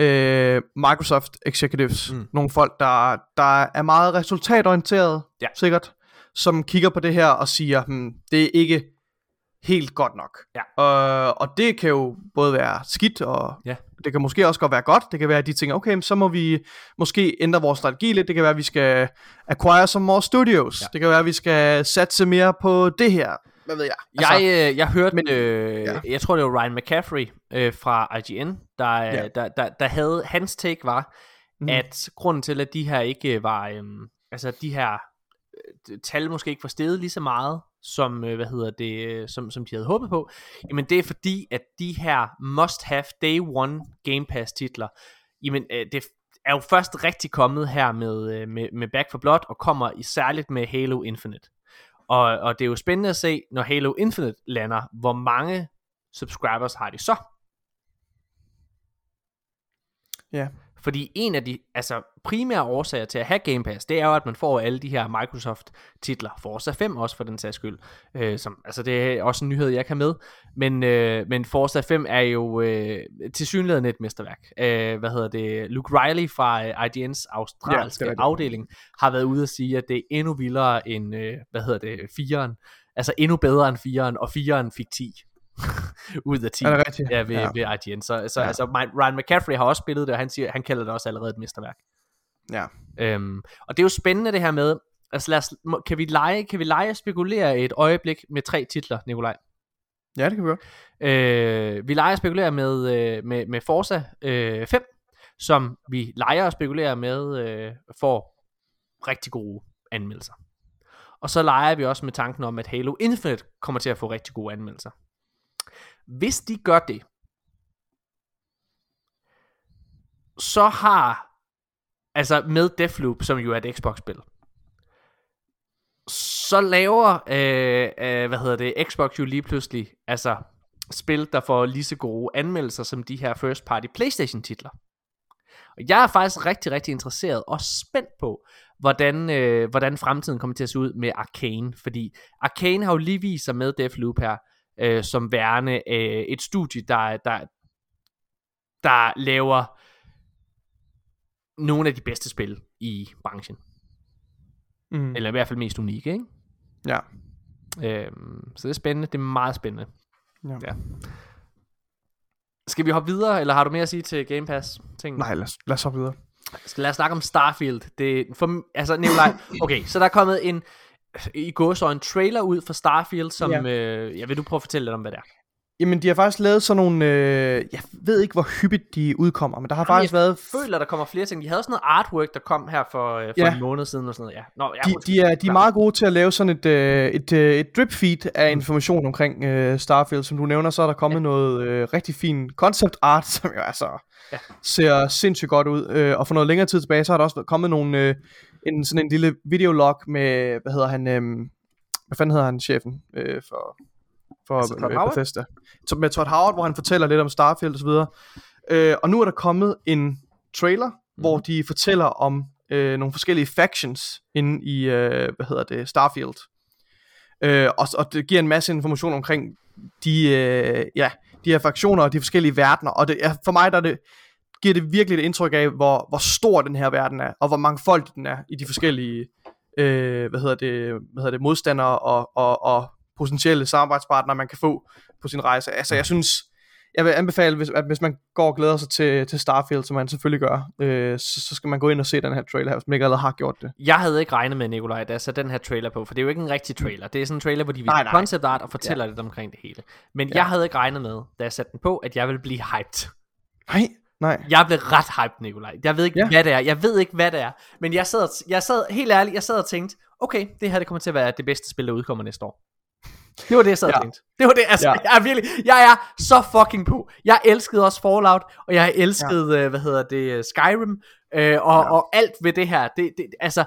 øh, Microsoft executives, Mm. nogle folk, der, der er meget resultatorienteret, Ja. sikkert, som kigger på det her og siger, hmm, det er ikke helt godt nok. Ja. Og, og det kan jo både være skidt, og Ja. det kan måske også godt være godt. Det kan være, at de tænker, okay, men så må vi måske ændre vores strategi lidt. Det kan være, at vi skal acquire some more studios. Ja. Det kan være, at vi skal satse mere på det her. Hvad ved jeg? Altså, jeg, øh, jeg hørte, men, øh, ja. jeg tror det var Ryan McCaffrey øh, fra IGN, der, ja. Ja. der, der, der havde, hans take var, mm. At grunden til, at de her ikke var, øhm, altså de her øh, tal måske ikke var steget lige så meget, som, øh, hvad hedder det, øh, som, som de havde håbet på, jamen det er fordi, at de her must have day one Game Pass titler, jamen øh, det er jo først rigtig kommet her med, øh, med, med Back for Blood, og kommer i særligt med Halo Infinite. Og, og det er jo spændende at se, når Halo Infinite lander, hvor mange subscribers har de så? Ja. Fordi en af de altså, primære årsager til at have Game Pass, det er jo, at man får alle de her Microsoft-titler, Forza 5 også for den sags skyld. Øh, som, altså det er også en nyhed, jeg kan med. Men, øh, men Forza 5 er jo øh, til synligheden et mesterværk. Øh, hvad hedder det? Luke Riley fra øh, IGN's australske Ja, ja, det det. afdeling har været ude at sige, at det er endnu vildere end, øh, hvad hedder det, 4'eren. Altså endnu bedre end 4'eren, og 4'eren fik 10 ud af 10 Er det rigtigt? ja, ved, Ja. ved IGN. Så, så Ja. altså, Ryan McCaffrey har også spillet det, og han, siger, han kalder det også allerede et mesterværk. Ja. Øhm, og det er jo spændende det her med, altså lad os, kan vi lege, kan vi lege og spekulere et øjeblik med tre titler, Nikolaj? Ja, det kan vi godt. Øh, vi leger og spekulerer med, øh, med, med Forza øh, 5, som vi leger og spekulerer med øh, får rigtig gode anmeldelser. Og så leger vi også med tanken om, at Halo Infinite kommer til at få rigtig gode anmeldelser. Hvis de gør det, så har, altså med Deathloop, som jo er et Xbox-spil, så laver, øh, øh, hvad hedder det, Xbox jo lige pludselig, altså spil, der får lige så gode anmeldelser som de her first party Playstation titler. Og jeg er faktisk rigtig, rigtig interesseret og spændt på, hvordan, øh, hvordan fremtiden kommer til at se ud med Arcane. Fordi Arcane har jo lige vist sig med Deathloop her, øh, som værende øh, et studie, der, der, der laver nogle af de bedste spil i branchen. Mm. Eller i hvert fald mest unikke, ikke? Ja. Øhm, så det er spændende. Det er meget spændende. Ja. ja. Skal vi hoppe videre, eller har du mere at sige til Game Pass? Ting? Nej, lad os, lad os hoppe videre. Skal lad os snakke om Starfield. Det, for, altså, Nikolaj, okay, så der er kommet en, i går så en trailer ud for Starfield, som, Ja. øh, jeg vil du prøve at fortælle lidt om, hvad det er? Jamen, de har faktisk lavet sådan nogle... Øh, jeg ved ikke, hvor hyppigt de udkommer, men der har Jamen, faktisk været... Jeg føler, der kommer flere ting. De havde sådan noget artwork, der kom her for, øh, for Ja. en måned siden og sådan noget. Ja. Nå, ja, De, de, er, de er meget gode til at lave sådan et, øh, et, øh, et drip feed Mm. af information omkring øh, Starfield. Som du nævner, så er der kommet ja. noget øh, rigtig fin concept art, som jo altså ja. ser sindssygt godt ud. Øh, og for noget længere tid tilbage, så har der også kommet nogle, øh, en, sådan en lille videolog med, hvad hedder han, øh, hvad fanden hedder han, chefen øh, for, for Altså, Todd øh? Bethesda? Med Todd Howard, hvor han fortæller lidt om Starfield og så videre. Øh, og nu er der kommet en trailer, mm. hvor de fortæller om øh, nogle forskellige factions inde i, øh, hvad hedder det, Starfield. Øh, og, og det giver en masse information omkring de, øh, ja, de her fraktioner og de forskellige verdener. Og det, er, for mig der er det, giver det virkelig et indtryk af, hvor, hvor stor den her verden er, og hvor mangfoldig den er i de forskellige øh, hvad hedder det, hvad hedder det, modstandere og, og, og potentielle samarbejdspartnere, man kan få på sin rejse. Altså jeg synes, jeg vil anbefale, hvis, at hvis man går og glæder sig til, til Starfield, som man selvfølgelig gør, øh, så, så skal man gå ind og se den her trailer hvis man ikke allerede har gjort det. Jeg havde ikke regnet med, Nikolaj, da jeg satte den her trailer på, for det er jo ikke en rigtig trailer. Det er sådan en trailer, hvor de viser concept art og fortæller ja. lidt omkring det hele. Men ja. jeg havde ikke regnet med, da jeg satte den på, at jeg ville blive hyped. Nej, nej. Jeg blev ret hyped, Nikolaj. Jeg ved ikke, ja. Hvad det er. Jeg ved ikke, hvad det er. Men jeg sad, jeg sad, helt ærligt, jeg sad og tænkte, okay, det her det kommer til at være det bedste spil, der udkommer næste år. Det var det, jeg sad ja. og tænkte. Det var det, altså, ja. Jeg er virkelig, jeg er så fucking på. Jeg elskede også Fallout, og jeg elskede, ja. hvad hedder det, Skyrim, øh, og, ja. og alt ved det her. Det, det, altså,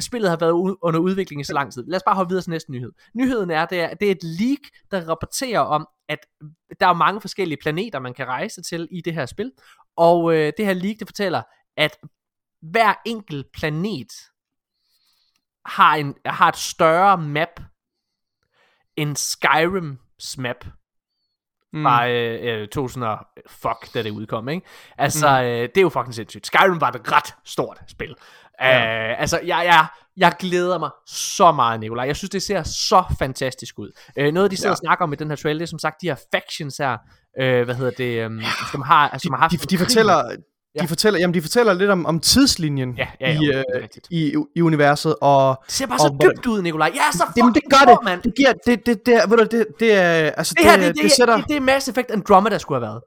spillet har været u- under udvikling i så lang tid. Lad os bare hoppe videre til næste nyhed. Nyheden er, det er, det er et leak, der rapporterer om, at der er mange forskellige planeter, man kan rejse til i det her spil. Og øh, det her leak, det fortæller, at hver enkelt planet har, en, har et større map end Skyrims map Mm. fra øh, øh, 2000 og fuck, da det udkom, ikke? Altså, mm. øh, det er jo fucking sindssygt. Skyrim var et ret stort spil. Ja. Øh, altså, jeg, jeg, jeg glæder mig så meget, Nikolaj. Jeg synes, det ser så fantastisk ud. Øh, noget, de sidder. Ja. og snakker om i den her trailer, det er som sagt de her factions her, øh, hvad hedder det, um, som har, altså, som har haft de, de krig. fortæller, Ja. de fortæller, jamen de fortæller lidt om, om tidslinjen Ja, ja, ja, i, det øh, i, i universet, og Det ser bare og så dybt ud, Nikolaj. Er så det fucking gør det. Det giver det det det, er- ved du, det det er altså Det her, det, det, det, sætter det, det er Mass Effect Andromeda skulle have været.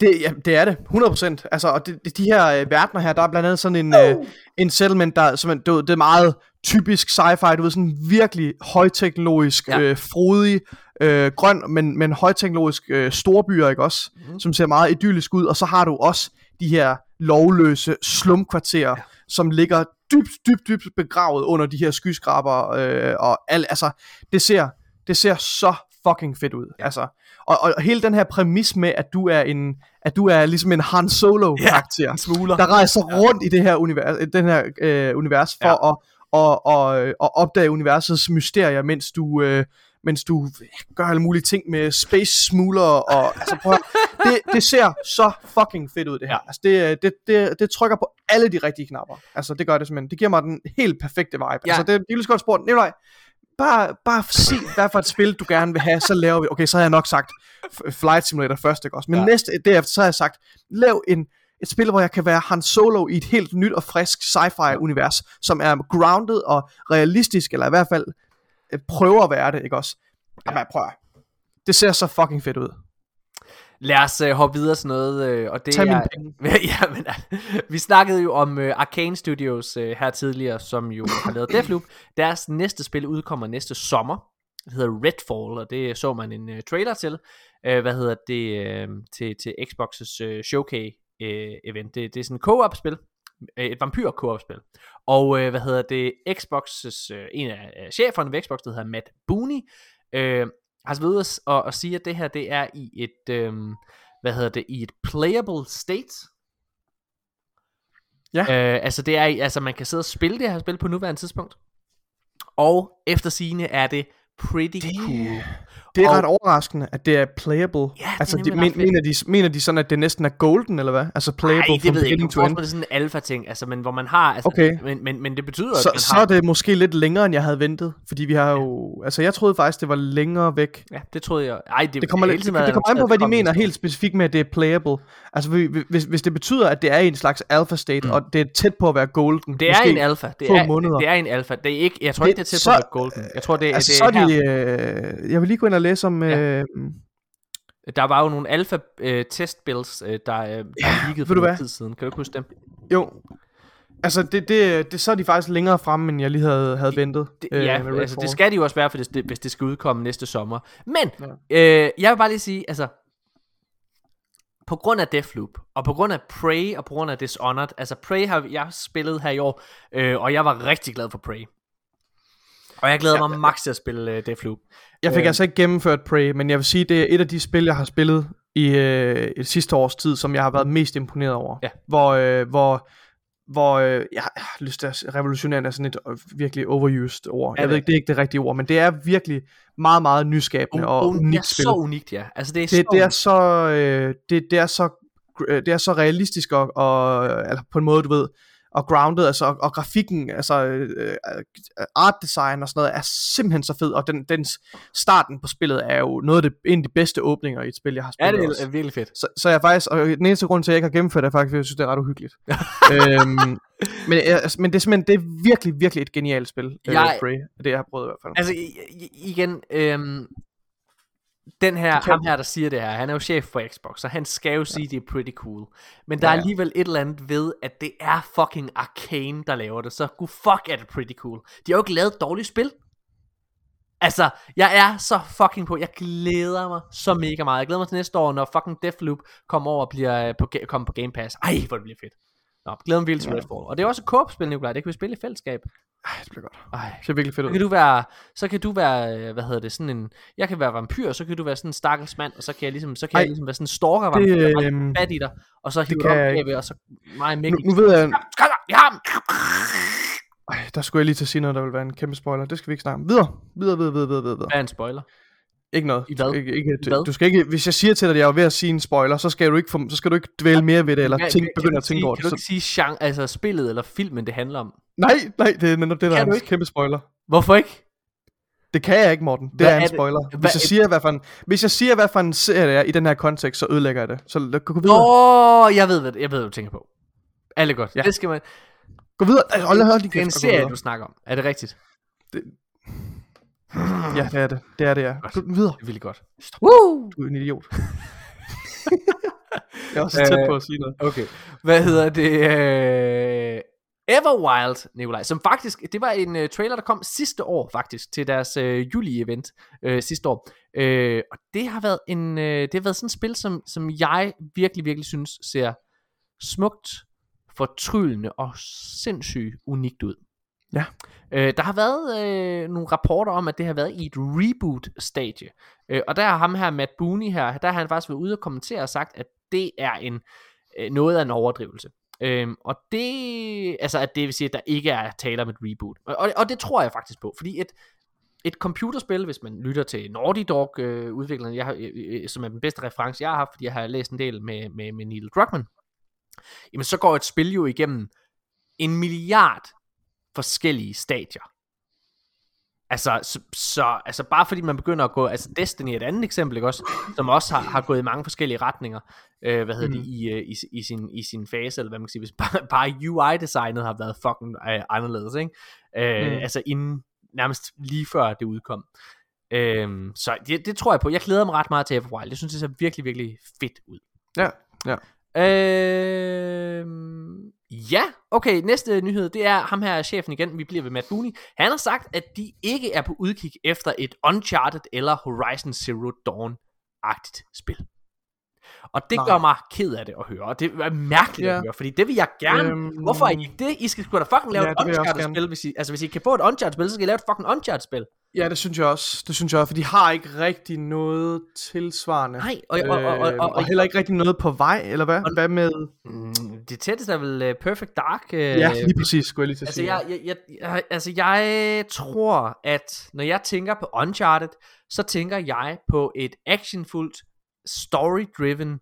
Det ja, det er det 100%. Altså og det, det, de her øh, verdener her, der er blandt andet sådan en øh, en settlement der som du det er meget typisk sci-fi, du ved sådan virkelig højteknologisk, Ja. øh, frodig, øh, grøn, men men højteknologisk øh, storbyer, ikke også? Mm. Som ser meget idyllisk ud, og så har du også de her lovløse slumkvarterer, ja. som ligger dybt, dybt, dybt begravet under de her skyskraber, øh, og al, altså, det ser, det ser så fucking fedt ud. Altså, og, og hele den her præmis med, at du er en, at du er ligesom en Han Solo karakter, en smugler. der rejser rundt i det her univers, den her øh, univers for Ja. at og, og, og opdage universets mysterier, mens du, øh, mens du gør alle mulige ting med space smuggler og altså prøv høre, det, det ser så fucking fedt ud det her. Ja. Altså det, øh, det, det, det trykker på alle de rigtige knapper. Altså det gør det simpelthen. Det giver mig den helt perfekte vibe. Ja. Altså det, det er lige så godt spurgt. Nikolaj, bare, bare sig, hvad for et spil du gerne vil have, så laver vi. Okay, så har jeg nok sagt Flight Simulator først, ikke også? Men Ja. næste, derefter, så har jeg sagt, lav en, et spil, hvor jeg kan være Han Solo i et helt nyt og frisk sci-fi univers, som er grounded og realistisk, eller i hvert fald øh, prøver at være det, ikke også? Jamen, prøv at- Det ser så fucking fedt ud. Lad os uh, hoppe videre til noget, øh, og det Tag er... mine penge. ja, men, vi snakkede jo om uh, Arcane Studios uh, her tidligere, som jo har lavet Deathloop. Deres næste spil udkommer næste sommer. Det hedder Redfall, og det så man en uh, trailer til. Uh, hvad hedder det? Uh, til, til Xbox's uh, Showcase uh, event. Det, det er sådan et co-op-spil. Uh, et vampyr co-op spil. Og uh, hvad hedder det? Xbox's, uh, en af uh, cheferne ved Xbox, der hedder Matt Boonie, uh, har så været ude at- og, og sige, at det her det er i et, øhm, hvad hedder det, i et playable state. Ja. Øh, altså det er, altså man kan sidde og spille det her spil på nuværende tidspunkt. Og efter sigende er det pretty det... cool. Det er Og- ret overraskende, at det er playable. Ja, det er altså, de, men, mener, de, mener de sådan, at det næsten er golden, eller hvad? Altså playable Nej, det ved jeg ikke. Jeg tror, det er sådan en alfa-ting, altså, men hvor man har... Altså, Okay. men, men, men det betyder, Så, at man så har... er det måske lidt længere, end jeg havde ventet. Fordi vi har jo... Altså, jeg troede faktisk, det var længere væk. Ja, det troede jeg. Ej, det, Det kommer, tiden det, det kommer an på, hvad de mener helt specifikt med, at det er playable. Altså, vi- vi- hvis, hvis det betyder, at det er en slags alpha state, mm. og det er tæt på at være golden. Det er en alfa. Det er, måneder. det er en alfa. Det er ikke, jeg tror Det- ikke, det er tæt så- på at være golden. Jeg tror, det, Altså, det så er er her. de... Øh, jeg vil lige gå ind og læse om... Ja. Øh, Der var jo nogle alfa øh, testbills, øh, der, øh, der leakede for noget tid siden. Kan du ikke huske dem? jo, altså, det, det, det, så er de faktisk længere fremme, end jeg lige havde, havde ventet. Det, øh, ja, altså, det skal de jo også være, for det, det, hvis det skal udkomme næste sommer. Men, ja. øh, jeg vil bare lige sige, altså, på grund af Deathloop, og på grund af Prey, og på grund af Dishonored, altså Prey har jeg spillet her i år, øh, og jeg var rigtig glad for Prey. Og jeg glæder mig max til at spille øh, Deathloop. Jeg fik Øh. altså ikke gennemført Prey, men jeg vil sige, det er et af de spil, jeg har spillet i øh, et sidste års tid, som jeg har været mest imponeret over. Ja. Hvor, øh, hvor, hvor øh, jeg har lyst til at sige, revolutionerende er sådan et øh, virkelig overused ord. Ja, Jeg ved ikke, det er ikke det rigtige ord, men det er virkelig meget, meget nyskabende og, Og, det er unikt spil. så unikt, ja. Altså, det er det, så det er så øh, det, det er så øh, det er så realistisk og, og eller på en måde du ved og grounded altså og, og grafikken altså øh, øh, art design og sådan noget er simpelthen så fed og den dens starten på spillet er jo noget af det en af de bedste åbninger i et spil jeg har Ja, spillet det også. er virkelig fedt. Så, så jeg faktisk, og den eneste grund til, at jeg ikke har gennemført det, er faktisk, at jeg synes, det er ret uhyggeligt. øhm, men, altså, men det er simpelthen, det er virkelig, virkelig et genialt spil, jeg, Jeg- øh, Prey, det jeg har prøvet i hvert fald. Altså igen, øhm, den her, ham her, der siger det her, han er jo chef for Xbox, så han skal jo sige, det er pretty cool. Men der Ja, er ja. alligevel et eller andet ved, at det er fucking Arcane, der laver det, så gud fuck er det pretty cool. De har jo ikke lavet et dårligt spil. Altså, jeg er så fucking på, jeg glæder mig så mega meget. Jeg glæder mig til næste år, når fucking Deathloop kommer over og bliver øh, på, kommer på Game Pass. Ej, hvor det bliver fedt. Nå, glæder mig virkelig til Redfall. Og det er også et co-op-spil, Nikolaj. Det kan vi spille i fællesskab. Ej, det bliver godt. Ej, Det ser virkelig fedt så ud. kan du være, så kan du være, øh, hvad hedder det, sådan en, jeg kan være vampyr, så kan du være sådan en stakkels mand, og så kan jeg ligesom, så kan Ej, jeg ligesom være sådan en stalker vampyr, det, øhm, fat i dig, og så hive dig jeg op og så mig og Nu, Mikkel. nu ved jeg, Kom, jeg har ham! ej, der skulle jeg lige til at sige noget, der vil være en kæmpe spoiler. Det skal vi ikke snakke om. Videre, videre, videre, videre, videre, videre. Hvad er en spoiler? Ikke noget. I hvad? Du, ikke, ikke, I hvad? du skal ikke, hvis jeg siger til dig, at jeg er ved at sige en spoiler, så skal du ikke, så skal du ikke dvæle mere ved det, eller Hvad- tænke, kan begynde du at tænke sige- over Kan det. du Så, ikke sige genre, altså spillet eller filmen, det handler om? nej, nej, det er netop det, der Kan er du en ikke? kæmpe spoiler. Hvorfor ikke? Det kan jeg ikke, Morten. Det Hvad er er en det? spoiler. Hvad Hvis jeg er- siger, hvad for en, hvis jeg siger, hvad for en serie det er i den her kontekst, så ødelægger jeg det. Så lad- gå videre. Åh, oh, jeg ved, hvad, jeg ved, hvad du tænker på. Alle godt. Ja. Det skal man, Gå videre. Ej, Hold, hold lige det er en gå serie, du snakker om. Er det rigtigt? Ja, det er det. Det er det, ja. Gå videre. Det er virkelig godt. Woo! Du er en idiot. jeg er også tæt Øh, på at sige noget. Okay. Hvad hedder det? Øh... Everwild, Nikolaj, som faktisk, det var en uh, trailer, der kom sidste år faktisk, til deres uh, juli-event uh, sidste år. Uh, og det har været en, uh, det har været sådan et spil, som, som jeg virkelig, virkelig synes ser smukt, fortryllende og sindssygt unikt ud. Ja. Øh, der har været øh, nogle rapporter om, at det har været i et reboot-stadie. Øh, og der har ham her, Matt Booney her, der har han faktisk været ude og kommentere og sagt, at det er en øh, noget af en overdrivelse. Øhm, og det, altså at det vil sige, at der ikke er tale om et reboot. Og, og, og det tror jeg faktisk på, fordi et, et computerspil, hvis man lytter til Naughty Dog øh, udviklerne, jeg har, øh, øh, som er den bedste reference, jeg har haft, fordi jeg har læst en del med, med, med Neil Druckmann, jamen så går et spil jo igennem en milliard forskellige stadier. Altså, så, så, altså bare fordi man begynder at gå, altså Destiny er et andet eksempel, ikke også, som også har, har gået i mange forskellige retninger, øh, hvad hedder mm. det, i, øh, i, i, sin, i sin fase, eller hvad man kan sige, hvis bare, bare UI-designet har været fucking øh, anderledes, ikke? Øh, mm. Altså inden, nærmest lige før det udkom. Øh, så det, det tror jeg på. Jeg glæder mig ret meget til Everwild. Jeg synes, det ser virkelig, virkelig fedt ud. Ja, ja. Øh, ja, okay, næste nyhed, det er ham her, chefen igen, vi bliver ved Matt Booney. Han har sagt, at de ikke er på udkig efter et Uncharted eller Horizon Zero Dawn-agtigt spil. Og det Nej. gør mig ked af det at høre, og det er mærkeligt Ja. at høre, fordi det vil jeg gerne. Øhm, Hvorfor er I ikke det? I skal sgu da fucking lave Ja, et Uncharted-spil, hvis I, altså hvis I kan få et Uncharted-spil, så skal I lave et fucking Uncharted-spil. Ja, det synes jeg også. Det synes jeg også, for de har ikke rigtig noget tilsvarende. Nej, og, og, og, og, og, Øh, og heller ikke rigtig noget på vej, eller hvad? Hvad med... Mm, det tætteste er vel uh, Perfect Dark. Uh, Ja, lige præcis, skulle jeg lige til at Altså sige. jeg, jeg, jeg, jeg, altså, jeg tror, at når jeg tænker på Uncharted, så tænker jeg på et actionfuldt, story-driven,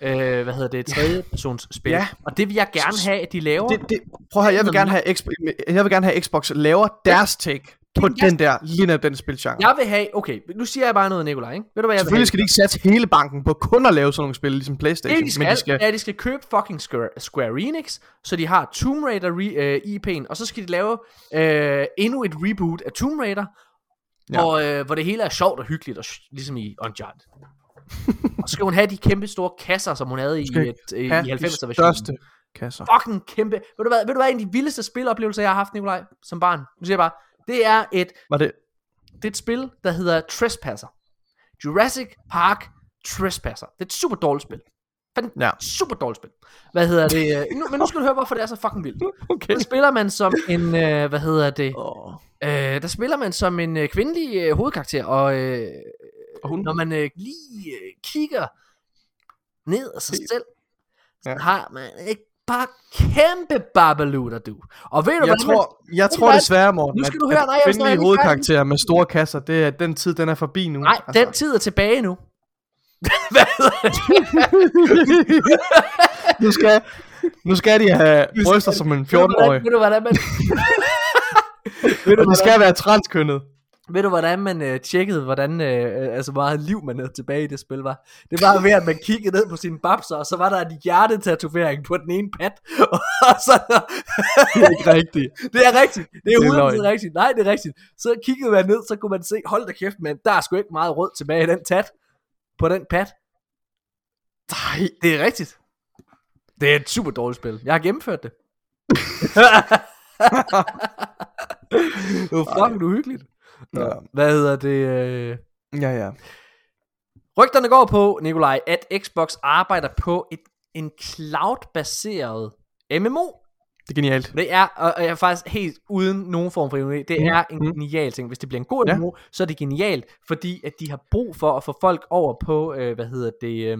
øh, hvad hedder det, tredje persons spil. Ja. Og det vil jeg gerne have, at de laver. det, det, prøv at høre, jeg vil gerne have, Xbox, jeg vil gerne have Xbox laver deres take på jeg- den der, lige netop den spilgenre. Jeg vil have, okay, nu siger jeg bare noget, Nikolaj, ikke? Ved du hvad jeg Selvfølgelig skal de ikke sætte hele banken på kun at lave sådan nogle spil, ligesom Playstation. Det, de skal, men de skal, at de skal købe fucking Square, Square Enix, så de har Tomb Raider re, uh, IP'en, og så skal de lave uh, endnu et reboot af Tomb Raider, Ja. ja. og, uh, hvor det hele er sjovt og hyggeligt, og, ligesom i Uncharted. og så skal hun have de kæmpe store kasser, som hun havde i, et, i have 90'er de versionen. kasser. Fucking kæmpe. Ved du, hvad, ved du hvad, en af de vildeste spiloplevelser, jeg har haft, Nikolaj, som barn? Nu siger jeg bare, det er et Var det, det er et spil, der hedder Trespasser. Jurassic Park Trespasser. Det er et super dårligt spil. Fandt Ja. super dårligt spil. Hvad hedder det? Nu, men nu skal du høre, hvorfor det er så fucking vildt. Okay. Der spiller man som en, øh, hvad hedder det? Åh. Øh, der spiller man som en øh, kvindelig øh, hovedkarakter, og øh, Og hun- når man øh, lige øh, kigger ned af sig selv, så Ja. har man et par kæmpe babalutter, du. Og ved du, Jeg man- tror, jeg Ved tror hvad? desværre, Morten, Nu skal at, du høre, at nej, er kvindelige hovedkarakterer med store kasser, det er, den tid, den er forbi nu. Nej, altså. den tid er tilbage nu. Hvad det? nu, skal, nu skal de have bryster som en 14-årig, Ved du, hvordan man... ved, du, og de skal være transkønnet. Ved du, hvordan man øh, tjekkede, hvordan øh, øh, altså, meget liv man havde tilbage i det spil var? Det var ved, at man kiggede ned på sine babser, og så var der en hjertetatovering på den ene pat. Og så, Det er ikke rigtigt. det er rigtigt. Det er Det er 100% løgn. rigtigt. Nej, det er rigtigt. Så kiggede man ned, så kunne man se, hold da kæft, men der er sgu ikke meget rød tilbage i den tat. På den pat. Nej, Det er rigtigt. Det er et super dårligt spil. Jeg har gennemført det. det var fucking uhyggeligt. Nå, Ja. Hvad hedder det? Øh... ja, ja. Rygterne går på, Nikolaj, at Xbox arbejder på et, en cloud-baseret MMO. Det er genialt. Det er, og jeg er faktisk helt uden nogen form for ironi, det er en genial ting. Hvis det bliver en god Ja. MMO, så er det genialt, fordi at de har brug for at få folk over på, øh, hvad hedder det, øh,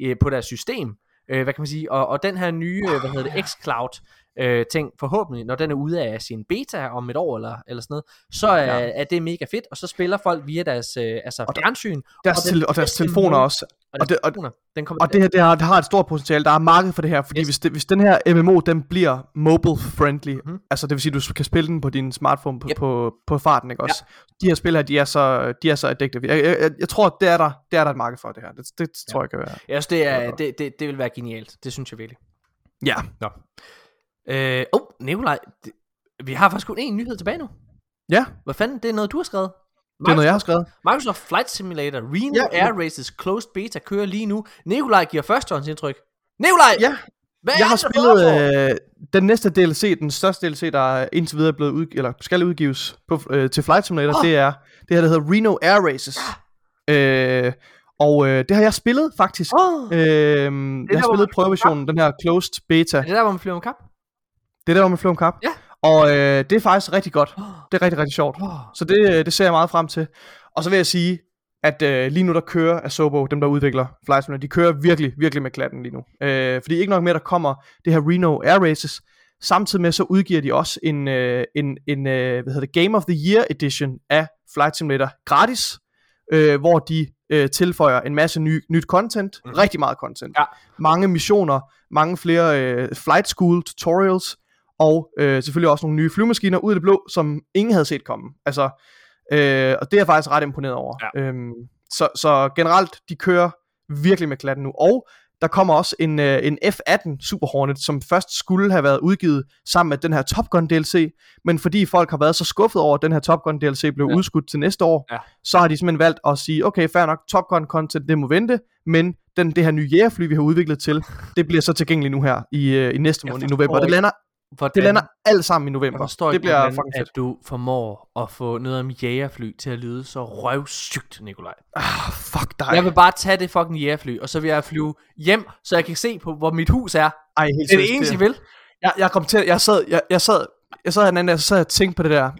øh, på deres system. Øh, hvad kan man sige? Og, og den her nye, øh, hvad hedder det, xCloud øh, ting, forhåbentlig, når den er ude af sin beta om et år eller, eller sådan noget, så er, Ja. er det mega fedt, og så spiller folk via deres øh, altså Og der- fjernsyn. Deres, og til, og deres telefoner også. Og, Og det- og- den kommer Og det her, det har, det har et stort potentiale. Der er marked for det her, fordi Yes. hvis, det, hvis den her MMO, den bliver mobile friendly, Mhm. mm-hmm. altså det vil sige, du kan spille den på din smartphone på, Yep. på, på farten, ikke også? De her spil her, de er så, de er så addictive. Jeg, jeg, jeg, jeg tror, det er, der, det er der et marked for det her. Det, det tror jeg kan være. Jeg synes, det, er, det, det, det vil være genialt. Det synes jeg virkelig. Ja. Nå. Øh, oh, Nikolaj, det, vi har faktisk kun én nyhed tilbage nu. Ja, Hvad fanden, det er noget, du har skrevet? det er noget, jeg har skrevet. Microsoft Flight Simulator Reno Ja. Air Races Closed Beta kører lige nu. Nikolaj giver førstehåndsindtryk. Nikolaj! Ja, Hvad jeg er har det, spillet øh, den næste DLC, den største DLC, der er indtil videre blevet ud, eller skal udgives på, øh, til Flight Simulator, Åh. det er det her, der hedder Reno Air Races. Øh, og øh, det har jeg spillet faktisk. Åh, Øh, jeg der, har spillet prøveversionen, den her closed beta. er det der, hvor man flyver med kap? Det er der, flyver om kap. Ja. Og øh, det er faktisk rigtig godt. Det er rigtig, rigtig sjovt. Så det, øh, det ser jeg meget frem til. Og så vil jeg sige, at øh, lige nu der kører Asobo, dem der udvikler Flight Simulator, de kører virkelig, virkelig med klatten lige nu. Øh, fordi ikke nok med, at der kommer det her Reno Air Races, samtidig med så udgiver de også en, øh, en, en øh, hvad hedder det, Game of the Year edition af Flight Simulator gratis, øh, hvor de øh, tilføjer en masse ny, nyt content, mm. rigtig meget content. Ja. Mange missioner, mange flere øh, flight school tutorials, og øh, selvfølgelig også nogle nye flyvemaskiner ud af det blå, som ingen havde set komme. Altså, øh, og det er jeg faktisk ret imponeret over. Ja. Øhm, så, så generelt, de kører virkelig med klatten nu. Og der kommer også en, øh, en F-18 Super Hornet, som først skulle have været udgivet sammen med den her Top Gun DLC, men fordi folk har været så skuffet over, at den her Top Gun DLC blev Ja. udskudt til næste år, Ja. så har de simpelthen valgt at sige, okay, fair nok, Top Gun content, det må vente, men den, det her nye jægerfly, vi har udviklet til, det bliver så tilgængeligt nu her i, øh, i næste måned i november. Det lander, Hvordan, det lander alt sammen i november. forstår Det bliver hvordan, fucking at fedt. du formår at få noget om jægerfly til at lyde så røvsygt, Nikolaj. Ah, fuck dig. Jeg vil bare tage det fucking jægerfly, og så vil jeg flyve hjem, så jeg kan se på, hvor mit hus er. Ej, helt Det er det eneste, jeg vil. Jeg, jeg kom til, jeg sad, jeg, jeg sad, jeg sad her den anden dag, så sad jeg og tænkte på det der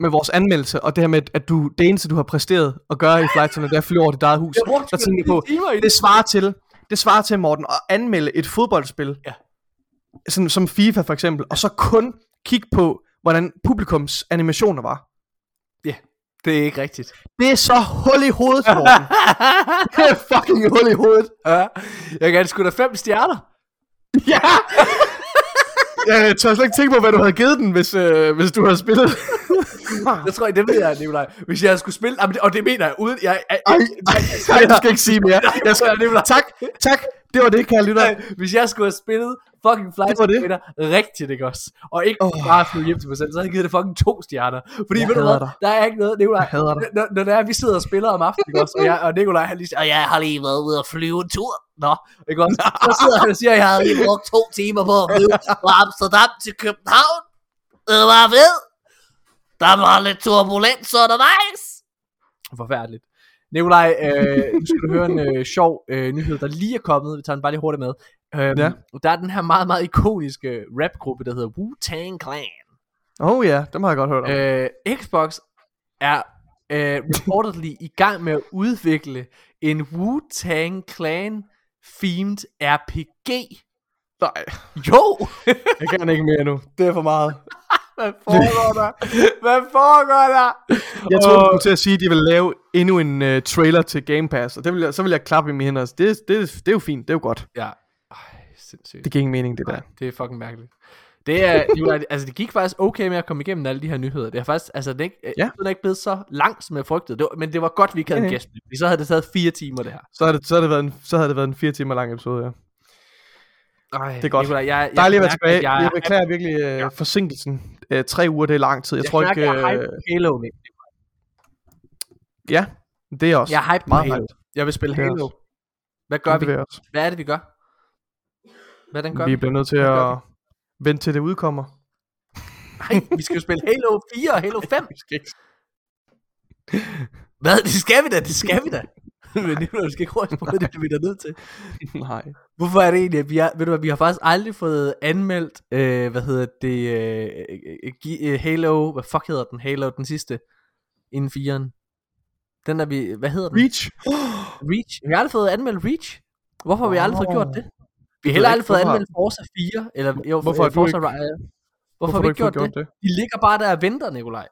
med vores anmeldelse, og det her med, at du, det eneste, du har præsteret at gøre i Flight det er at flyve over dit eget hus. Jeg brugte Så tænkte jeg på, det svarer til, det svarer til, Morten, at anmelde et fodboldspil, Ja. Sådan, som FIFA for eksempel, og så kun kigge på, hvordan publikums animationer var. Ja, det er ikke rigtigt. Det er så hul i hovedet, Morten. det er fucking hul i hovedet. Ja, jeg kan sgu da fem stjerner. Ja! Jeg tør slet ikke tænke på, hvad du havde givet den, hvis, øh, hvis du havde spillet. Jeg tror, det ved jeg, Nikolaj. Hvis jeg skulle spille, og det mener jeg, uden, jeg, jeg, Ej, jeg, nej, du skal ikke sige mere. Jeg skal, tak, tak. Det var det, kære lytter. hvis jeg skulle have spillet fucking Flight. Simulator rigtigt, ikke også? Og ikke oh. bare flyve hjem til mig selv, så havde jeg givet det fucking to stjerner. Fordi, Jeg ved du hvad, dig. der er ikke noget, Nikolaj, Jeg hader dig. når, når det er, vi sidder og spiller om aftenen, ikke også? Og, jeg, og Nikolaj, han lige siger, jeg har lige været ude og flyve en tur. Nå, ikke også? Så sidder han og siger, jeg har lige brugt to timer på at flyve fra Amsterdam til København. Det var fedt. Der var lidt turbulens undervejs. Forfærdeligt. Nikolaj, øh, nu skal du høre en øh, sjov øh, nyhed, der lige er kommet. Vi tager den bare lige hurtigt med. Øhm, Ja. Der er den her meget, meget ikoniske rapgruppe, der hedder Wu-Tang Clan. Oh ja, dem har jeg godt hørt om. Øh, Xbox er øh, reportedly i gang med at udvikle en Wu-Tang Clan themed RPG. Nej, Jo! jeg kan ikke mere nu. Det er for meget. Hvad foregår der? Hvad foregår der? Jeg troede, du Åh. skulle til at sige, at de ville lave endnu en uh, trailer til Game Pass, og det vil jeg, så vil jeg klappe i mine hænder. Det, det, det er jo fint, det er jo godt. Ja. Ej, sindssygt. Det giver ingen mening, det der. Det er fucking mærkeligt. Det er, Nikolaj, altså det gik faktisk okay med at komme igennem alle de her nyheder. Det er faktisk, altså det er ikke, Ja. er ikke blevet så langt, som jeg frygtede. Det var, men det var godt, vi ikke havde Ja, en ja. gæst. med, fordi Så havde det taget fire timer, det her. Så havde det, så havde det, været, en, så havde det været en fire timer lang episode, ja. Ej, Det er godt. Nikolaj, jeg, jeg Dejligt at være tilbage. Jeg, Jeg, jeg beklager virkelig uh, forsinkelsen. Uh, tre uger, det er lang tid. Jeg, jeg tror ikke... mærke, jeg er Halo. Ja, det er også. Jeg er hype meget Halo. hyped. Jeg vil spille Det Halo. Hvad gør Det vi? også. Hvad er det, vi gør? Hvordan gør Vi vi? bliver nødt til Hvad at vente til det udkommer. Nej, vi skal jo spille Halo 4 og Halo 5. Hvad? Det skal vi da, det skal vi da. Men du skal ikke ryste på det, det bliver vi da nødt til. Nej. Hvorfor er det egentlig, at vi har, ved du hvad, vi har faktisk aldrig fået anmeldt, øh, hvad hedder det, øh, øh, Halo, hvad fuck hedder den, Halo, den sidste, inden firen. Den der vi, hvad hedder den? Reach. Reach. Vi har aldrig fået anmeldt Reach. Hvorfor har vi aldrig fået gjort det? Vi har heller aldrig fået anmeldt Forza 4, eller jo, Hvorfor har øh, Forza ikke- Ri- Hvorfor, Hvorfor har vi ikke gjort, det? det? De ligger bare der og venter, Nikolaj.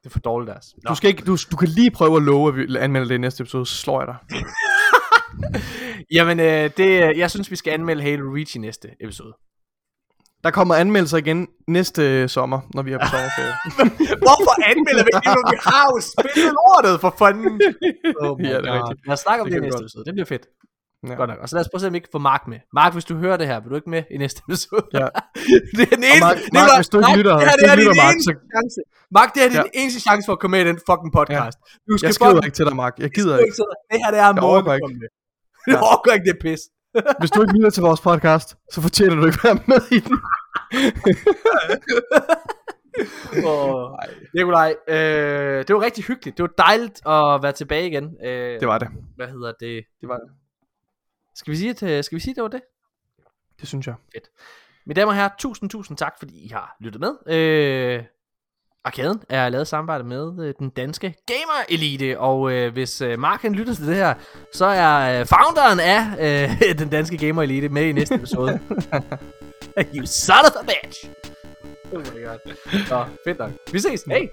Det er for dårligt, deres. Du, skal ikke, du, du kan lige prøve at love, at vi anmelder det i næste episode, så slår jeg dig. Jamen, øh, det, øh, jeg synes, vi skal anmelde Halo Reach i næste episode. Der kommer anmeldelser igen næste øh, sommer, når vi har på sommerferie. Hvorfor anmelder vi ikke nu? Vi har jo spillet lortet for fanden. Oh Ja, det er rigtigt. Lad os snakke om Det det, næste godt. episode. Det bliver fedt. Ja. Godt nok. Og så lad os prøve at se, om vi kan få Mark med. Mark, hvis du hører det her, vil du ikke med i næste episode? Ja. det er den eneste... Mark- det Mark, var- hvis du ikke lytter- det her, det er ikke din lytter, Mark, eneste så- chance. Mark, det her er din Ja. eneste chance for at komme med i den fucking podcast. Du skal Jeg skriver fucking- ikke til dig, Mark. Jeg gider ikke. ikke Det her, det er en Jeg du ikke. det pis. Hvis du ikke lytter til vores podcast, så fortjener du ikke at være med i den. Oh, Nikolaj, øh, det var rigtig hyggeligt. Det var dejligt at være tilbage igen. Øh, Det var det. Hvad hedder det? Det var det. Skal vi sige, at, skal vi sige, at det var det? Det synes jeg. Mine damer og herrer, tusind, tusind tak, fordi I har lyttet med. Øh, Arkaden er lavet samarbejde med øh, den danske Gamer Elite, og øh, hvis øh, Mark han lytter til det her, så er øh, founderen af øh, den danske Gamer Elite med i næste episode. you son of a bitch! Oh my god. Nå, fedt nok. Vi ses. Hey!